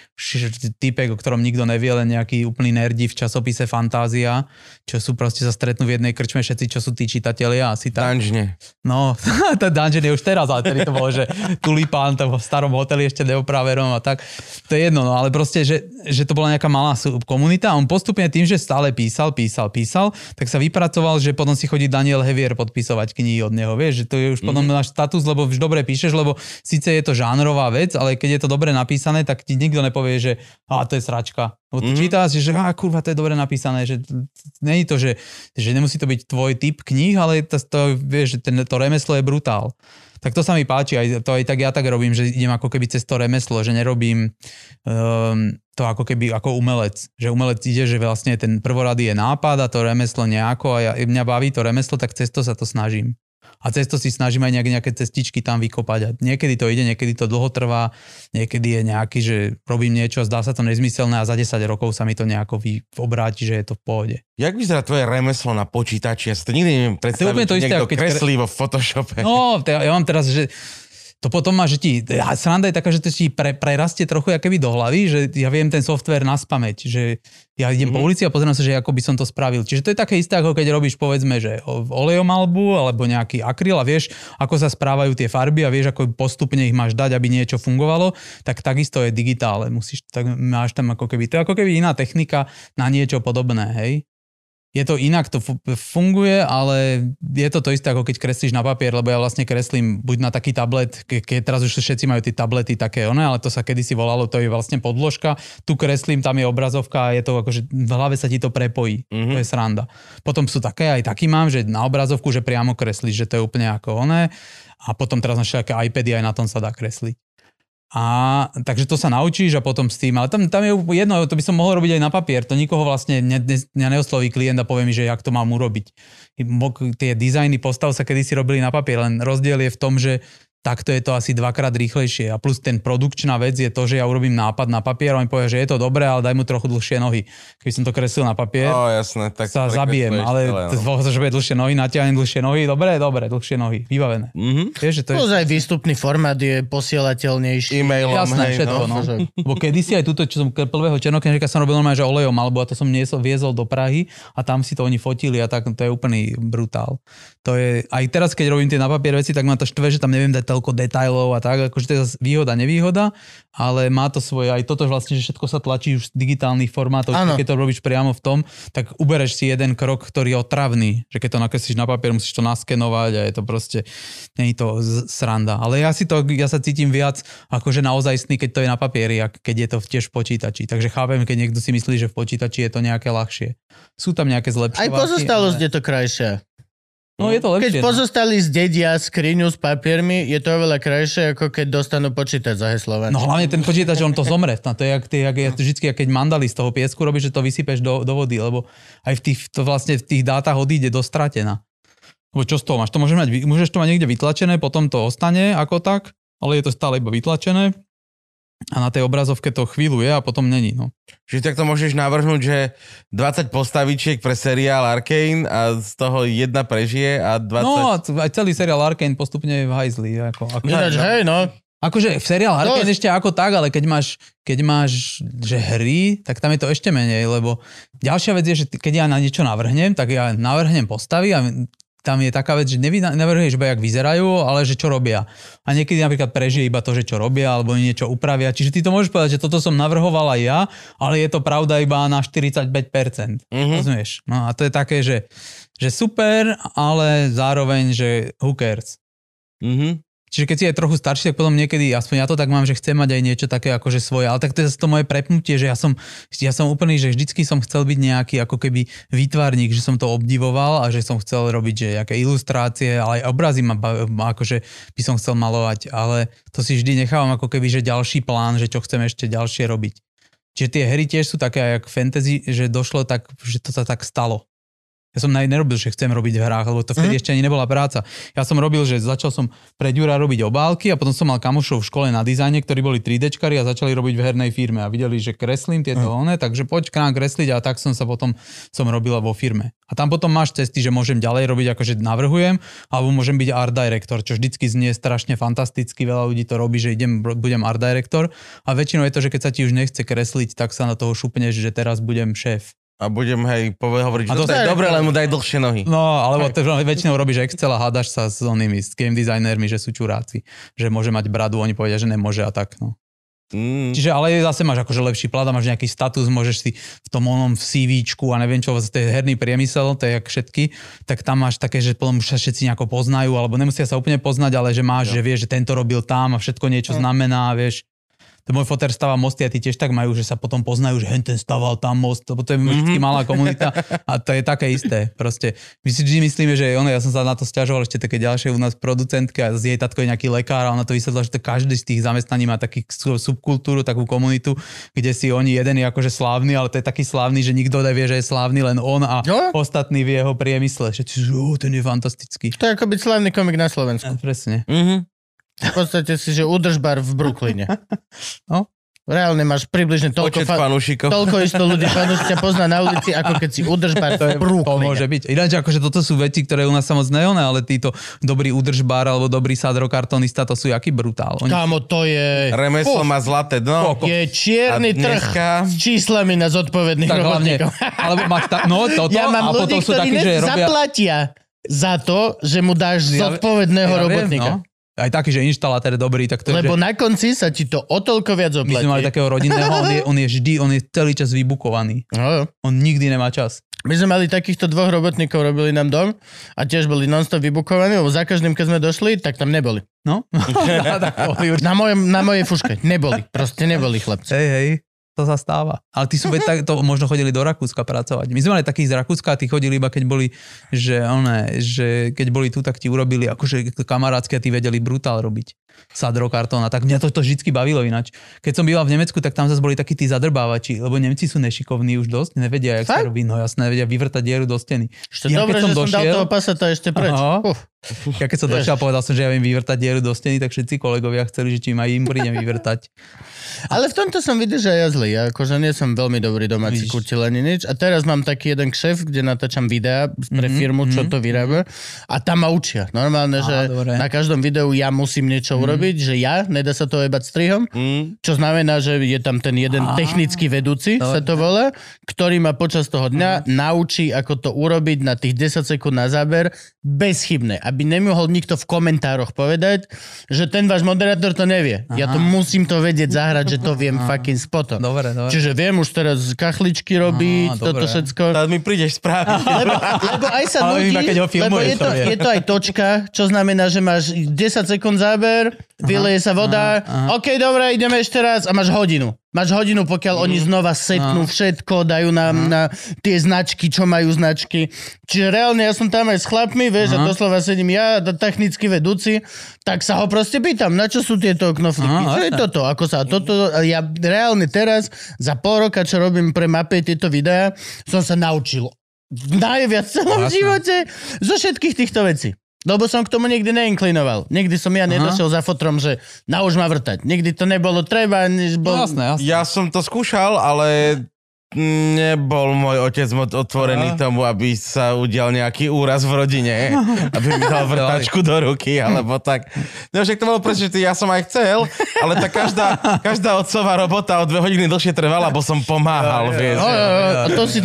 typek, o ktorom nikto nevie, len nejaký úplný nerdi v časopise Fantázia, čo sú proste sa stretnú v jednej krčme všetci, čo sú tí čitatelia, asi tak. Tanžne. No, (laughs) ten dungeon je už teraz, ale tedy to bolo, že tulipán to v starom hoteli ešte neopraverom a tak. To je jedno, no ale proste, že, že to bola nejaká malá komunita a on postupne tým, že stále písal, písal, písal, tak sa vypracoval, že potom si chodí Daniel Hevier podpisovať knihy od neho, vieš, že to je už potom náš status, lebo už dobre píšeš, lebo síce je to žánrová vec, ale keď je to dobre dobre napísané, tak ti nikto nepovie, že a to je sračka. Lebo ty Mhm. čítaš, že a kurva, to je dobre napísané, že není to, že, že nemusí to byť tvoj typ kníh, ale to, to vieš, že ten, to remeslo je brutál. Tak to sa mi páči, aj to aj tak ja tak robím, že idem ako keby cez to remeslo, že nerobím um, to ako keby ako umelec. Že umelec ide, že vlastne ten prvorady je nápad a to remeslo nejako a ja, mňa baví to remeslo, tak cez to sa to snažím. A cez to si snažím aj nejaké, nejaké cestičky tam vykopať. A niekedy to ide, niekedy to dlho trvá, niekedy je nejaký, že robím niečo, zdá sa to nezmyselné a za 10 rokov sa mi to nejako vy, obráti, že je to v pohode. Jak vyzerá tvoje remeslo na počítači? Ja si to nikdy neviem predstaviť, to či isté, niekto keď kreslí vo Photoshope. No, ja mám teraz, že to potom má, že ti, sranda je taká, že to ti pre, prerastie trochu keby do hlavy, že ja viem ten software na spameť, že ja idem mm-hmm. po ulici a pozriem sa, že ako by som to spravil. Čiže to je také isté, ako keď robíš povedzme, že olejomalbu alebo nejaký akryl a vieš, ako sa správajú tie farby a vieš, ako postupne ich máš dať, aby niečo fungovalo, tak takisto je digitále. Musíš, tak máš tam ako keby, to je ako keby iná technika na niečo podobné, hej je to inak, to fu- funguje, ale je to to isté, ako keď kreslíš na papier, lebo ja vlastne kreslím buď na taký tablet, ke- keď teraz už všetci majú tie tablety také, one, ale to sa kedysi volalo, to je vlastne podložka, tu kreslím, tam je obrazovka a je to akože v hlave sa ti to prepojí, Mhm. mm-hmm. to je sranda. Potom sú také, aj taký mám, že na obrazovku, že priamo kreslíš, že to je úplne ako oné a potom teraz na všetké iPady aj na tom sa dá kresliť. A takže to sa naučíš a potom s tým, ale tam, tam je jedno, to by som mohol robiť aj na papier, to nikoho vlastne ne, ne, ne neosloví klient a povie mi, že jak to mám urobiť. Tie dizajny postav sa kedysi robili na papier, len rozdiel je v tom, že takto je to asi dvakrát rýchlejšie. A plus ten produkčná vec je to, že ja urobím nápad na papier a on mi povie, že je to dobré, ale daj mu trochu dlhšie nohy. Keby som to kreslil na papier, Ó, jasné, tak sa zabijem, ale no. že bude dlhšie nohy, natiahnem dlhšie nohy, dobre, dobre, dlhšie nohy, vybavené. Mhm. Vieš, že to je... Plus aj výstupný formát je posielateľnejší. E-mailom, Jasné, hej, všetko, no. no. (laughs) Bo kedysi aj túto, čo som prvého černokenžika som robil normálne, že olejom, alebo a to som niesol, viezol do Prahy a tam si to oni fotili a tak, to je úplný brutál. To je, aj teraz, keď robím tie na papier veci, tak ma to štve, že tam neviem dať toľko detailov a tak, akože to je výhoda, nevýhoda, ale má to svoje, aj toto vlastne, že všetko sa tlačí už z digitálnych formátov, Áno. keď to robíš priamo v tom, tak ubereš si jeden krok, ktorý je otravný, že keď to nakreslíš na papier, musíš to naskenovať a je to proste, je to sranda. Ale ja si to, ja sa cítim viac akože naozajstný, keď to je na papieri, a keď je to tiež v počítači. Takže chápem, keď niekto si myslí, že v počítači je to nejaké ľahšie. Sú tam nejaké zlepšovaky. Aj pozostalosť ale- je to krajšia. No je to Keď lepšie. no. pozostali zdedia skriňu s papiermi, je to oveľa krajšie, ako keď dostanú počítač zaheslovaný. No hlavne ten počítač, on to zomre. No, to je jak, ty, jak, vždycky, keď mandali z toho piesku robíš, že to vysypeš do, do vody, lebo aj v tých, to vlastne v tých dátach odíde do stratená. Lebo čo z toho máš? To môžeš mať, môžeš to mať niekde vytlačené, potom to ostane ako tak, ale je to stále iba vytlačené a na tej obrazovke to chvíľu je a potom není. No. Čiže takto môžeš navrhnúť, že 20 postavičiek pre seriál Arkane a z toho jedna prežije a 20... no a aj celý seriál Arkane postupne je v hajzli. Ako, ako, Ináč, hej, no. Akože v seriál Arkane No. ešte ako tak, ale keď máš, keď máš že hry, tak tam je to ešte menej, lebo ďalšia vec je, že keď ja na niečo navrhnem, tak ja navrhnem postavy a tam je taká vec, že nevy, navrhneš iba, jak vyzerajú, ale že čo robia. A niekedy napríklad prežije iba to, že čo robia, alebo niečo upravia. Čiže ty to môžeš povedať, že toto som navrhoval aj ja, ale je to pravda iba na 45%. Mhm. Rozumieš? No a to je také, že, že super, ale zároveň, že who cares. Mhm. Čiže keď si aj trochu starší, tak potom niekedy, aspoň ja to tak mám, že chcem mať aj niečo také akože svoje, ale tak to je to moje prepnutie, že ja som, ja som úplný, že vždycky som chcel byť nejaký ako keby výtvarník, že som to obdivoval a že som chcel robiť, že nejaké ilustrácie, ale aj obrazy ma, akože by som chcel malovať, ale to si vždy nechávam ako keby, že ďalší plán, že čo chcem ešte ďalšie robiť. Čiže tie hry tiež sú také jak fantasy, že došlo tak, že to sa tak stalo. Ja som nerobil, že chcem robiť v hrách, lebo to vtedy mm. ešte ani nebola práca. Ja som robil, že začal som pre Ďura robiť obálky a potom som mal kamošov v škole na dizajne, ktorí boli 3Dčkari a začali robiť v hernej firme a videli, že kreslím tieto mm. one, takže poď k nám kresliť a tak som sa potom som robila vo firme. A tam potom máš cesty, že môžem ďalej robiť, akože navrhujem, alebo môžem byť art director, čo vždycky znie strašne fantasticky, veľa ľudí to robí, že idem, budem art director a väčšinou je to, že keď sa ti už nechce kresliť, tak sa na toho šupneš, že teraz budem šéf. A budem, hej, povie, hovoriť, že A to- je dobre, len mu daj dlhšie nohy. No, alebo to, väčšinou robíš Excel a hádaš sa s onými, s game designermi, že sú čuráci. Že môže mať bradu, oni povedia, že nemôže a tak. No. Mm. Čiže ale zase máš akože lepší plat a máš nejaký status, môžeš si v tom onom v CVčku a neviem čo, to je herný priemysel, to je jak všetky, tak tam máš také, že potom sa všetci nejako poznajú, alebo nemusia sa úplne poznať, ale že máš, že vieš, že tento robil tam a všetko niečo znamená, vieš. To môj foter stáva mosty a tí tiež tak majú, že sa potom poznajú, že hen ten staval tam most, lebo to je vždy malá komunita a to je také isté. Proste my si vždy myslíme, že ono, ja som sa na to stiažoval ešte také ďalšie u nás producentka, z jej tatko je nejaký lekár a ona to vysvetlila, že to každý z tých zamestnaní má taký subkultúru, takú komunitu, kde si oni jeden je akože slávny, ale to je taký slávny, že nikto nevie, že je slávny, len on a Jo. ostatní v jeho priemysle. Že si, že, "Ó, ten je fantastický. To je ako byť slavný komik na Slovensku. Ja, presne. Mhm. V podstate si, že udržbar v Brooklyne. No. Reálne máš približne toľko, Počet fa- fanúšikov. toľko isto ľudí fanúšik ťa pozná na ulici, ako keď si udržbar v To Brooklyne. môže byť. Ináč akože toto sú veci, ktoré u nás sa moc neoné, ale títo dobrý udržbár alebo dobrý sadrokartonista, to sú jaký brutál. Oni, Kámo, to je... Remeslo má zlaté dno. Koko. Je čierny A trh dneska- s číslami na zodpovedných tak hlavne, robotníkov. alebo máš ta, no toto, Ja mám a potom ľudí, sú ktorí takí, že robia... zaplatia za to, že mu dáš Ja- zodpovedného ja viem, robotníka. no. Aj taký, že inštalatér dobrý, tak to je, Lebo že na konci sa ti to o toľko viac my sme mali oplatí. takého rodinného, on je, on je vždy, on je celý čas vybukovaný. No, jo. On nikdy nemá čas. My sme mali takýchto dvoch robotníkov, robili nám dom a tiež boli non-stop vybukovaní, lebo za každým, keď sme došli, tak tam neboli. No? (laughs) Na, mojom, na mojej fuške. Neboli. Proste neboli chlapci. Hej, hej, to sa stáva. Ale tí sú veď tak, to možno chodili do Rakúska pracovať. My sme mali takých z Rakúska tí chodili iba keď boli, že, one, že keď boli tu, tak ti urobili akože kamarátsky a tí vedeli brutál robiť. Sadro kartón a tak mňa to, to vždy bavilo ináč. Keď som býval v Nemecku, tak tam zase boli takí tí zadrbávači, lebo Nemci sú nešikovní už dosť, nevedia, jak sa robí, no jasné, nevedia vyvrtať dieru do steny. Ešte Ja, dobre, keď som že som dal došiel- toho pasata ešte preč. Aha. Uf. Ja keď som došiel, povedal som, že ja viem vyvrtať dieru do steny, tak všetci kolegovia chceli, že či im aj im prídem vyvrtať. (laughs) Ale v tomto som videl, že ja zlý. Ja akože nie som veľmi dobrý domáci kutil ani nič. A teraz mám taký jeden kšef, kde natáčam videá pre Mhm, firmu, čo mhm, to vyrába. A tam ma učia. Normálne, že dobre. na každom videu ja musím niečo Mhm. Urobiť, že ja, nedá sa to jebať strihom. Mm. Čo znamená, že je tam ten jeden Á, technický vedúci, sa dobre. to volá, ktorý ma počas toho dňa naučí, ako to urobiť na tých 10 sekúnd na záber bezchybné. Aby nemohol nikto v komentároch povedať, že ten váš moderátor to nevie. Ja to Aha. musím to vedieť zahrať, že to viem Aha. fucking spotom. Dobre, dobre. Čiže viem už teraz kachličky robiť, Á, toto dobre. všetko. Teraz mi prídeš spraviť. Lebo, lebo aj sa nudí, lebo je to, to je to aj točka, čo znamená, že máš 10 sekúnd záber, vyleje sa voda, aha, aha. OK, dobre, ideme ešte raz a máš hodinu. Máš hodinu, pokiaľ oni znova setnú Aha. všetko, dajú nám na tie značky, čo majú značky. Čiže reálne ja som tam aj s chlapmi, vieš, a Aha. doslova sedím ja, a technický vedúci, tak sa ho proste pýtam, na čo sú tieto knoflíky, Aha, čo je toto, ako sa toto, ja reálne teraz, za pol roka, čo robím pre mapy tieto videá, som sa naučil najviac v celom Jasné. živote zo všetkých týchto vecí. Lebo som k tomu nikdy neinklinoval. Nikdy som ja nedošiel za fotrom, že nauč ma vrtať. Nikdy to nebolo treba, než bol... No, jasné, jasné. Ja som to skúšal, ale nebol môj otec moc otvorený Aha. tomu, aby sa udial nejaký úraz v rodine, (laughs) aby mi dal vrtačku do ruky, alebo tak. No však to bolo presne, ja som aj chcel, ale tá každá, každá otcová robota o dve hodiny dlhšie trvala, bo som pomáhal, vieš. Jo, jo, jo. A to si,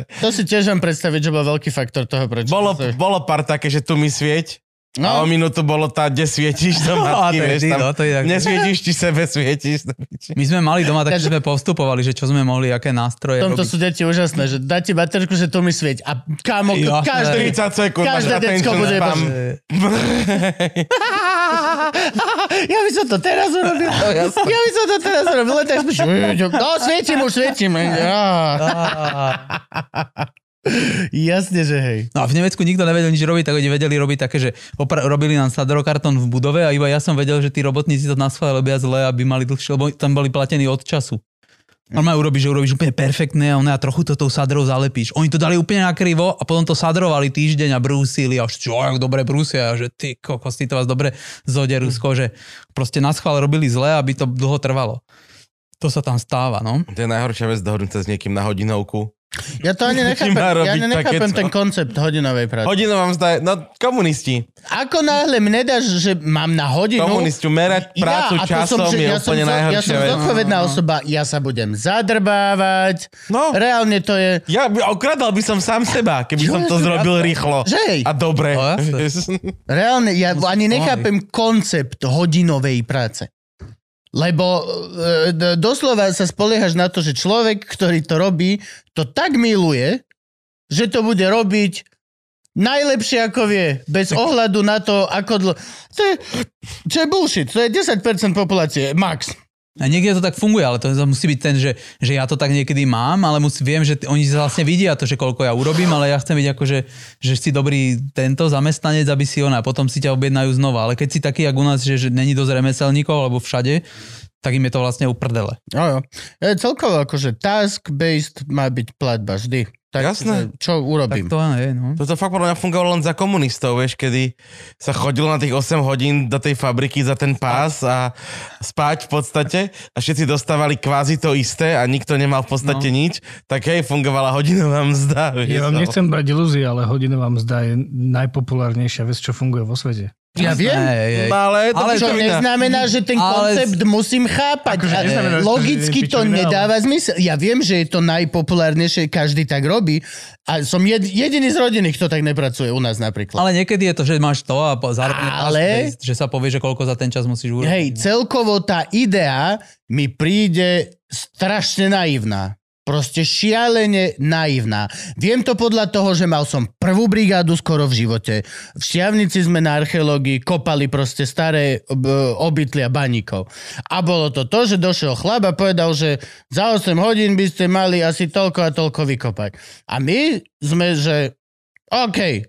to si tiež viem predstaviť, že bol veľký faktor toho, prečo... Bolo, bolo pár také, že tu mi svieť, No. a o minútu bolo tá, kde svietíš do (laughs) matky, to je vieš, tam no, to je tak. nesvietíš, ti sebe svietíš. My sme mali doma tak, sme postupovali, že čo sme mohli, aké nástroje V tomto robiť. sú deti úžasné, že dá ti baterku, že to mi svieť. A kámo, Jasné. každý, 30 sekúnd každé decko attention bude... (laughs) ja by som to teraz urobil. Ja by som to teraz urobil. Len tak no svietím už, svietím. (laughs) Jasne, že hej. No a v Nemecku nikto nevedel nič robiť, tak oni vedeli robiť také, že opra- robili nám sadrokartón v budove a iba ja som vedel, že tí robotníci to na schvál robia zle, aby mali dlhšie, lebo tam boli platení od času. On urobiť, že urobíš úplne perfektné a ona trochu to tou sadrou zalepíš. Oni to dali úplne na krivo a potom to sadrovali týždeň a brúsili a už čo, jak dobre brúsia, a že ty kokos, ty to vás dobre zoderú z kože. Proste na schvál robili zle, aby to dlho trvalo. To sa tam stáva, no. To je najhoršia vec dohodnúť sa s niekým na hodinovku. Ja to ani nechápem, ja ani nechápem ten koncept hodinovej práce. Hodinová mzda je, no komunisti. Ako náhle mne dáš, že mám na hodinu... Komunisti merať ja, prácu a to časom je ja úplne som, Ja som zodpovedná osoba, ja sa budem zadrbávať. No, Reálne to je... ja okradal by som sám seba, keby som to zrobil rýchlo. Že. A dobre. No. Reálne, ja ani nechápem koncept hodinovej práce. Lebo e, doslova sa spoliehaš na to, že človek, ktorý to robí, to tak miluje, že to bude robiť najlepšie ako vie, bez ohľadu na to, ako dlho... To je, čo je bullshit, to je 10% populácie, max. A niekde to tak funguje, ale to musí byť ten, že, že ja to tak niekedy mám, ale musí, viem, že t- oni vlastne vidia to, že koľko ja urobím, ale ja chcem byť ako, že, že si dobrý tento zamestnanec, aby si ona, a potom si ťa objednajú znova. Ale keď si taký, jak u nás, že, že není dosť remeselníkov, alebo všade, tak im je to vlastne uprdele. Jo. E, celkovo akože task-based má byť platba vždy. Tak, Jasné. Čo Tak urobím? to áno, je, no. Toto fakt podľa mňa fungovalo len za komunistov, vieš, kedy sa chodilo na tých 8 hodín do tej fabriky za ten pás a spať v podstate a všetci dostávali kvázi to isté a nikto nemal v podstate No. nič, tak hej, fungovala hodinová mzda. Vieš, Ja vám no. nechcem brať ilúzie, ale hodinová mzda je najpopulárnejšia vec, čo funguje vo svete. Ja viem. Hej, hej. No, ale, to Ale Čo pičovina. neznamená, že ten Ale- koncept musím chápať. Akože neznamená, to Logicky je to nedáva zmysel. Ja viem, že je to najpopulárnejšie, každý tak robí. A som jed, jediný z rodiny, kto tak nepracuje u nás napríklad. Ale niekedy je to, že máš to a zároveň je Ale- že sa povie, že koľko za ten čas musíš urobiť. Hej, celkovo tá idea mi príde strašne naivná. Proste šialene naivná. Viem to podľa toho, že mal som prvú brigádu skoro v živote. V Šiavnici sme na archeológii kopali proste staré ob, obytlia baníkov. A bolo to to, že došiel chlap a povedal, že za 8 hodín by ste mali asi toľko a toľko vykopať. A my sme, že OK,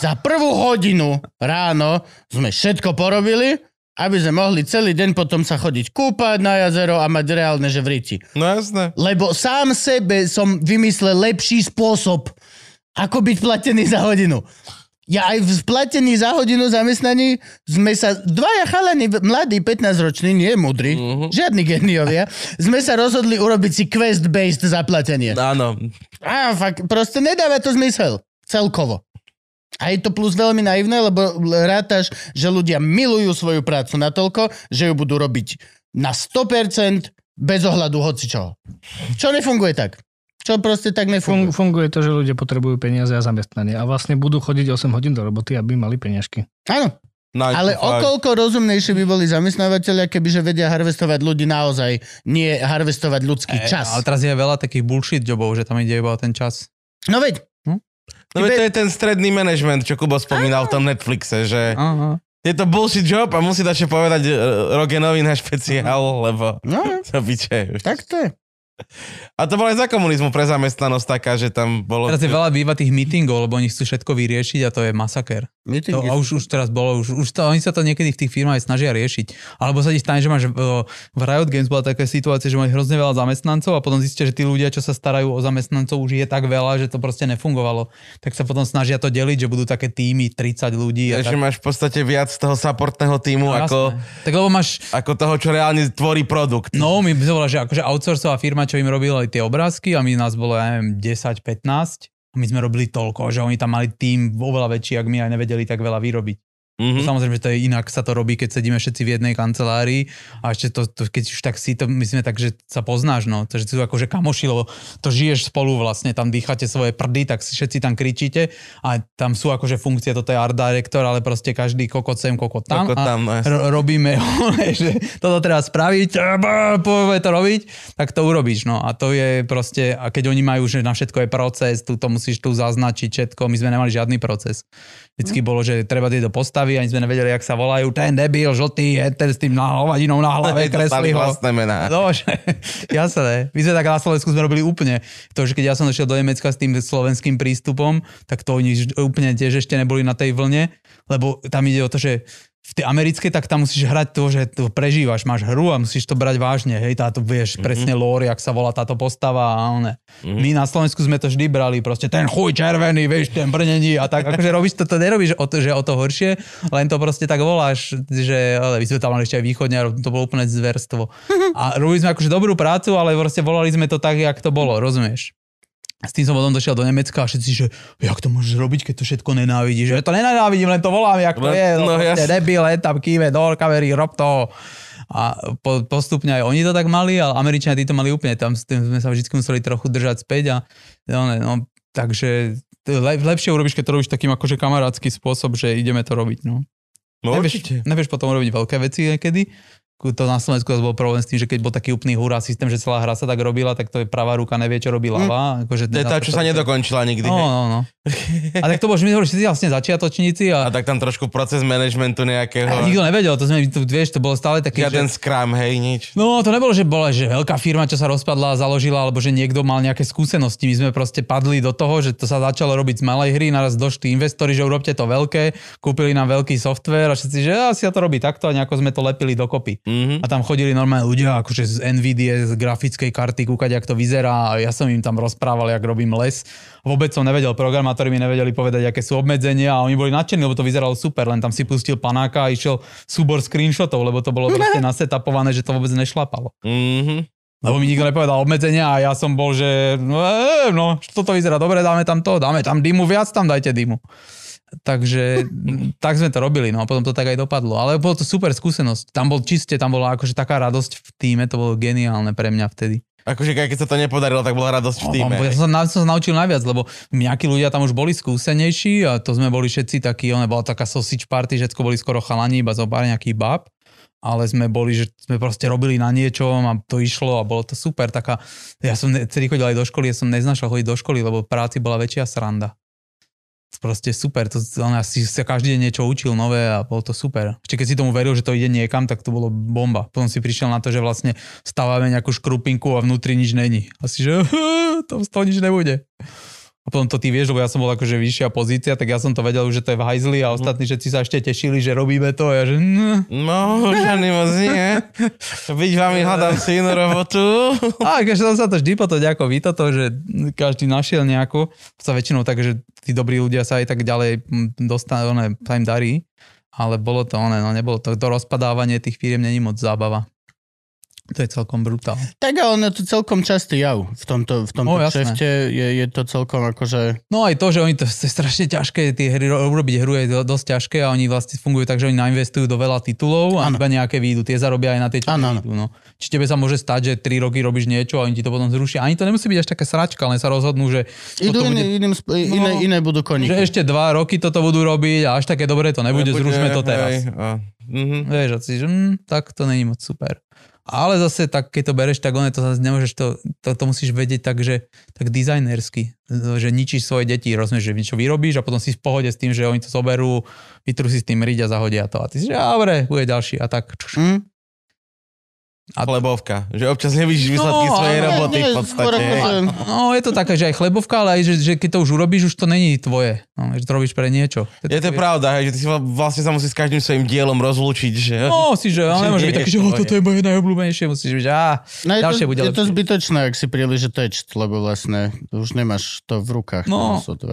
za prvú hodinu ráno sme všetko porobili, aby sme mohli celý deň potom sa chodiť kúpať na jazero a mať reálne ževriti. No jasné. Lebo sám sebe som vymyslel lepší spôsob, ako byť platený za hodinu. Ja aj v platení za hodinu zamestnaní sme sa, dvaja chalani, mladí, 15-roční, nie mudrí, Mhm. žiadni geniovia, sme sa rozhodli urobiť si quest-based zaplatenie. Áno. Á, fakt, proste nedáva to zmysel. Celkovo. A je to plus veľmi naivné, lebo rátaš, že ľudia milujú svoju prácu natoľko, že ju budú robiť na 100% bez ohľadu hoci čoho. Čo nefunguje tak? Čo proste tak Fung, nefunguje? funguje to, že ľudia potrebujú peniaze a zamestnanie a vlastne budú chodiť 8 hodín do roboty, aby mali peniažky. Áno, Nine ale okolko rozumnejšie by boli zamestnávateľia, kebyže vedia harvestovať ľudí naozaj, nie harvestovať ľudský Hej, čas. Ale teraz je veľa takých bullshit jobov, že tam ide iba o ten čas. No veď, No veď to je ten stredný manažment, čo Kubo spomínal v tom Netflixe, že Aha. je to bullshit job a musí dať čo povedať e, Rogenovi na špeciál, lebo no, (laughs) to piče. tak to je. A to bolo aj za komunizmu pre zamestnanosť taká, že tam bolo... Teraz je veľa býva tých meetingov, lebo oni chcú všetko vyriešiť a to je masaker. Meeting To, a už, už teraz bolo, už, už to, oni sa to niekedy v tých firmách snažia riešiť. Alebo sa ti stane, že máš v Riot Games bola taká situácia, že máš hrozne veľa zamestnancov a potom zistíte, že tí ľudia, čo sa starajú o zamestnancov, už je tak veľa, že to proste nefungovalo. Tak sa potom snažia to deliť, že budú také týmy 30 ľudí. A že tak. máš v podstate viac toho supportného týmu No, ako, jasné. Tak lebo máš, ako toho, čo reálne tvorí produkt. No, my volali, že akože outsourcová firma, čo im robila tie obrázky a my nás bolo, ja neviem, 10-15 a my sme robili toľko, že oni tam mali tým oveľa väčší, ak my aj nevedeli tak veľa vyrobiť. Mhm. Mm. Samozrejme, že to je inak sa to robí, keď sedíme všetci v jednej kancelárii a ešte to, to keď už tak si to myslíme tak, že sa poznáš, no, to, že sú akože kamoši, lebo to žiješ spolu vlastne, tam dýchate svoje prdy, tak si všetci tam kričíte a tam sú akože funkcie, toto je art director, ale proste každý kokot sem, kokot tam. Kokot a tam, jasne. ro- robíme, (laughs) že toto treba spraviť, povie to robiť, tak to urobíš. No a to je proste, a keď oni majú, že na všetko je proces, tu to musíš tu zaznačiť všetko, my sme nemali žiadny proces. Vždycky bolo, že treba tie do postavy, ani sme nevedeli, jak sa volajú, ten debil, žltý, ten s tým na hovadinou na hlave, (laughs) kresli ho. mená. No, (laughs) že, jasné. My sme tak na Slovensku sme robili úplne. To, že keď ja som došiel do Nemecka s tým slovenským prístupom, tak to oni úplne tiež ešte neboli na tej vlne, lebo tam ide o to, že v tej americkej, tak tam musíš hrať to, že to prežívaš, máš hru a musíš to brať vážne, hej, táto vieš mm-hmm. presne lore, jak sa volá táto postava a one. Mm-hmm. My na Slovensku sme to vždy brali, proste ten chuj červený, vieš, ten brnení a tak, akože robíš to, to nerobíš o to, že o to horšie, len to proste tak voláš, že ale my sme tam mali ešte aj východne, to bolo úplne zverstvo. A robili sme akože dobrú prácu, ale proste volali sme to tak, jak to bolo, rozumieš? S tým som potom došiel do Nemecka a všetci, že jak to môžeš robiť, keď to všetko nenávidíš? Že to nenávidím, len to volám, jak to No, je. No, no, jasne. debil, tam kýve do kamery, rob to. A po, postupne aj oni to tak mali, ale Američania tí to mali úplne. Tam sme sa vždy museli trochu držať späť. A, no, ne, no, takže to le, lepšie urobíš, keď to robíš takým akože kamarátsky spôsob, že ideme to robiť. No. No nevieš, určite. nevieš potom robiť veľké veci niekedy, to na Slovensku bol problém s tým, že keď bol taký úplný hurá systém, že celá hra sa tak robila, tak to je pravá ruka nevie, čo robí ľava. Akože To je tá, čo sa nedokončila nikdy. No, no, no. A tak to bol, že my si vlastne začiatočníci A a, tak tam trošku proces managementu a nejakého. nikto nevedel, to sme, tu, vieš, to bolo stále také, Žiaden že... scrum, hej, nič. No, to nebolo, že bola že veľká firma, čo sa rozpadla a založila, alebo že niekto mal nejaké skúsenosti. My sme proste padli do toho, že to sa začalo robiť z malej hry, naraz došli investori, že urobte to veľké, kúpili nám veľký software a všetci, že asi sa to robí takto a nejako sme to lepili dokopy. Mhm. A tam chodili normálne ľudia, akože z NVIDIA, z grafickej karty, kúkať, jak to vyzerá a ja som im tam rozprával, jak robím les. Vôbec som nevedel, programátori mi nevedeli povedať, aké sú obmedzenia a oni boli nadšení, lebo to vyzeralo super, len tam si pustil panáka a išiel súbor screenshotov, lebo to bolo (laughs) proste nasetapované, že to vôbec nešlapalo. Mhm. Lebo mi nikto nepovedal obmedzenia a ja som bol, že no, e, no toto vyzerá dobre, dáme tam to, dáme tam dymu, viac tam dajte dymu. Takže tak sme to robili, no a potom to tak aj dopadlo. Ale bolo to super skúsenosť. Tam bol čiste, tam bola akože taká radosť v týme, to bolo geniálne pre mňa vtedy. Akože keď sa to nepodarilo, tak bola radosť v týme. Ja som, som sa naučil najviac, lebo nejakí ľudia tam už boli skúsenejší a to sme boli všetci takí, ona bola taká sausage party, všetko boli skoro chalani, iba zo pár nejakých bab ale sme boli, že sme proste robili na niečom a to išlo a bolo to super. Taká, ja som celý chodil aj do školy, ja som neznašal chodiť do školy, lebo práci bola väčšia sranda. Proste super, to, on asi sa každý deň niečo učil nové a bolo to super. Ešte keď si tomu veril, že to ide niekam, tak to bolo bomba. Potom si prišiel na to, že vlastne stávame nejakú škrupinku a vnútri nič není. Asi, že (laughs) to z toho nič nebude. A potom to ty vieš, lebo ja som bol akože vyššia pozícia, tak ja som to vedel, že to je v hajzli a ostatní všetci sa ešte tešili, že robíme to a ja že... No, žiadny moc nie. Byť vami hľadám si inú robotu. A keď som sa to vždy potom nejako vytoto, že každý našiel nejakú, sa väčšinou tak, že tí dobrí ľudia sa aj tak ďalej dostanú, sa im darí, ale bolo to one, no nebolo to, to rozpadávanie tých firiem není moc zábava. To je celkom brutál. Tak a on je to celkom častý jav v tomto, v tomto No, kšefte. Je, je to celkom akože... No aj to, že oni to, to je strašne ťažké, tie hry, ro- urobiť hru je do- dosť ťažké a oni vlastne fungujú tak, že oni nainvestujú do veľa titulov a iba nejaké výjdu. Tie zarobia aj na tie, čo áno. výjdu. No. Či tebe sa môže stať, že 3 roky robíš niečo a oni ti to potom zrušia. Ani to nemusí byť až taká sračka, len sa rozhodnú, že, Idú iné, bude, iným, sp- iné, No, iné budú koníky. že ešte 2 roky toto budú robiť a až také dobré to nebude, zrušme to teraz. Hej, a, mhm. Vieš, a si, že mm, tak to není moc super. Ale zase tak, keď to bereš, tak ono to zase nemôžeš to, to, to musíš vedieť tak, že tak dizajnersky, že ničíš svoje deti, rozumieš, že niečo vyrobíš a potom si v pohode s tým, že oni to zoberú, vytrú si s tým riť a zahodia to. A ty si, že dobre, bude ďalší a tak. Hm? A- Chlebovka. Že občas nevidíš výsledky No, svojej roboty nie, v podstate. No je to také, že aj chlebovka, ale aj, že, že keď to už urobíš, už to není tvoje. No, že to robíš pre niečo. Je to pravda, hej, že ty si vla- vlastne sa musíš s každým svojim dielom rozlúčiť, že... No, si, že, ale (laughs) Že nemôže byť je taký, že oh, tvoje. toto je moje najobľúbenejšie, musíš byť, že á, No je, ďalšie to, bude je to lepšie. zbytočné, ak si príliš attached, lebo vlastne už nemáš to v rukách. No. to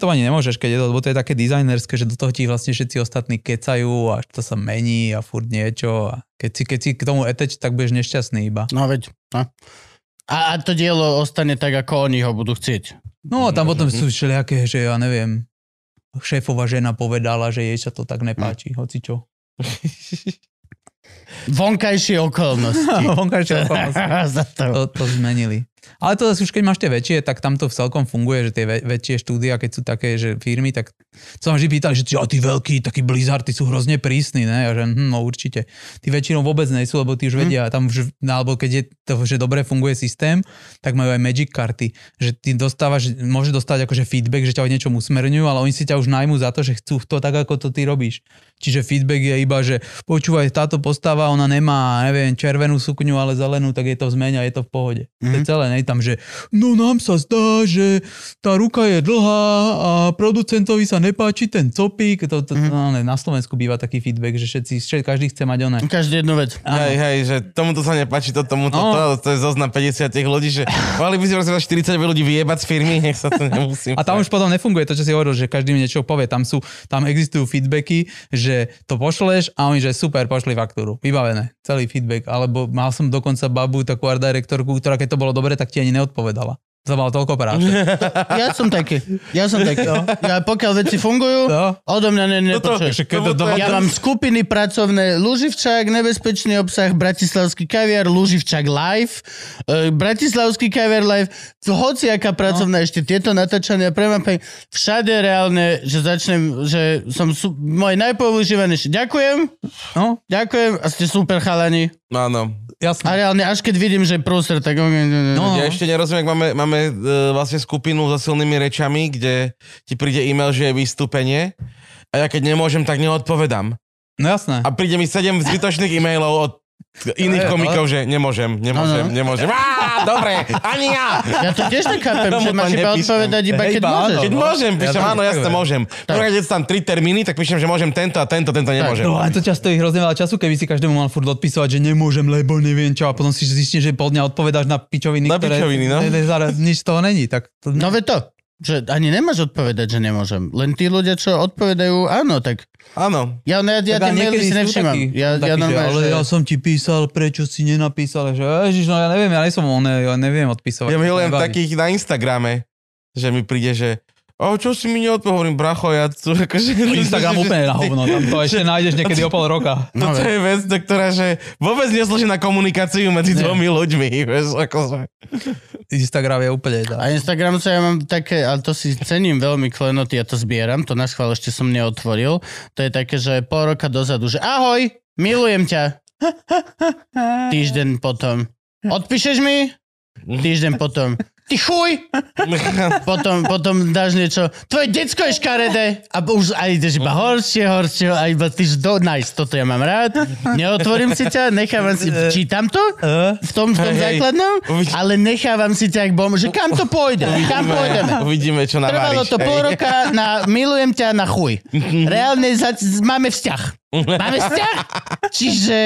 to ani nemôžeš, keď je to, lebo to je také dizajnerské, že do toho ti vlastne všetci ostatní kecajú a to sa mení a furt niečo. A keď si, keď si k tomu eteč, tak budeš nešťastný iba. No veď. No. A, a to dielo ostane tak, ako oni ho budú chcieť. No a tam potom sú všelijaké, že ja neviem, šéfova žena povedala, že jej sa to tak nepáči, hoci čo. Vonkajšie okolnosti. (laughs) Vonkajšie okolnosti. (laughs) To, to zmenili. Ale to zase už keď máš tie väčšie, tak tam to celkom funguje, že tie vä- väčšie štúdia, keď sú také, že firmy, tak sa ma vždy pýtali, že tí, veľkí, takí Blizzard, tí sú hrozne prísni, ne? A že hm, no určite. Tí väčšinou vôbec nie sú, lebo tí už vedia, tam už, alebo keď je to, že dobre funguje systém, tak majú aj Magic karty, že ty dostávaš, môže dostať akože feedback, že ťa o niečom usmerňujú, ale oni si ťa už najmú za to, že chcú to tak, ako to ty robíš. Čiže feedback je iba, že počúvaj, táto postava, ona nemá, neviem, červenú sukňu, ale zelenú, tak je to zmenia, je to v pohode. Mm-hmm. To je celé, nie tam, že no nám sa zdá, že tá ruka je dlhá a producentovi sa nepáči ten copík. To, to, mm-hmm. no, ne, na Slovensku býva taký feedback, že všetci, všetci každý chce mať oné. Každý jednu vec. Hej, hej, že tomuto sa nepáči, to tomuto, No. to, to je zoznam 50 ľudí, že mali by si prosím vás 40 ľudí vyjebať z firmy, nech sa to nemusím. A tam už potom nefunguje to, čo si hovoril, že každý mi niečo povie. Tam, sú, tam existujú feedbacky, že to pošleš a oni, že super, pošli faktúru. Vybavené. Celý feedback. Alebo mal som dokonca babu, takú art direktorku, ktorá keď to bolo dobre, tak ti ani neodpovedala. To mal toľko práce. Ja som taký. Ja som taký. Ja pokiaľ veci fungujú, No. odo mňa ne, nepočuješ. Keď to Ja mám skupiny pracovné Luživčák, nebezpečný obsah, Bratislavský kaviar, Luživčák live, e, Bratislavský kaviar live, to hociaká pracovná, ešte tieto natáčania, premapajú, všade reálne, že začnem, že som su, môj najpoužívanejší. Ďakujem, No, ďakujem a ste super chalani. Áno. A jasné. reálne, až keď vidím, že prúser, tak... No. Ja ešte nerozumiem, ak máme, máme uh, vlastne skupinu so silnými rečami, kde ti príde e-mail, že je vystúpenie a ja keď nemôžem, tak neodpovedám. No jasné. A príde mi sedem zbytočných e-mailov od iných komikov, že nemôžem, nemôžem, Áno. nemôžem. Á, dobre, ani ja. Ja to tiež tak chápem, že máš iba odpovedať iba keď iba môžeš. Keď môžem, píšem, Ja áno, jasne môžem. Dobre, keď tam tri termíny, tak píšem, že môžem tento a tento, tento nemôžem. No a to často je hrozne veľa času, keby si každému mal furt odpisovať, že nemôžem, lebo neviem čo a potom si zistíš, že pol dňa odpovedáš na pičoviny, Na ktoré pičoviny, no. ne- ne- zara- nič z toho není. Tak to, No ve to, že ani nemáš odpovedať, že nemôžem. Len tí ľudia, čo odpovedajú áno, tak Áno. ja, ja, ja tie maily si sú nevšímam. takí- Ja, takí, ja že, normálne, ale že... ja som ti písal, prečo si nenapísal, že ježiš, no ja neviem, ja nesom on, ja neviem odpisovať. Ja milujem takých na Instagrame, že mi príde, že o, čo si mi neodpovedal, hovorím, bracho, ja tu akože... (laughs) Instagram úplne na hovno, tam to ešte nájdeš niekedy (laughs) o pol roka. No, Toto je vec, do ktorá, že vôbec neslúži na komunikáciu medzi dvomi ľuďmi. Vieš, akože. Instagram je úplne... A Instagram sa ja mám také, ale to si cením veľmi klenoty, ja to zbieram, to na schvál ešte som neotvoril. To je také, že pol roka dozadu, že ahoj, milujem ťa. (laughs) Týždeň potom. Odpíšeš mi? Týždeň potom. Ty chuj! (laughs) Potom, potom dáš niečo. Tvoje decko je škaredé. A už aj ideš iba horšie, horšie. A iba ty do... Nice, toto ja mám rád. Neotvorím si ťa, nechávam si... (laughs) Čítam to? V tom, v tom hej. základnom? Ale nechávam si ťa, ak bom, že kam to pôjde? Kam pôjdeme? Uvidíme, čo Trvalo navaríš. to pol roka na milujem ťa na chuj. (laughs) Reálne za, máme vzťah. Máme vzťah? Čiže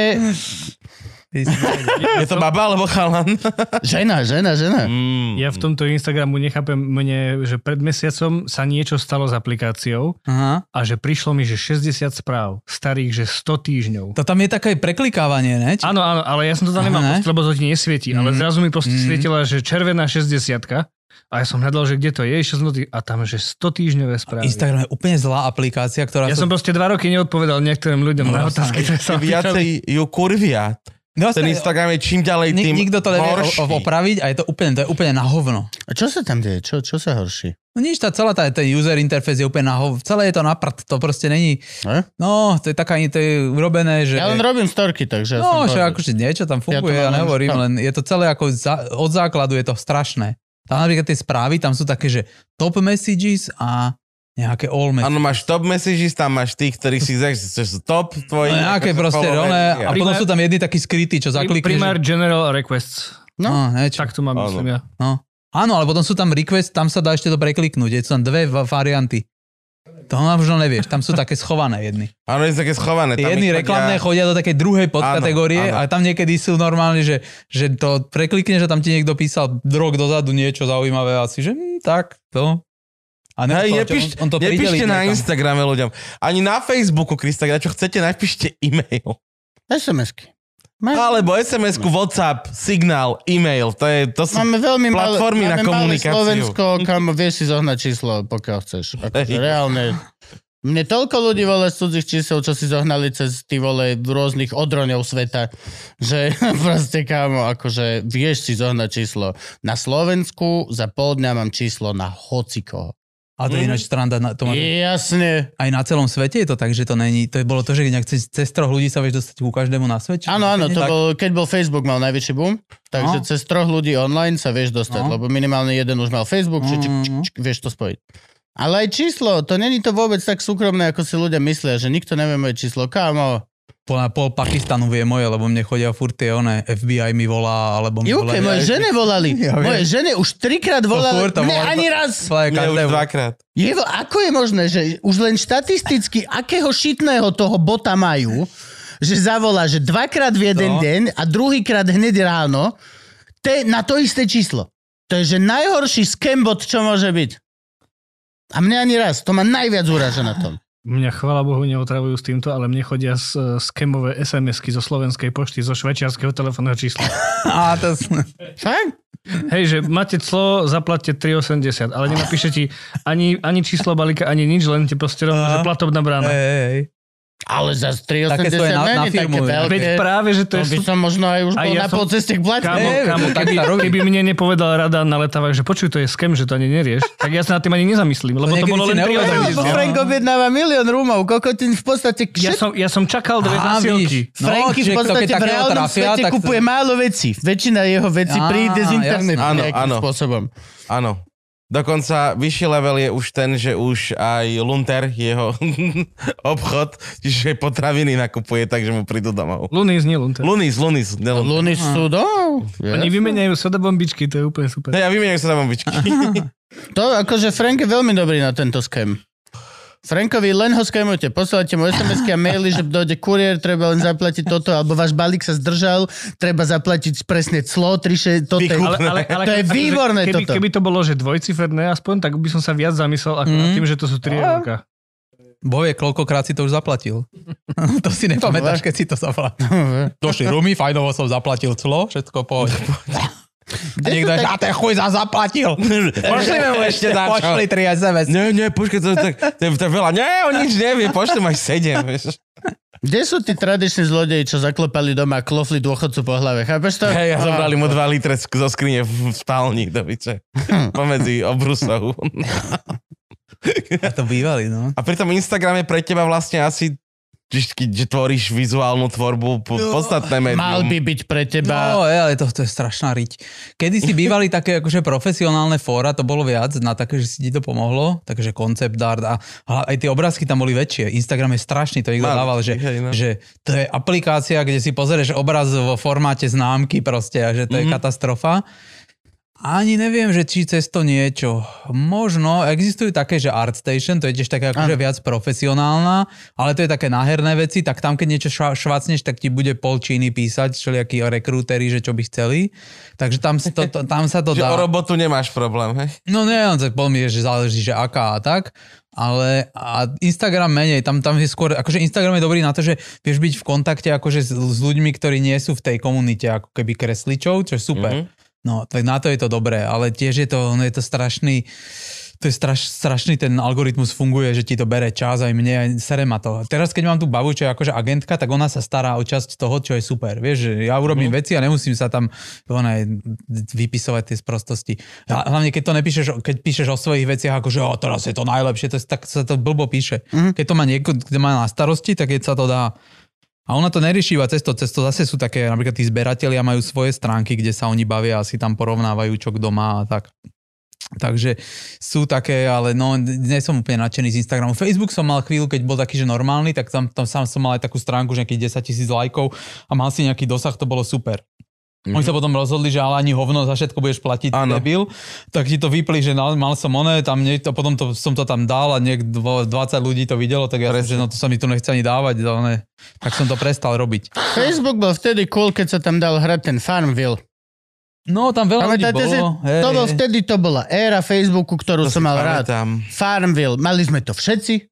(laughs) Je to baba alebo chalan? (laughs) žena, žena, žena. Mm. Ja v tomto Instagramu nechápem mne, že pred mesiacom sa niečo stalo s aplikáciou Aha. a že prišlo mi, že 60 správ, starých, že 100 týždňov. To tam je také preklikávanie, ne? Či- Áno, áno, ale ja som to tam Aha, nemal, ne? pustiť, lebo to ti nesvieti, ale Mhm. zrazu mi proste Mhm. svietila, že červená 60 a ja som hľadal, že kde to je, ešte som to a tam, že 100 týždňové správy. Instagram je úplne zlá aplikácia, ktorá... Ja som proste dva roky neodpovedal niektorým ľuďom na No, otázky, ktoré sa. Viacej ju kurvia. No, Ten Instagram je čím ďalej Nik, tým nikto to nevie horší. opraviť a je to úplne, to je úplne na hovno. A čo sa tam deje? Čo, čo sa horší? No nič, tá celá tá, ten user interface je úplne na hovno. Celé je to na prd, to proste není... Ne? No, to je taká, to je urobené, že... Ja len robím storky, takže ja No, som že akože niečo tam funguje, Ja ja, nehovorím, len- len je to celé ako za, od základu je to strašné. Tam napríklad tie správy, tam sú také, že top messages a nejaké all messages. Áno, máš top messages, tam máš tých, ktorých si že sú top tvoji. No, nejaké proste, one, a a- potom sú tam jedni takí skrytí, čo zaklikneš. Primár General Requests. No. No, niečo. Tak to mám, myslím ja. No. Áno, ale potom sú tam request, tam sa dá ešte to prekliknúť. Je tam dve va- varianty. To možno nevieš, tam sú také schované jedny. Áno, je také schované. Tam jedny chodia- reklamné chodia do takej druhej podkategórie, Áno, áno. ale tam niekedy sú normálne, že, že to preklikneš a tam ti niekto písal rok dozadu niečo zaujímavé asi, že hm, tak, to. A Hej, nepovedal, čo nepíš, on, on to nepíšte na niekam. Instagrame ľuďom. Ani na Facebooku, Krista, na čo chcete, napíšte e-mail. SMS-ky. Má- Alebo SMS-ku, WhatsApp, Signál, e-mail. To, je, to sú... Máme veľmi malé, platformy na máme malé komunikáciu. Slovensko, kam vieš si zohnať číslo, pokiaľ chceš. (laughs) Akože Hej. reálne. Mne toľko ľudí vole z cudzích čísel, čo si zohnali cez ty vole rôznych odroňov sveta, že (laughs) proste kámo, akože vieš si zohnať číslo. Na Slovensku za pol dňa mám číslo na hocikoho. A to je ináč stranda, na, to máš, Jasne. aj na celom svete je to tak, že to není, to je bolo to, že nejak cez, cez troch ľudí sa vieš dostať ku každému na svete. Áno, áno, to Tak. bol, keď bol Facebook mal najväčší boom, takže No. cez troch ľudí online sa vieš dostať, No. lebo minimálne jeden už mal Facebook, či, či, Mm. či, či, vieš to spojiť. Ale aj číslo, to není to vôbec tak súkromné, ako si ľudia myslia, že nikto nevie moje číslo. Kámo, Pol, pol Pakistanu vie moje, lebo mne chodia furt tie one, FBI mi volá, alebo mi Juke, moje žene volali. (laughs) Ja moje žene už trikrát volali. furt to Mne ani raz. Mne už dvakrát. Je, ako je možné, že už len štatisticky, akého šitného toho bota majú, že zavolá, že dvakrát v jeden No. deň a druhýkrát hneď ráno, te, na to isté číslo. To je, že najhorší skembot, čo môže byť. A mne ani raz, to ma najviac uraža na tom. Mňa chvála Bohu neotravujú s týmto, ale mne chodia z, skemové SMS-ky zo slovenskej pošty, zo švajčiarského telefónneho čísla. (laughs) Á, to, s-? Hej, že máte clo, zaplatte 3,80, ale nenapíše ti ani, ani číslo balíka, ani nič, len ti proste rovno, že platobná brána. Hej, hej. Ale za Také 380 svoje na- není také nafirmujú. veľké. Veď práve, že to To je... by som možno aj už bol ja na som- polceste k blate. Kámo, kámo, keby, keby mne nepovedal rada na letávach, že počuj, to je scam, že to ani nerieš, tak ja sa nad tým ani nezamyslím, lebo to niekedy bolo len 3 neuvedomíš, hodiny. Lebo. Frank objednáva milión rumov, kokotín v podstate Ja všetko. som, ja som čakal dve zásielky. No, Franky v podstate v reálnom svete kupuje málo vecí. Väčšina jeho vecí príde z internetu nejakým spôsobom. Áno. Dokonca vyšší level je už ten, že už aj Lunter, jeho (laughs) obchod, čiže potraviny nakupuje, takže mu prídu domov. Lunis, nie Lunter. Lunis, Lunis, ne Lunter. Luny sú, no, Oni jasné. vymeniajú soda bombičky, to je úplne super. No ja vymieňajú sa na bombičky. (laughs) (laughs) To akože Frank je veľmi dobrý na tento scam. Frankovi len ho skémujte, posielate mu sms a maily, že dojde kuriér, treba len zaplatiť toto, alebo váš balík sa zdržal, treba zaplatiť presne clo, triše, toto. Ale, ale, ale, To je výborné keby, toto. Keby to bolo, že dvojciferné aspoň, tak by som sa viac zamyslel ako Mm. nad tým, že to sú 3 eurka. Boje, koľkokrát si to už zaplatil. (laughs) to si nepamätáš, keď si to zaplatil. Došli rumy, fajnovo som zaplatil clo, všetko pohode. (laughs) A Kde niekto to je, tak- a ten chuj za zaplatil. Pošlime (laughs) mu ešte za čo. Pošli 3 SMS. Nie, nie, počkaj, to, to, to, to je veľa. Nie, on nič nevie, pošlem až sedem. Kde sú tí tradiční zlodeji, čo zaklepali doma a klofli dôchodcu po hlave? Chápeš to? Hej, a zobrali mu dva litre z- zo skrine v spálni do piče. Pomedzi obrusov. A to bývali, no. A pri tom Instagrame pre teba vlastne asi že, že tvoríš vizuálnu tvorbu, po- podstatné médium. Mal by byť pre teba... No, je, ale to, to je strašná riť. Kedy si bývali (laughs) také akože profesionálne fóra, to bolo viac na také, že si ti to pomohlo, takže koncept art a, a aj tie obrázky tam boli väčšie. Instagram je strašný, to niekto dával, že, hej, no. že to je aplikácia, kde si pozrieš obraz vo formáte známky proste a že to je Mhm. katastrofa. Ani neviem, že či cez to niečo. Možno, existujú také, že ArtStation, to je tiež také akože viac profesionálna, ale to je také náherné veci, tak tam, keď niečo šva- švacneš, tak ti bude pol číny písať, všelijakí rekrúteri, že čo by chceli. Takže tam, to, to, tam sa to (laughs) Že dá. o robotu nemáš problém, hej? No nie, on tak povie, že záleží, že aká a tak. Ale a Instagram menej, tam, tam je skôr, akože Instagram je dobrý na to, že vieš byť v kontakte akože s, s ľuďmi, ktorí nie sú v tej komunite ako keby kresličov, čo je super. Mhm. Mm-hmm. No, tak na to je to dobré, ale tiež je to, no je to strašný, to je straš, strašný ten algoritmus funguje, že ti to bere čas aj mne, aj sere ma to. Teraz, keď mám tu babu, čo je akože agentka, tak ona sa stará o časť toho, čo je super. Vieš, že ja urobím veci a nemusím sa tam ona, vypisovať tie sprostosti. A hlavne, keď to nepíšeš, keď píšeš o svojich veciach, ako že o, teraz je to najlepšie, to, tak sa to blbo píše. Keď to má niekto, kto má na starosti, tak keď sa to dá. A ona to nerieši iba cez to, cez to zase sú také, napríklad tí zberatelia majú svoje stránky, kde sa oni bavia a si tam porovnávajú, čo kto má a tak. Takže sú také, ale no, nie som úplne nadšený z Instagramu. Facebook som mal chvíľu, keď bol taký, že normálny, tak tam, tam sám som mal aj takú stránku, že nejakých 10 tisíc lajkov a mal si nejaký dosah, to bolo super. Oni sa potom rozhodli, že ale ani hovno za všetko budeš platiť, Áno. debil. Tak ti to vypli, že mal, som oné, tam nie, to, potom to, som to tam dal a niek 20 ľudí to videlo, tak ja som, Presne. že no to sa mi tu nechce ani dávať, ale ne, tak som to prestal robiť. Facebook bol vtedy cool, keď sa tam dal hrať ten Farmville. No, tam veľa ľudí Pamätáte si? bolo. Hej, To bol vtedy, to bola éra Facebooku, ktorú To som si mal rád. pamätám. Farmville. Mali sme to všetci.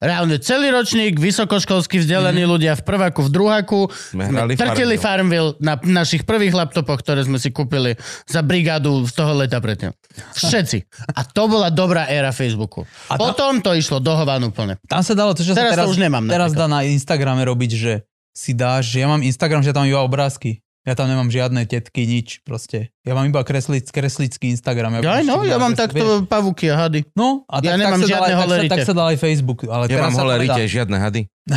Reálne celý ročník, vysokoškolsky vzdelaní Mhm. ľudia v prváku, v druháku. Sme hrali trtili Farmville. Farmville na našich prvých laptopoch, ktoré sme si kúpili za brigádu z toho leta predtým. Všetci. A to bola dobrá éra Facebooku. A Potom to išlo do hovan úplne. Tam sa dalo to, čo Teraz sa to teraz, už nemám teraz napríklad. dá na Instagrame robiť, že si dáš, že ja mám Instagram, že tam iba obrázky. Ja tam nemám žiadne tetky, nič proste. Ja mám iba kreslic, kreslický Instagram. Ja, no, ja mám Vieš. takto pavuky a hady. No, a Ja tak, nemám tak, sa žiadne dal, aj- tak, sa, holerite. tak sa dal aj Facebook. Ale Ja teraz mám sa holé to nedá. rite, žiadne hady. (laughs)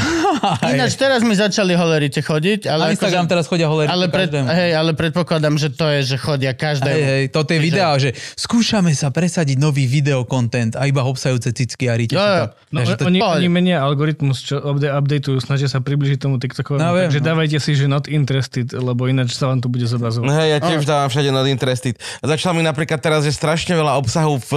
Ináč teraz mi začali holerite chodiť, ale, Instagram teraz chodia holerite ale, pred, každému. hej, ale predpokladám, že to je, že chodia každému. Hej, hej, to je Čiže- videá, že skúšame sa presadiť nový videokontent a iba obsajúce cicky a rite. Jo. No, Vieš, to- oni, oni menia algoritmus, čo upda- updateujú, snažia sa približiť tomu TikTokovému, No, no, takže no. dávajte si, že not interested, lebo ináč sa vám to bude No zobrazovať. hej, ja tiež dávam všade not interested. Začal mi napríklad teraz, že strašne veľa obsahu v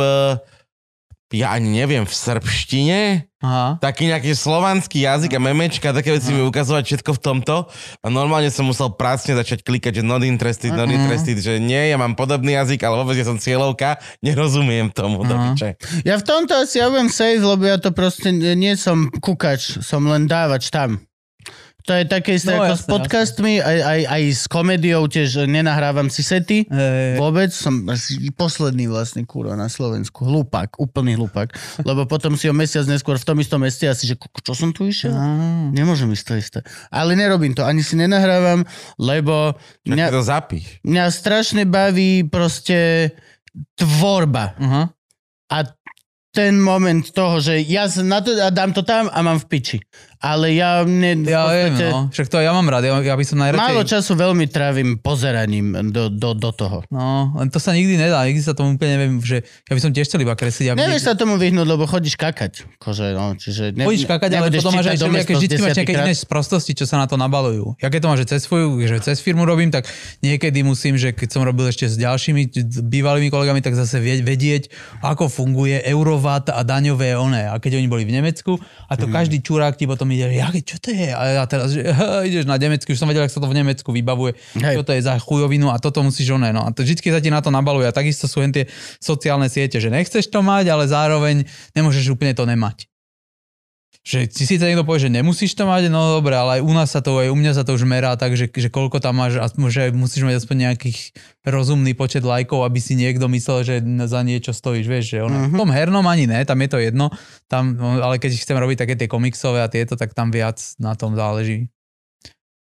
ja ani neviem, v srbštine, Aha. taký nejaký slovanský jazyk a memečka, také veci mi ukazovať všetko v tomto a normálne som musel prácne začať klikať, že not interested, not interested, že nie, ja mám podobný jazyk, ale vôbec ja som cieľovka, nerozumiem tomu, Aha. Ja v tomto asi ja budem safe, lebo ja to proste nie som kukač, som len dávač tam. To je také isté No, ako jasné, s podcastmi, aj, aj, aj s komédiou tiež nenahrávam si sety. Hej. Vôbec som posledný vlastne kurva na Slovensku. Hlupák, úplný hlupák. Lebo potom si o mesiac neskôr v tom istom meste asi, že "Kuku, čo som tu išiel? Á. Nemôžem ísť to isté. Ale nerobím to, ani si nenahrávam, lebo mňa, to zapíš. mňa strašne baví proste tvorba. Aha. A ten moment toho, že ja na to, a dám to tam a mám v piči. Ale ja ne, v Ja viem, podstate, no. Však to ja mám rád, ja, ja by som najradšej... málo času veľmi trávim pozeraním do, do, do toho. No, len to sa nikdy nedá, nikdy sa tomu úplne neviem, že ja by som tiež chcel iba kresliť. aby- Nevieš sa tomu vyhnúť, lebo chodíš kakať. Kože, no, čiže ne, Chodíš kakať, ale potom máš aj všelijaké, vždy máš nejaké iné sprostosti, čo sa na to nabalujú. Ja keď to máš, že cez svoju, že cez firmu robím, tak niekedy musím, že keď som robil ešte s ďalšími bývalými kolegami, tak zase vedieť, ako funguje Eurovat a daňové one. A keď oni boli v Nemecku, a to každý čurák ti potom ide, ja, čo to je? A ja teraz, že ideš na Nemecky, už som vedel, ako sa to v Nemecku vybavuje, Hej. čo to je za chujovinu a toto musíš oné. No a to vždy sa ti na to nabaluje. A takisto sú len tie sociálne siete, že nechceš to mať, ale zároveň nemôžeš úplne to nemať. Že si síce niekto povie, že nemusíš to mať, no dobre, ale aj u nás sa to, aj u mňa sa to už merá tak, že, že koľko tam máš, a že musíš mať aspoň nejakých rozumný počet lajkov, aby si niekto myslel, že za niečo stojíš, vieš, že ono, v tom hernom ani ne, tam je to jedno, tam, no, ale keď chcem robiť také tie komiksové a tieto, tak tam viac na tom záleží.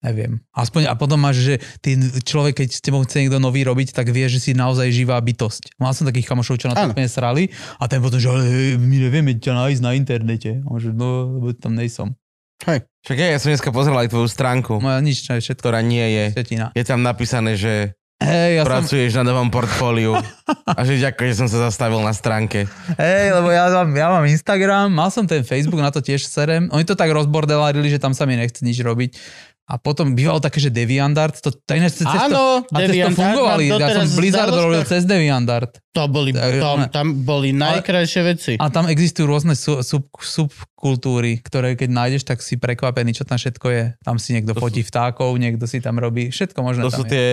Neviem. Aspoň, a potom máš, že ty človek, keď s tebou chce niekto nový robiť, tak vie, že si naozaj živá bytosť. Mal som takých kamošov, čo na to úplne srali a ten potom, že ale hej, my nevieme ťa nájsť na internete. A že no, lebo tam nejsom. Však ja, ja som dneska pozrel aj tvoju stránku, Moja nič, to je všetko ktorá nie je. štetina. Je tam napísané, že Hej, ja som, pracuješ na novom portfóliu a že ďakujem, že som sa zastavil na stránke. hej, lebo ja mám, ja mám Instagram, mal som ten Facebook, na to tiež serem. Oni to tak rozbordelárili, že tam sa mi nechce nič robiť. A potom bývalo také, že DeviantArt, to, to iné cez, cez to, Áno, a cez to fungovali. nám Ja som Blizzard robil že- cez DeviantArt. To boli, tam, tam boli najkrajšie veci. A tam existujú rôzne su, sub, subkultúry, ktoré keď nájdeš, tak si prekvapený, čo tam všetko je. Tam si niekto To fotí vtákov, niekto si tam robí, všetko možné To tam sú je. tie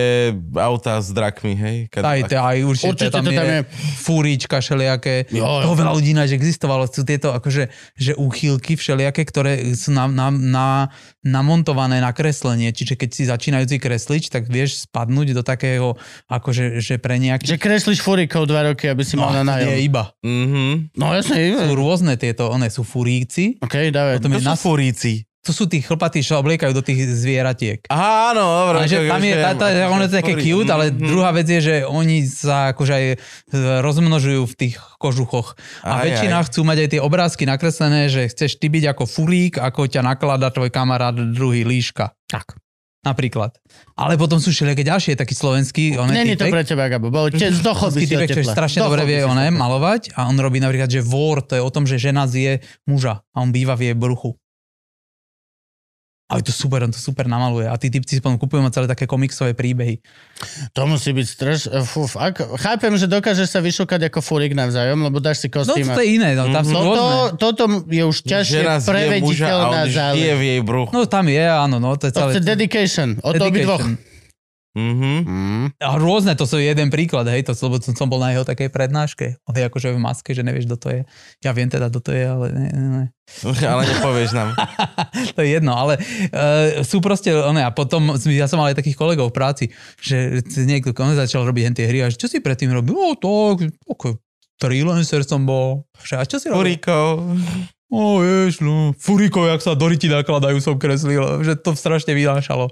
autá s drakmi, hej? Aj, to, aj určite, Určite tam, to tam je, je. fúrička všelijaké. Jo, jo. Toho veľa ľudí ináč existovalo. Sú tieto akože, že úchylky všelijaké, ktoré sú na, na, na, namontované na kreslenie. Čiže keď si začínajúci kreslič, tak vieš spadnúť do takého, akože že pre nejaký... Že kreslíš furikov dva roky, aby si mal na nie nájom. iba. Mhm. No jasne, Sú rôzne tieto, one sú furíci. OK, dávaj. Potom To je sú na, furíci. To sú tí chlpatí, čo obliekajú do tých zvieratiek. Aha, áno, dobre. A že tam je, tá, tá, ono je také cute, ale Mhm. druhá vec je, že oni sa akože aj e, rozmnožujú v tých kožuchoch. A Aj, väčšina aj. chcú mať aj tie obrázky nakreslené, že chceš ty byť ako furík, ako ťa naklada tvoj kamarát druhý líška. Tak. Napríklad. Ale potom sú všelijaké ďalšie, taký slovenský. On Není to pre teba, Gabo. Bol te, zdochol by Slovenský si čo strašne dobre vie tepla. malovať a on robí napríklad, že vor, to je o tom, že žena zje muža a on býva v jej bruchu. A je to super, on to super namaluje. A tí typci si potom kupujú celé také komiksové príbehy. To musí byť straš... Fuf, ako... Chápem, že dokážeš sa vyšukať ako furik navzájom, lebo dáš si No kostým. to je iné, no, tam sú rôzne. toto, toto je už ťažšie prevediteľná záležitosť. v jej bruchu. No tam je, áno, no to je To celé. chce dedication. O to Mhm. Mm. A rôzne, to sú jeden príklad, hej, to, lebo som, som bol na jeho takej prednáške. On je akože v maske, že nevieš, kto to je. Ja viem teda, kto to je, ale ne, ne, ne. (laughs) Ale nepovieš nám. (laughs) to je jedno, ale uh, sú proste, one, a potom, ja som mal aj takých kolegov v práci, že niekto on začal robiť hen tie hry a že čo si predtým robil? O, to, okay. freelancer som bol. Že, a čo si robil? Furíkov. O, vieš, no, furikov, jak sa do ryti nakladajú, som kreslil, že to strašne vynášalo.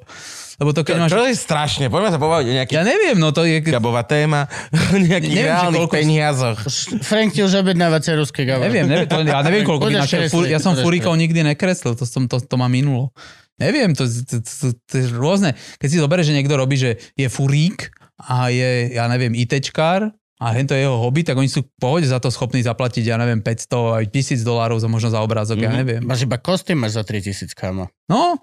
Lebo to keď Čo, máš... čo je strašne? Poďme sa povedať o nejakých Ja neviem, no to je... Gabová téma, (laughs) o nejakých Neviem, reálnych koľko- peniazoch. Frank ti už objednáva cerusky, Gabo. Neviem, neviem, to, ja neviem, koľko kresliť, Fur, ja som furikov nikdy nekreslil, to, som, to, to ma minulo. Neviem, to, to, to, to je rôzne. Keď si zoberieš, že niekto robí, že je furík a je, ja neviem, ITčkár a hen to je jeho hobby, tak oni sú v pohode za to schopní zaplatiť, ja neviem, 500 aj 1000 dolárov za možno za obrázok, ja Mhm. neviem. Máš iba kostým, máš za 3000, kámo. No,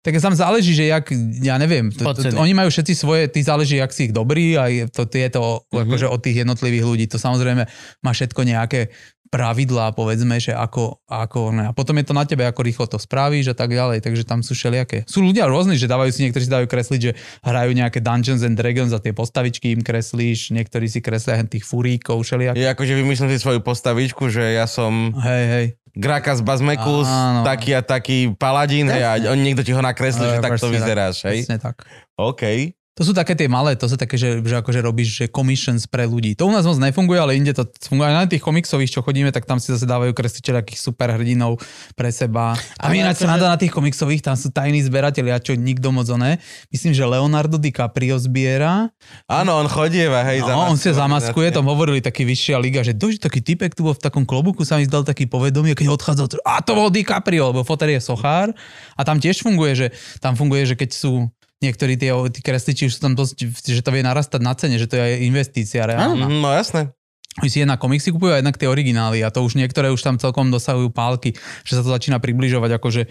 tak tam záleží, že jak, ja neviem, to, to, oni majú všetci svoje, ty záleží, jak si ich dobrí a je to, je to Mhm. akože od tých jednotlivých ľudí. To samozrejme má všetko nejaké pravidlá, povedzme, že ako, ako ne. a potom je to na tebe, ako rýchlo to spravíš a tak ďalej, takže tam sú všelijaké. Sú ľudia rôzni, že dávajú si, niektorí si dajú kresliť, že hrajú nejaké Dungeons and Dragons a tie postavičky im kreslíš, niektorí si kreslia tých furíkov, všelijaké. Je akože vymyslím si svoju postavičku, že ja som Hej, hej. Grakas Bazmekus, Áno. taký a taký paladín, hej, a on niekto ti ho nakreslí, že takto presne vyzeráš, hej? Presne tak. OK. To sú také tie malé, to sú také, že, že akože robíš že commissions pre ľudí. To u nás moc nefunguje, ale inde to funguje. Aj na tých komiksových, čo chodíme, tak tam si zase dávajú takých super hrdinov pre seba. A Ale ináč akože- sa na tých komiksových, tam sú tajní zberatelia, čo nikto moc oné. Myslím, že Leonardo DiCaprio zbiera. Áno, on chodieva, hej, No, on sa zamaskuje, tom hovorili taký vyššia liga, že doži taký typek tu bol v takom klobuku, sa mi zdal taký povedomý, keď odchádzal, a to bol DiCaprio, lebo foter je sochár. A tam tiež funguje, že tam funguje, že keď sú niektorí tie, tí kresliči už sú tam dosť, že to vie narastať na cene, že to je investícia reálna. Mm, no jasné. Oni si jedna komiksy kupujú a jednak tie originály a to už niektoré už tam celkom dosahujú pálky, že sa to začína približovať akože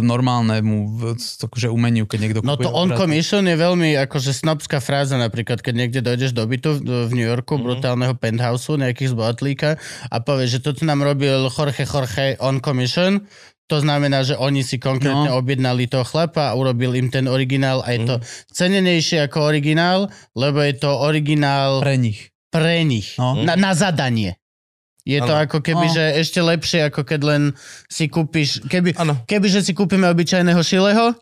normálnemu akože umeniu, keď niekto No to on commission je veľmi akože snobská fráza napríklad, keď niekde dojdeš do bytu v, v New Yorku, Mhm. brutálneho penthouseu, nejakých zbohatlíka a povieš, že toto nám robil Jorge Jorge on commission, to znamená, že oni si konkrétne No. objednali toho chlapa a urobil im ten originál a je to Mhm. cenenejšie ako originál, lebo je to originál Pre nich. pre nich, No. na, na zadanie. Je to Áno. ako keby, No. že ešte lepšie, ako keď len si kúpiš, keby, keby že si kúpime obyčajného šileho,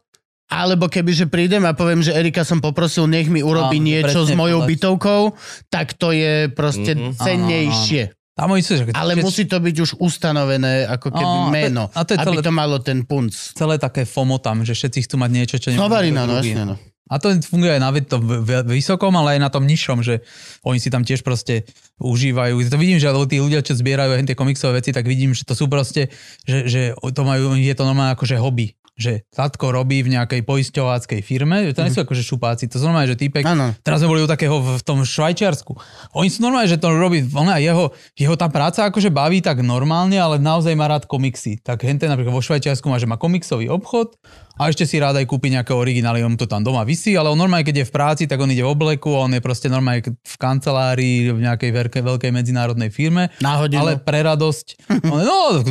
alebo keby, že prídem a poviem, že Erika som poprosil, nech mi urobí Áno, niečo s mojou to, lepšie. bytovkou, tak to je proste Mhm. cennejšie. Tam oni sú, že Ale že musí to byť už ustanovené ako keby No, a to- meno, a to je aby celé- to malo ten punc. celé také FOMO tam, že všetci chcú mať niečo, čo nemá no druhý. jasne, no. A to funguje aj na tom vysokom, ale aj na tom nižšom, že oni si tam tiež proste užívajú. To vidím, že tí ľudia, čo zbierajú aj tie komiksové veci, tak vidím, že to sú proste, že, že to majú, je to normálne ako že hobby. Že tatko robí v nejakej poisťováckej firme, že to nie sú akože šupáci, to sú normálne, že týpek, Áno. Teraz sme boli u takého v, tom Švajčiarsku. Oni sú normálne, že to robí, ona, jeho, jeho tá práca akože baví tak normálne, ale naozaj má rád komiksy. Tak hente napríklad vo Švajčiarsku má, že má komiksový obchod a ešte si rád aj kúpi nejaké originály, on to tam doma vysí, ale on normálne, keď je v práci, tak on ide v obleku, on je proste normálne v kancelárii v nejakej veľkej, veľkej medzinárodnej firme. Na hodinu. Ale pre radosť, (laughs) no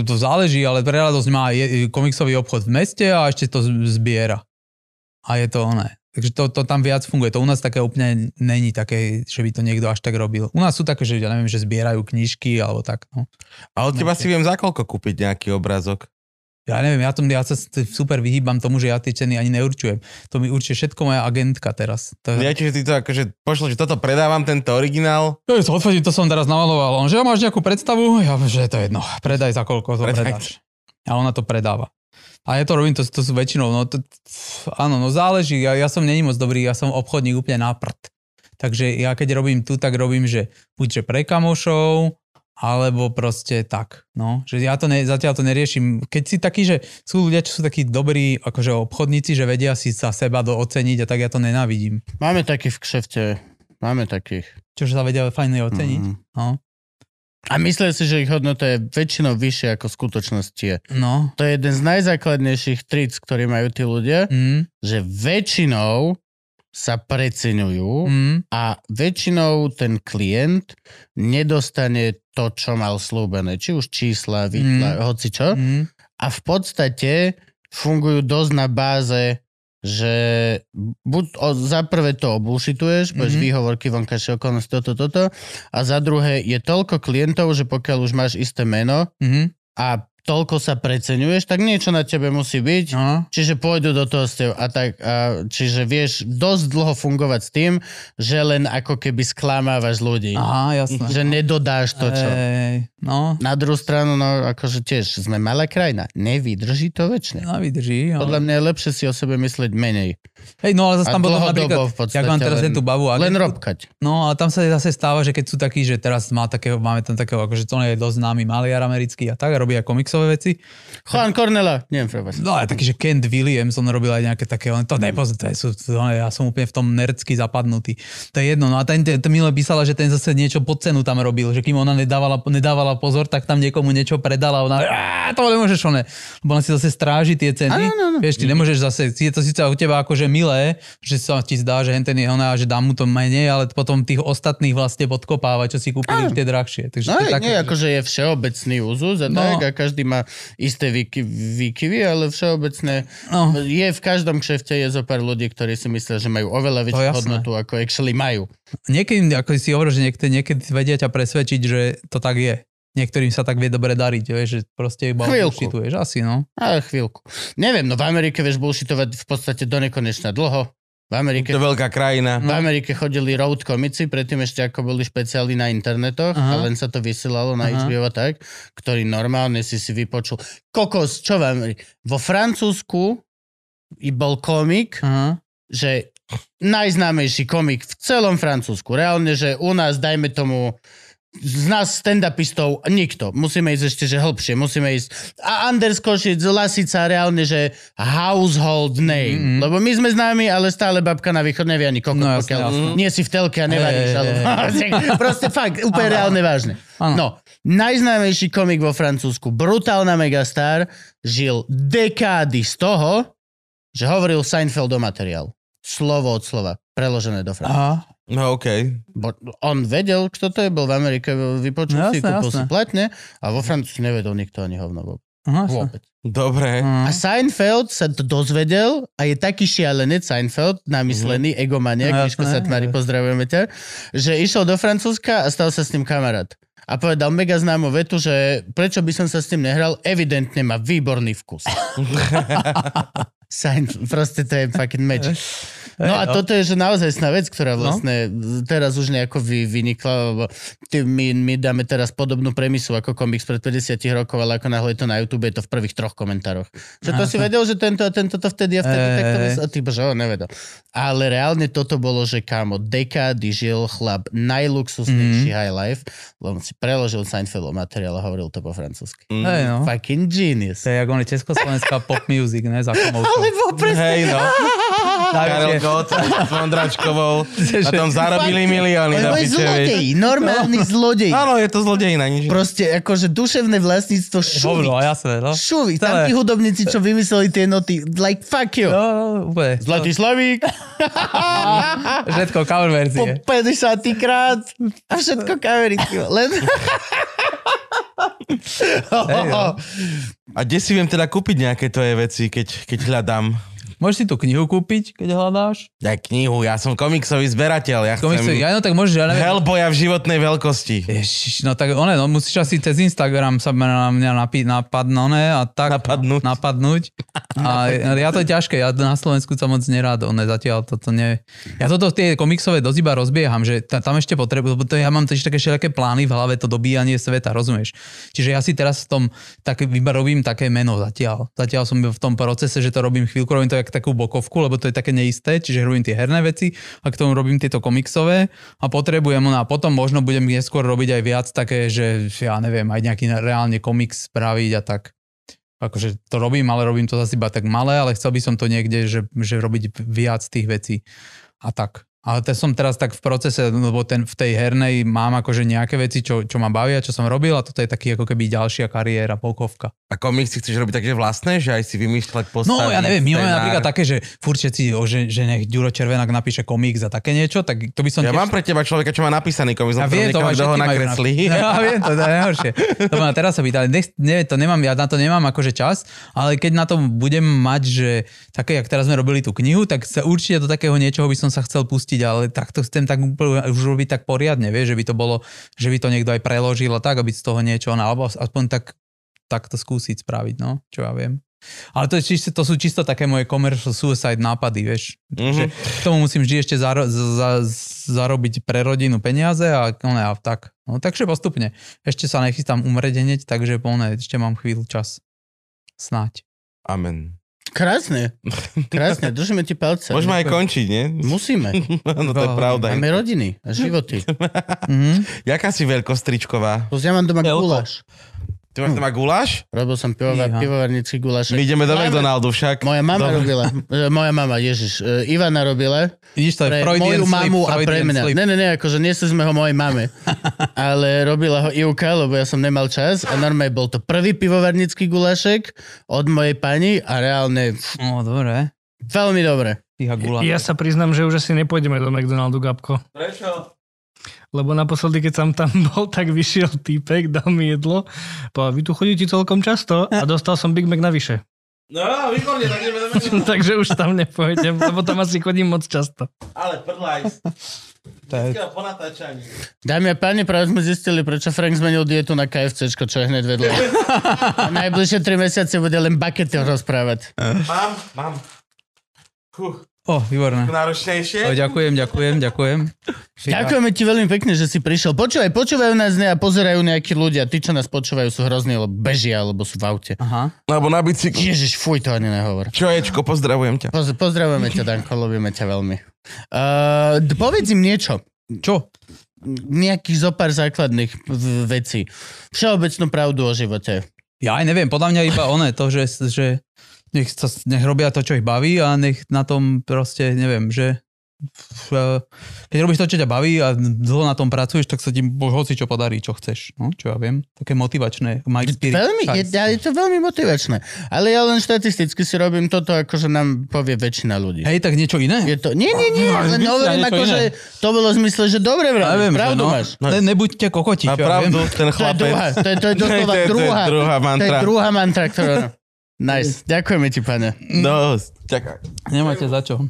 to záleží, ale pre radosť má komiksový obchod v meste a ešte to zbiera. A je to oné. Takže to, to tam viac funguje. To u nás také úplne není také, že by to niekto až tak robil. U nás sú také, že ja neviem, že zbierajú knižky alebo tak. No. A od teba si viem za koľko kúpiť nejaký obrázok. Ja neviem, ja, tom, ja sa super vyhýbam tomu, že ja tie ceny ani neurčujem. To mi určuje všetko moja agentka teraz. To, Ja ti, že ty to akože pošlo, že toto predávam, tento originál. to, to, odfotím, to som teraz namaloval. On, že máš nejakú predstavu? Ja, že to je jedno. Predaj za koľko to Predaj. predáš. A ona to predáva. A ja to robím, to, to sú väčšinou, no to, áno, no záleží, ja, ja som není moc dobrý, ja som obchodník úplne na prd. Takže ja keď robím tu, tak robím, že buď že pre kamošov, alebo proste tak, no. Že ja to ne, zatiaľ to neriešim. Keď si taký, že sú ľudia, čo sú takí dobrí akože obchodníci, že vedia si sa seba do oceniť a tak ja to nenávidím. Máme takých v kšefte, máme takých. Čože sa vedia fajne oceniť. Mhm. No. A myslím si, že ich hodnota je väčšinou vyššia ako v skutočnosti je. No. To je jeden z najzákladnejších tric, ktorý majú tí ľudia, Mm, že väčšinou sa preceňujú mm, a väčšinou ten klient nedostane to, čo mal slúbené. Či už čísla, výtla, hoci čo. mm. A v podstate fungujú dosť na báze, že buď o, za prvé to obušituješ, povieš Mhm. výhovorky, vonkajšie okolnosti, toto, toto. A za druhé je toľko klientov, že pokiaľ už máš isté meno Mm, a toľko sa preceňuješ, tak niečo na tebe musí byť. no. Čiže pôjdu do toho s tebou a tak, a, čiže vieš dosť dlho fungovať s tým, že len ako keby sklamávaš ľudí. Aha, jasné. Že nedodáš to, čo. Ej, no, Na druhú stranu, no akože tiež sme malá krajina. Nevydrží to väčšine. no vydrží. Ale... Podľa mňa je lepšie si o sebe myslieť menej. Hej, no ale zase tam potom napríklad, jak mám teraz len- tú babu Len robkať. No a tam sa zase stáva, že keď sú takí, že teraz má takého, máme tam takého, akože to je dosť známy maliar americký a tak, a robí aj komiksové veci. Juan Cornela, neviem, pre vás. No a taký, že Kent Williams, on robil aj nejaké také, len to nepoznám, to sú, to, ja som úplne v tom nerdsky zapadnutý. To je jedno, no a ten, ten, ten Mile písala, že ten zase niečo pod cenu tam robil, že kým ona nedávala, nedávala pozor, tak tam niekomu niečo predala a ona, "Á, to nemôžeš one, lebo ona si zase stráži tie ceny. Áno, áno. Vieš, ty nemôžeš zase, je to síce u teba akože milé, že sa ti zdá, že henten je ona, že dám mu to menej, ale potom tých ostatných vlastne podkopáva, čo si kúpili už tie drahšie. Takže No to je aj, také, nie, že- akože je všeobecný úzus a No. tak, a každý má isté výky, výkyvy, ale všeobecné No. je v každom kšefte je zo pár ľudí, ktorí si myslia, že majú oveľa väčšiu hodnotu, ako actually majú. Niekedy, ako si hovoril, že niekedy, niekedy vedia ťa presvedčiť, že to tak je. Niektorým sa tak vie dobre dariť, vieš, že proste iba bullshituješ. Asi, no. Ale chvíľku. Neviem, no v Amerike vieš bullshitovať v podstate do nekonečna dlho. V Amerike, To je veľká krajina. v Amerike chodili road komici, predtým ešte ako boli špeciály na internetoch Aha. a len sa to vysielalo na Aha. HBO tak, ktorý normálne si si vypočul. Kokos, čo v Amerike? Vo Francúzsku i bol komik, Aha. že najznámejší komik v celom Francúzsku. Reálne, že u nás, dajme tomu, z nás stand-upistov nikto. Musíme ísť ešte, že hĺbšie. Musíme ísť... A Anders Košic, Lasica, reálne, že household name. Mhm. Lebo my sme známi, ale stále babka na východ nevie ani kokot, No, pokiaľ jasné. nie si v telke a nevadíš. Hej, ale... (laughs) Proste fakt, úplne reálne vážne. Áno. No, najznámejší komik vo Francúzsku, brutálna megastar, žil dekády z toho, že hovoril Seinfeldov materiál. Slovo od slova. Preložené do Francúzska. No okej. Bo on vedel, kto to je, bol v Amerike, vypočul No, si, kúpil si platne a vo Francúzsku nevedel nikto ani hovno. Aha, jasné. vôbec. Dobre. Aha. A Seinfeld sa to dozvedel a je taký šialenec Seinfeld, namyslený, mm-hmm. egomaniak, No, Miško hej. pozdravujeme ťa, že išiel do Francúzska a stal sa s ním kamarát. A povedal mega známu vetu, že prečo by som sa s ním nehral, evidentne má výborný vkus. (laughs) Seinfeld, proste to je fucking magic. No a toto je že naozaj sná vec, ktorá vlastne teraz už nejako vy, vynikla, lebo ty, my, my dáme teraz podobnú premisu ako komiks pred 50 rokov, ale ako náhle je to na YouTube, je to v prvých troch komentároch. Že to si vedel, že tento a tento to vtedy a vtedy Ej, takto a ty bože, on nevedel. Ale reálne toto bolo, že kámo, dekády žil chlap najluxusnejší high life, lebo si preložil Seinfeldov materiál a hovoril to po francúzsky. Hej, no. Fucking genius. To je ako on je československá pop music, ne? Za (laughs) komovkou. Alebo presne, Hej, no. (laughs) Karel Gott s Vondračkovou na tom (laughs) zarobili milióny na je zlodej, normálny zlodej. Áno, je to zlodejina, nič. Proste akože duševné vlastníctvo šuvi. Hovno, jasné, no. Šuvi, tam tí hudobníci, čo vymysleli tie noty, like fuck you. No, no, úplne. Zlatý Slavík, Všetko cover po verzie. 50 krát a všetko kaveriky. Len... (laughs) No. A kde si viem teda kúpiť nejaké tvoje veci, keď, keď hľadám? Môžeš si tú knihu kúpiť, keď hľadáš? Ja knihu, ja som komiksový zberateľ, ja Komiksy, chcem ja no tak môžeš, ja neviem. Hellboya v životnej veľkosti. Ježiš, no tak one, no musíš asi cez Instagram sa na mňa napi- napadnú, ne, a tak Napadnúť. napadnúť. (laughs) A ja to je ťažké, ja na Slovensku sa moc nerád, one zatiaľ toto ne... Ja toto tie komiksové dosť iba rozbieham, že ta- tam ešte potrebujem, lebo to ja mám totiž také všelijaké plány v hlave, to dobíjanie sveta, rozumieš? Čiže ja si teraz v tom tak iba robím také meno zatiaľ. Zatiaľ som v tom procese, že to robím chvíľku, robím to jak takú bokovku, lebo to je také neisté, čiže robím tie herné veci a k tomu robím tieto komiksové a potrebujem, no a potom možno budem neskôr robiť aj viac také, že ja neviem, aj nejaký reálne komiks spraviť a tak. Akože to robím, ale robím to zase iba tak malé, ale chcel by som to niekde, že, že robiť viac tých vecí a tak. Ale to som teraz tak v procese, lebo ten, v tej hernej mám akože nejaké veci, čo, čo ma bavia, čo som robil a toto je taký ako keby ďalšia kariéra, polkovka. A komiksy chceš robiť takže vlastné, že aj si vymýšľať postavy? No ja neviem, my máme napríklad také, že furt všetci, o, že, že nech Ďuro Červenák napíše komiks a také niečo, tak to by som Ja tiež... mám pre teba človeka, čo má napísaný komiks, Ja viem, to kto ho nakreslí. Na... (laughs) Ja viem, to, to je najhoršie. To ma teraz sa pýtali, nie, to nemám, ja na to nemám akože čas, ale keď na to budem mať, že také, jak teraz sme robili tú knihu, tak sa určite do takého niečoho by som sa chcel pustiť, ale tak to chcem tak úplne už robiť tak poriadne, vieš, že by to bolo, že by to niekto aj preložil a tak, aby z toho niečo, alebo aspoň tak, tak to skúsiť spraviť, no, čo ja viem. Ale to, je čisto, to sú čisto také moje commercial suicide nápady, vieš. Mhm. Že k tomu musím vždy ešte zaro, za, zarobiť pre rodinu peniaze a, no, a tak. No, takže postupne. Ešte sa nechystám umrieť hneď, takže plné, ešte mám chvíľu čas. Snáď. Amen. Krásne. Krásne, (laughs) držíme ti palce. Môžeme aj končiť, nie? Musíme. (laughs) no to je pravda. Máme rodiny a životy. (laughs) Mhm. Jaká si veľkosť tričková? Plus ja mám doma guláš. Ty máš doma guláš? Robil som pivovar, Iha. pivovarnícky guláš. My ideme do Máme- McDonaldu však. Moja mama Dobre. robila. E, Moja mama, Ježiš. e, Ivana robila Vidíš, to pre moju slip, mamu a pre mňa. slip. Ne, ne, ne, akože nesli sme ho mojej mame. (laughs) Ale robila ho Ivka, lebo ja som nemal čas a normálne bol to prvý pivovarnícky gulášek od mojej pani a reálne No, dobre. veľmi dobre. Gula. Ja sa priznám, že už asi nepôjdeme do McDonaldu, Gabko. Prečo? Lebo naposledy, keď som tam (laughs) bol, tak vyšiel týpek, dal mi jedlo. Povedal, vy tu chodíte celkom často a dostal som Big Mac navyše. No, výborne, tak ideme (laughs) Takže už tam nepôjdem, lebo tam asi chodím moc často. Ale prdlaj. To je- Po natáčaní. Dámy a páni, práve sme zistili, prečo Frank zmenil dietu na KFC, čo je hneď vedľa. (laughs) A najbližšie 3 mesiace bude len bakety rozprávať. Mám, mám. Fuh, O, výborné. náročnejšie. O, ďakujem, ďakujem, ďakujem. (laughs) Ďakujeme ti veľmi pekne, že si prišiel. Počúvaj, počúvajú nás ne a pozerajú nejakí ľudia. Tí, čo nás počúvajú, sú hrozní, lebo bežia, alebo sú v aute. Aha. Alebo na bicykli. Ježiš, fuj, to ani nehovor. Čoječko, pozdravujem ťa. Poz, pozdravujeme ťa, Danko, ľubíme ťa veľmi. Uh, povedz im niečo. Čo? Nejakých zopár základných v- vecí. Všeobecnú pravdu o živote. Ja aj neviem, podľa mňa iba oné to, že, že nech, sa, nech robia to, čo ich baví a nech na tom proste, neviem, že v- keď robíš to, čo ťa baví a dlho na tom pracuješ, tak sa ti hoci čo podarí, čo chceš. No, čo ja viem. Také motivačné. Mike Spirit. Veľmi, je, je to veľmi motivačné. Ale ja len štatisticky si robím toto, akože nám povie väčšina ľudí. Hej, tak niečo iné? Je to, nie, nie, nie, (laughs) len Zmysle, hovorím niečo ako, iné. že to bolo v zmysle, že dobre ja vravíš, viem, pravdu no, máš. Ne, nebuďte kokoti, A čo ja pravdu, viem. ten To je chlapec. druhá, to je, to je doslova To (laughs) je- to je druhá, druhá to je mantra. druhá mantra, ktorá... Nice, ďakujeme ti, pane. Dosť. Ďakujem. Nemáte za čo.